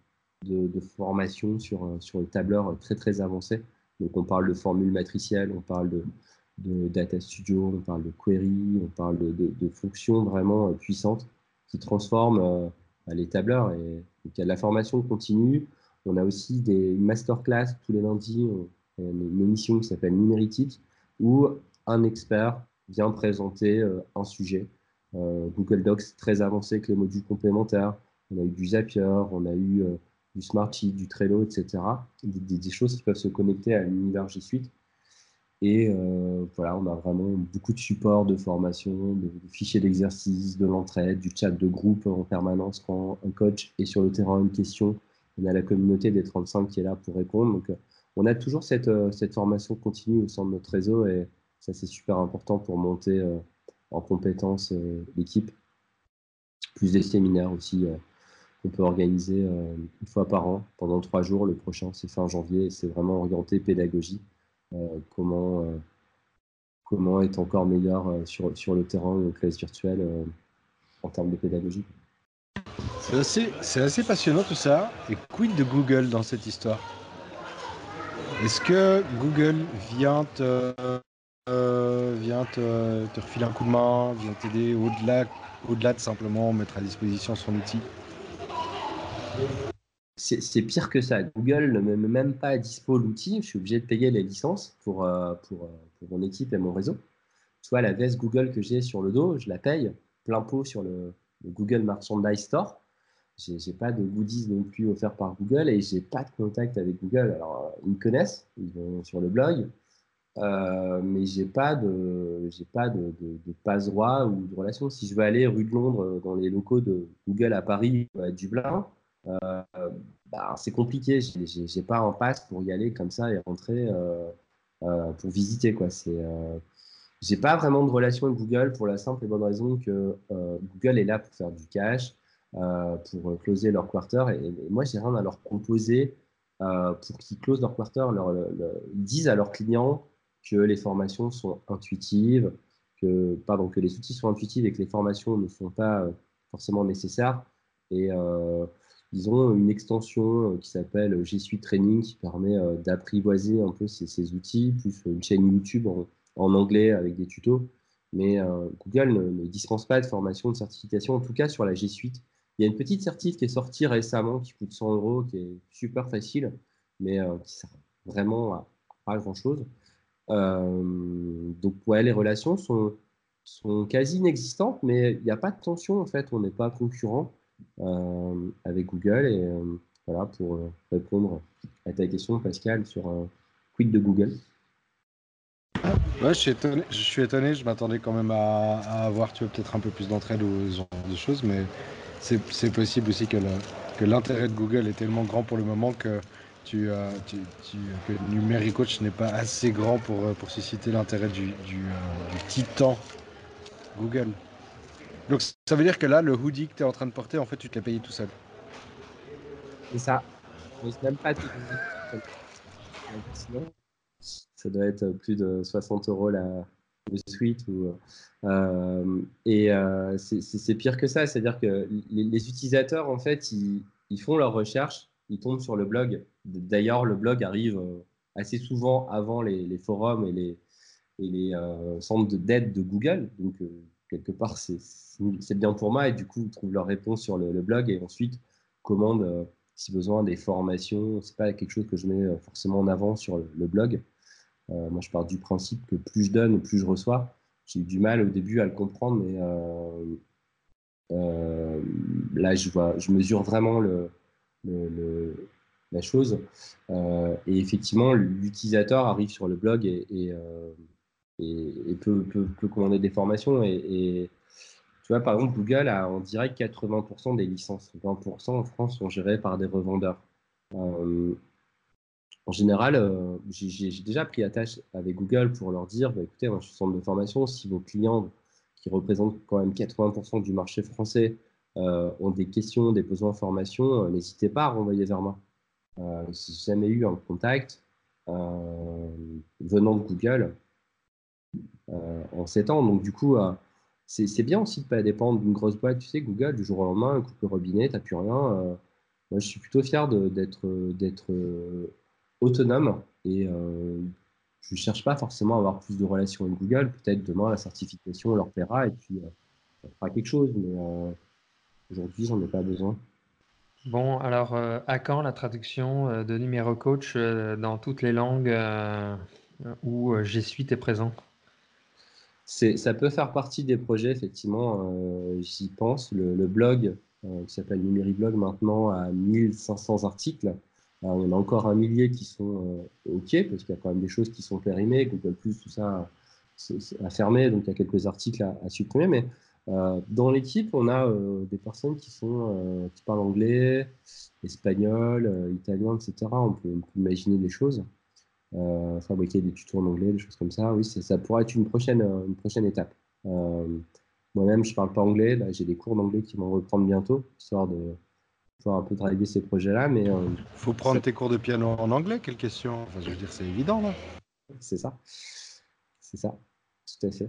de, formation sur, sur le tableur très très avancé. Donc, on parle de formules matricielles, on parle de, Data Studio, on parle de query, on parle de, fonctions vraiment puissantes qui transforme euh, les tableurs. Et, il y a de la formation continue. On a aussi des masterclass tous les lundis, une émission qui s'appelle Numéritique, où un expert vient présenter euh, un sujet. Euh, Google Docs très avancé avec les modules complémentaires. On a eu du Zapier, on a eu du Smartsheet, du Trello, etc. Des, choses qui peuvent se connecter à l'univers G Suite. Et euh, voilà, on a vraiment beaucoup de support, de formation, de, fichiers d'exercice, de l'entraide, du chat de groupe en permanence quand un coach est sur le terrain une question. On a la communauté des 35 qui est là pour répondre. Donc, euh, on a toujours cette, euh, cette formation continue au sein de notre réseau et ça, c'est super important pour monter en compétence l'équipe. Plus des séminaires aussi qu'on peut organiser une fois par an pendant trois jours. Le prochain, c'est fin janvier et c'est vraiment orienté pédagogie. Euh, comment, euh, comment être encore meilleur euh, sur, le terrain de classe virtuelle en termes de pédagogie. C'est assez passionnant tout ça. Et quid de Google dans cette histoire? Est-ce que Google vient te, vient te, te, refiler un coup de main, vient t'aider au-delà, au-delà de simplement mettre à disposition son outil? C'est pire que ça. Google ne met même pas à dispo l'outil. Je suis obligé de payer les licences pour, euh, euh, pour, mon équipe et mon réseau. Soit la veste Google que j'ai sur le dos, je la paye plein pot sur le, Google Merchandise Store. Je n'ai pas de goodies non plus offerts par Google et j'ai pas de contact avec Google. Alors, euh, ils me connaissent, ils vont sur le blog, mais j'ai pas de j'ai pas de, passe droit ou de relation. Si je veux aller rue de Londres dans les locaux de Google à Paris ou à Dublin, euh, bah, c'est compliqué. J'ai pas un passe pour y aller comme ça et rentrer euh, euh, pour visiter. Quoi. C'est j'ai pas vraiment de relation avec Google pour la simple et bonne raison que Google est là pour faire du cash, pour closer leur quarter. Et, moi, j'ai rien à leur proposer pour qu'ils closent leur quarter. Leur, ils disent à leurs clients que les formations sont intuitives, que, pardon, que les outils sont intuitifs et que les formations ne sont pas forcément nécessaires. Et ils ont une extension euh, qui s'appelle G Suite Training qui permet euh, d'apprivoiser un peu ces, outils, plus une chaîne YouTube en, anglais avec des tutos. Mais euh, Google ne, dispense pas de formation, de certification, en tout cas sur la G Suite. Il y a une petite certif qui est sortie récemment qui coûte 100 euros, qui est super facile, mais qui sert vraiment à pas grand-chose. donc ouais, les relations sont, quasi inexistantes, mais il n'y a pas de tension en fait, on n'est pas concurrent. Euh, avec Google. Et euh, voilà, pour euh, répondre à ta question, Pascal, sur un quid de Google. Ouais, je suis étonné, je, m'attendais quand même à, avoir tu peut-être un peu plus d'entraide ou ce genre de choses, mais c'est possible aussi que l'intérêt de Google est tellement grand pour le moment que, tu, tu, que Numérique Coach n'est pas assez grand pour, pour susciter l'intérêt du, du, du, titan Google. Donc ça veut dire que là, le hoodie que tu es en train de porter, en fait, tu te l'as payé tout seul. C'est ça. Je même pas tout Ça doit être plus de 60 euros la, Suite. Ou, et c'est pire que ça, c'est-à-dire que les, utilisateurs, en fait, ils, font leurs recherches, ils tombent sur le blog. D'ailleurs, le blog arrive assez souvent avant les, forums et les, et les centres d'aide de Google. Donc, quelque part, c'est bien pour moi. Et du coup, ils trouvent leur réponse sur le, blog et ensuite commandent, si besoin, des formations. C'est pas quelque chose que je mets forcément en avant sur le blog. Euh, moi, je pars du principe que plus je donne, plus je reçois. J'ai eu du mal au début à le comprendre, mais euh, euh, là, je, vois, je mesure vraiment le, la chose. et effectivement, l'utilisateur arrive sur le blog et, et, peut, peut, commander des formations. Et, tu vois, par exemple, Google a en direct 80% des licences. 20% en France sont gérées par des revendeurs en général, euh, j'ai déjà pris attache avec Google pour leur dire bah, écoutez, moi, je suis centre de formation, si vos clients, qui représentent quand même 80% du marché français, euh, ont des questions, des besoins de formation, euh, n'hésitez pas à renvoyer vers moi. Si j'ai jamais eu un contact venant de Google en 7 ans, donc du coup, c'est bien aussi de ne pas dépendre d'une grosse boîte. Tu sais, Google, du jour au lendemain, coupe le robinet, tu n'as plus rien. moi, je suis plutôt fier d'être autonome et euh, je ne cherche pas forcément à avoir plus de relations avec Google. Peut-être demain, la certification leur plaira et puis euh, on fera quelque chose, mais euh, aujourd'hui, j'en ai pas besoin. Bon, alors, à quand la traduction de numéro coach dans toutes les langues où G Suite est présent? Ça peut faire partie des projets, effectivement, j'y pense. Le, le blog, qui s'appelle Numériblog, maintenant, a 1500 articles on a encore un millier qui sont euh, OK, parce qu'il y a quand même des choses qui sont périmées, Google Plus, tout ça a fermé, donc il y a quelques articles à, supprimer. Mais euh, dans l'équipe, on a euh, des personnes qui, sont, qui parlent anglais, espagnol, italien, etc. On peut, imaginer des choses. fabriquer des tutos en anglais, des choses comme ça. Oui, ça pourrait être une prochaine, une prochaine étape. Moi-même, je ne parle pas anglais. J'ai des cours d'anglais qui vont reprendre bientôt, histoire de, un peu driver ces projets-là. Mais euh, faut prendre tes cours de piano en anglais, quelle question? Enfin, je veux dire, c'est évident là. C'est ça, c'est ça, tout à fait.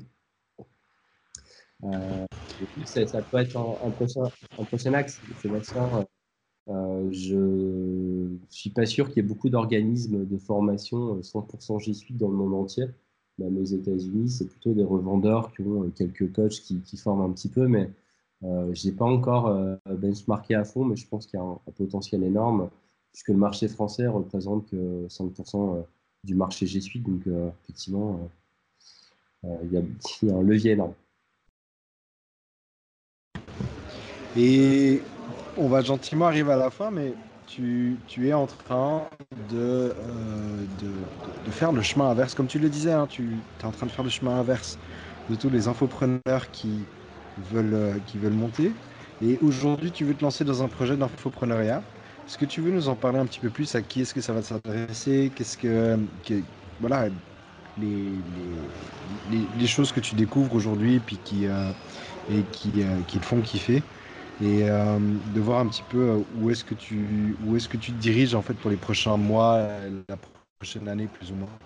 Euh, ça, peut être un, prochain, un prochain axe. Sébastien, euh, je ne suis pas sûr qu'il y ait beaucoup d'organismes de formation 100% G Suite dans le monde entier. Même aux États-Unis, c'est plutôt des revendeurs qui ont quelques coachs qui, qui forment un petit peu, mais euh, je n'ai pas encore euh, benchmarké à fond, mais je pense qu'il y a un, potentiel énorme, puisque le marché français représente que 5% euh, du marché G Suite. Donc, effectivement, il y, a, un levier énorme. Et on va gentiment arriver à la fin, mais tu, es en train de, de, faire le chemin inverse. Comme tu le disais, hein, tu es en train de faire le chemin inverse de tous les infopreneurs qui, veulent, euh, qui veulent monter. Et aujourd'hui, tu veux te lancer dans un projet d'infopreneuriat. Est-ce que tu veux nous en parler un petit peu plus? À qui est-ce que ça va s'adresser? Qu'est-ce que, voilà, les, les, choses que tu découvres aujourd'hui puis qui, euh, et qui, euh, qui te font kiffer et de voir un petit peu où est-ce que tu où est-ce que tu te diriges en fait pour les prochains mois, la prochaine année plus ou moins?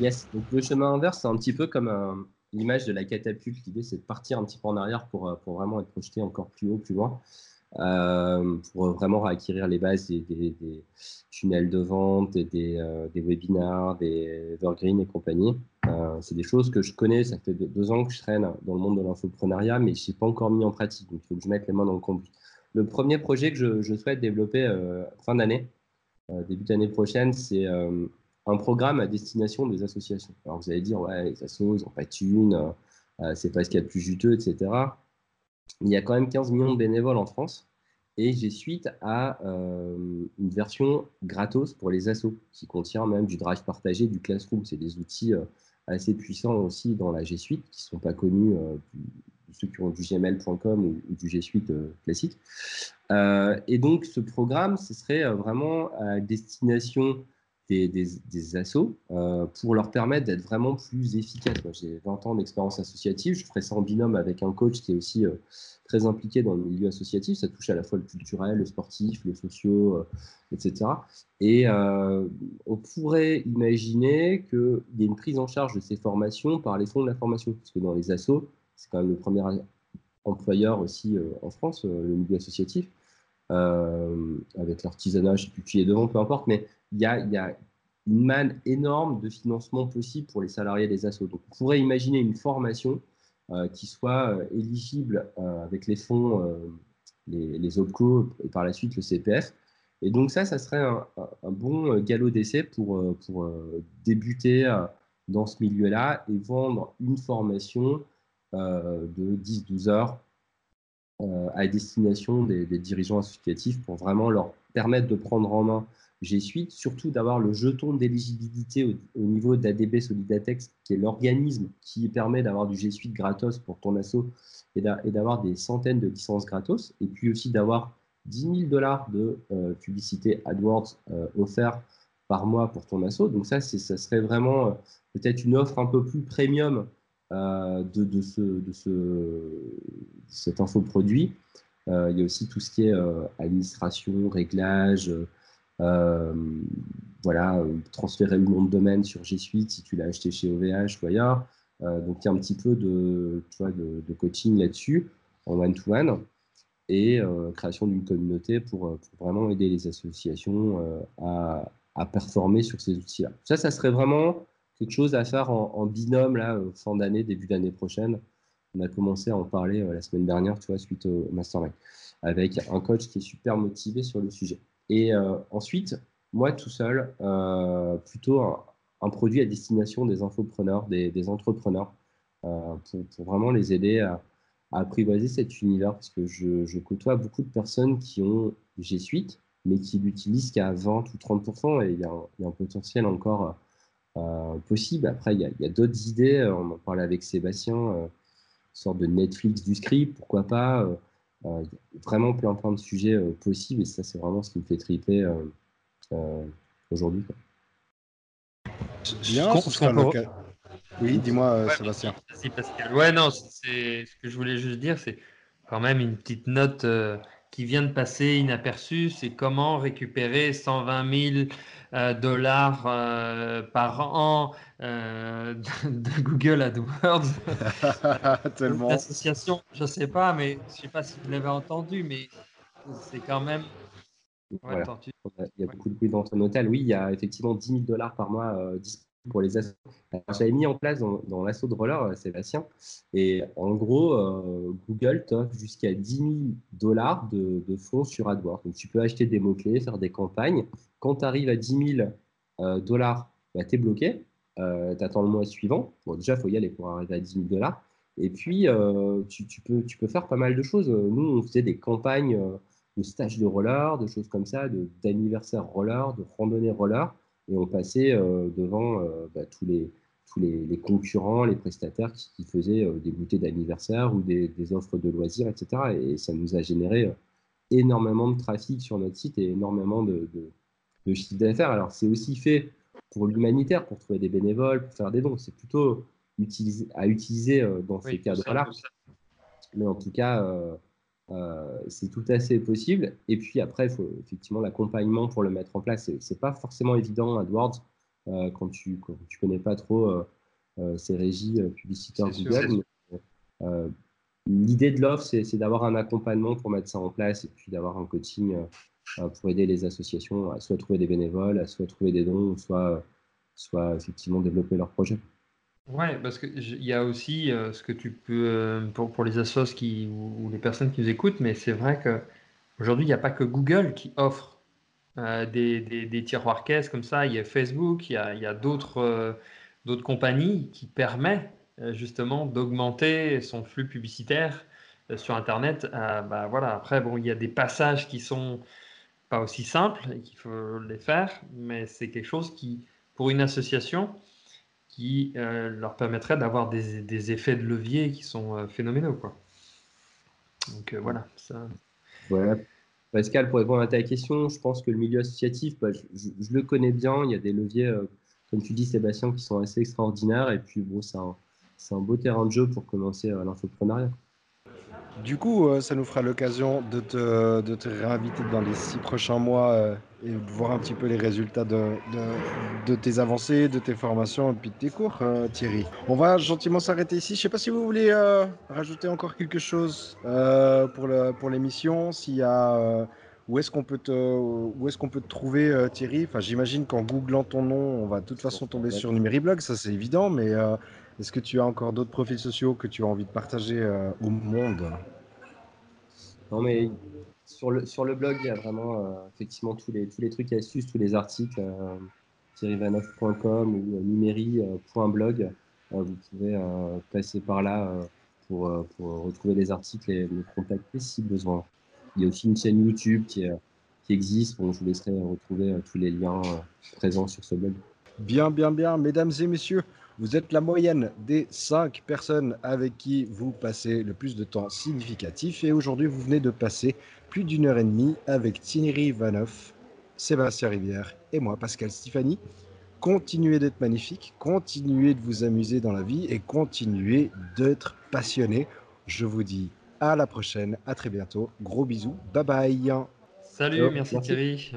yes, donc le chemin inverse, c'est un petit peu comme l'image de la catapulte, l'idée c'est de partir un petit peu en arrière pour, euh, pour vraiment être projeté encore plus haut, plus loin, euh, pour vraiment acquérir les bases des, tunnels de vente, des, euh, des webinars, des evergreen et compagnie. c'est des choses que je connais, ça fait deux ans que je traîne dans le monde de l'infoprenariat, mais je n'ai pas encore mis en pratique, donc il faut que je mette les mains dans le conduit. Le premier projet que je souhaite développer fin d'année, début d'année prochaine, c'est un programme à destination des associations. Alors vous allez dire, ouais, les assos, ils n'ont pas de thunes, euh, c'est pas ce qu'il y a de plus juteux, etc. Il y a quand même 15 millions de bénévoles en France et j'ai suite à euh, une version gratos pour les assos qui contient même du drive partagé, du classroom. C'est des outils euh, assez puissants aussi dans la G Suite qui ne sont pas connus ceux qui ont du gmail.com ou, du G Suite classique. et donc ce programme, ce serait vraiment à destination des, des, assos euh, pour leur permettre d'être vraiment plus efficaces. J'ai 20 ans d'expérience associative, je ferai ça en binôme avec un coach qui est aussi euh, très impliqué dans le milieu associatif. Ça touche à la fois le culturel, le sportif, le socio, euh, etc. Et on pourrait imaginer qu'il y ait une prise en charge de ces formations par les fonds de la formation, parce que dans les assos, c'est quand même le premier employeur aussi en France, le milieu associatif. avec l'artisanat, je ne sais plus qui est devant, peu importe, mais il y a, une manne énorme de financement possible pour les salariés des assos. Donc, on pourrait imaginer une formation euh, qui soit euh, éligible euh, avec les fonds, les, OPCO et par la suite le CPF. Et donc ça, ça serait un, bon galop d'essai pour, débuter dans ce milieu-là et vendre une formation de 10-12 heures à destination des, des, dirigeants associatifs pour vraiment leur permettre de prendre en main G Suite, surtout d'avoir le jeton d'éligibilité au, niveau d'ADB Solidatex, qui est l'organisme qui permet d'avoir du G Suite gratos pour ton asso et d'avoir des centaines de licences gratos, et puis aussi d'avoir 10 000 dollars de euh, publicité AdWords euh, offert par mois pour ton asso. Donc ça, ça serait vraiment euh, peut-être une offre un peu plus premium de, ce, de, ce, de cet infoproduit. il y a aussi tout ce qui est administration, réglage, voilà, transférer le nom de domaine sur G Suite si tu l'as acheté chez OVH ou ailleurs. Euh, donc, il y a un petit peu de, de, coaching là-dessus en one-to-one et euh, création d'une communauté pour, vraiment aider les associations à, performer sur ces outils-là. Ça, ça serait vraiment quelque chose à faire en, binôme là, fin d'année, début d'année prochaine. On a commencé à en parler la semaine dernière, tu vois, suite au mastermind, avec un coach qui est super motivé sur le sujet. Et euh, ensuite, moi tout seul, euh, plutôt un, produit à destination des infopreneurs, des, entrepreneurs, euh, pour, vraiment les aider à, apprivoiser cet univers, parce que je, côtoie beaucoup de personnes qui ont G Suite, mais qui l'utilisent qu'à 20 ou 30%, et il y, a un, potentiel encore possible. Après, il y a, d'autres idées, on en parlait avec Sébastien, une sorte de Netflix du script, pourquoi pas vraiment plein, plein de sujets euh, possibles et ça, c'est vraiment ce qui me fait triper euh, aujourd'hui. Bien, Oui, dis-moi, Sébastien. Merci, Pascal. Ouais, non, c'est ce que je voulais juste dire, c'est quand même une petite note qui vient de passer inaperçue, c'est comment récupérer 120 000 euh, dollars euh, par an euh, de, Google AdWords. Tellement. L'association, je ne sais pas, mais je ne sais pas si vous l'avez entendu, mais c'est quand même. il y a beaucoup de bruit dans ton hôtel. Oui, il y a effectivement 10 000 dollars par mois J'avais mis en place dans, l'assaut de roller, euh, Sébastien, et en gros, euh, Google t'offre jusqu'à 10 000 dollars de, fonds sur AdWords. Donc, tu peux acheter des mots-clés, faire des campagnes. Quand tu arrives à 10 000 euh, dollars, bah, tu es bloqué. tu attends le mois suivant. Bon, déjà, il faut y aller pour arriver à 10 000 dollars. Et puis, tu, peux, tu peux faire pas mal de choses. Nous, on faisait des campagnes de stages de roller, de choses comme ça, d'anniversaire roller, de randonnée roller et on passait euh, devant euh, bah, tous, les, tous les, concurrents, les prestataires qui, faisaient euh, des goûters d'anniversaire ou des, offres de loisirs, etc. Et ça nous a généré énormément de trafic sur notre site et énormément de, de, chiffre d'affaires. Alors, c'est aussi fait pour l'humanitaire, pour trouver des bénévoles, pour faire des dons. C'est plutôt à utiliser dans ces cadres-là. Mais en tout cas, euh, c'est tout à fait possible. Et puis après, il faut effectivement l'accompagnement pour le mettre en place. C'est pas forcément évident AdWords euh, quand tu ne tu connais pas trop euh, ces régies publicitaires Google. L'idée de l'offre, c'est d'avoir un accompagnement pour mettre ça en place et puis d'avoir un coaching pour aider les associations à soit trouver des bénévoles, à soit trouver des dons, soit, soit effectivement développer leur projet. Ouais, parce qu'il y a aussi euh, ce que tu peux, euh, pour, pour les assos qui, ou, les personnes qui nous écoutent, mais c'est vrai qu'aujourd'hui, il n'y a pas que Google qui offre euh, des, des, tiroirs caisses comme ça. Il y a Facebook, il y a, a d'autres compagnies qui permettent justement d'augmenter son flux publicitaire sur Internet. bah, voilà. Après, bon, il y a des passages qui sont pas aussi simples et qu'il faut les faire, mais c'est quelque chose qui, pour une association, qui euh, leur permettrait d'avoir des, des, effets de levier qui sont euh, phénoménaux. Quoi. Donc euh, voilà. Ça... Pascal, pour répondre à ta question, je pense que le milieu associatif, bah, je, le connais bien. Il y a des leviers, comme tu dis, Sébastien, qui sont assez extraordinaires. Et puis, bon, c'est un, un, beau terrain de jeu pour commencer à l'infoprenariat. Du coup, euh, ça nous fera l'occasion de te, de te, réinviter dans les six prochains mois euh, et voir un petit peu les résultats de, de, tes avancées, de tes formations et puis de tes cours, euh, Thierry. On va gentiment s'arrêter ici. Je ne sais pas si vous voulez rajouter encore quelque chose pour l'émission, s'il y a... où est-ce qu'on peut te, où est-ce peut te trouver, Thierry? Enfin, j'imagine qu'en googlant ton nom, on va de toute façon tomber sur Numériblog, ça c'est évident, mais est-ce que tu as encore d'autres profils sociaux que tu as envie de partager euh, au monde? Non, mais sur le, sur le blog, il y a vraiment euh, effectivement tous les, tous les trucs et astuces, tous les articles, euh, thierryvanoff.com ou numéri.blog. vous pouvez passer par là pour, pour, retrouver les articles et me contacter si besoin. Il y a aussi une chaîne YouTube qui, qui existe. Bon, je vous laisserai retrouver tous les liens présents sur ce blog. Bien, bien, bien, mesdames et messieurs. Vous êtes la moyenne des cinq personnes avec qui vous passez le plus de temps significatif. Et aujourd'hui, vous venez de passer plus d'une heure et demie avec Thierry Vanoff, Sébastien Rivière et moi, Pascal Stéphanie. Continuez d'être magnifique, continuez de vous amuser dans la vie et continuez d'être passionné. Je vous dis à la prochaine, à très bientôt. Gros bisous, bye bye. Salut, merci Thierry.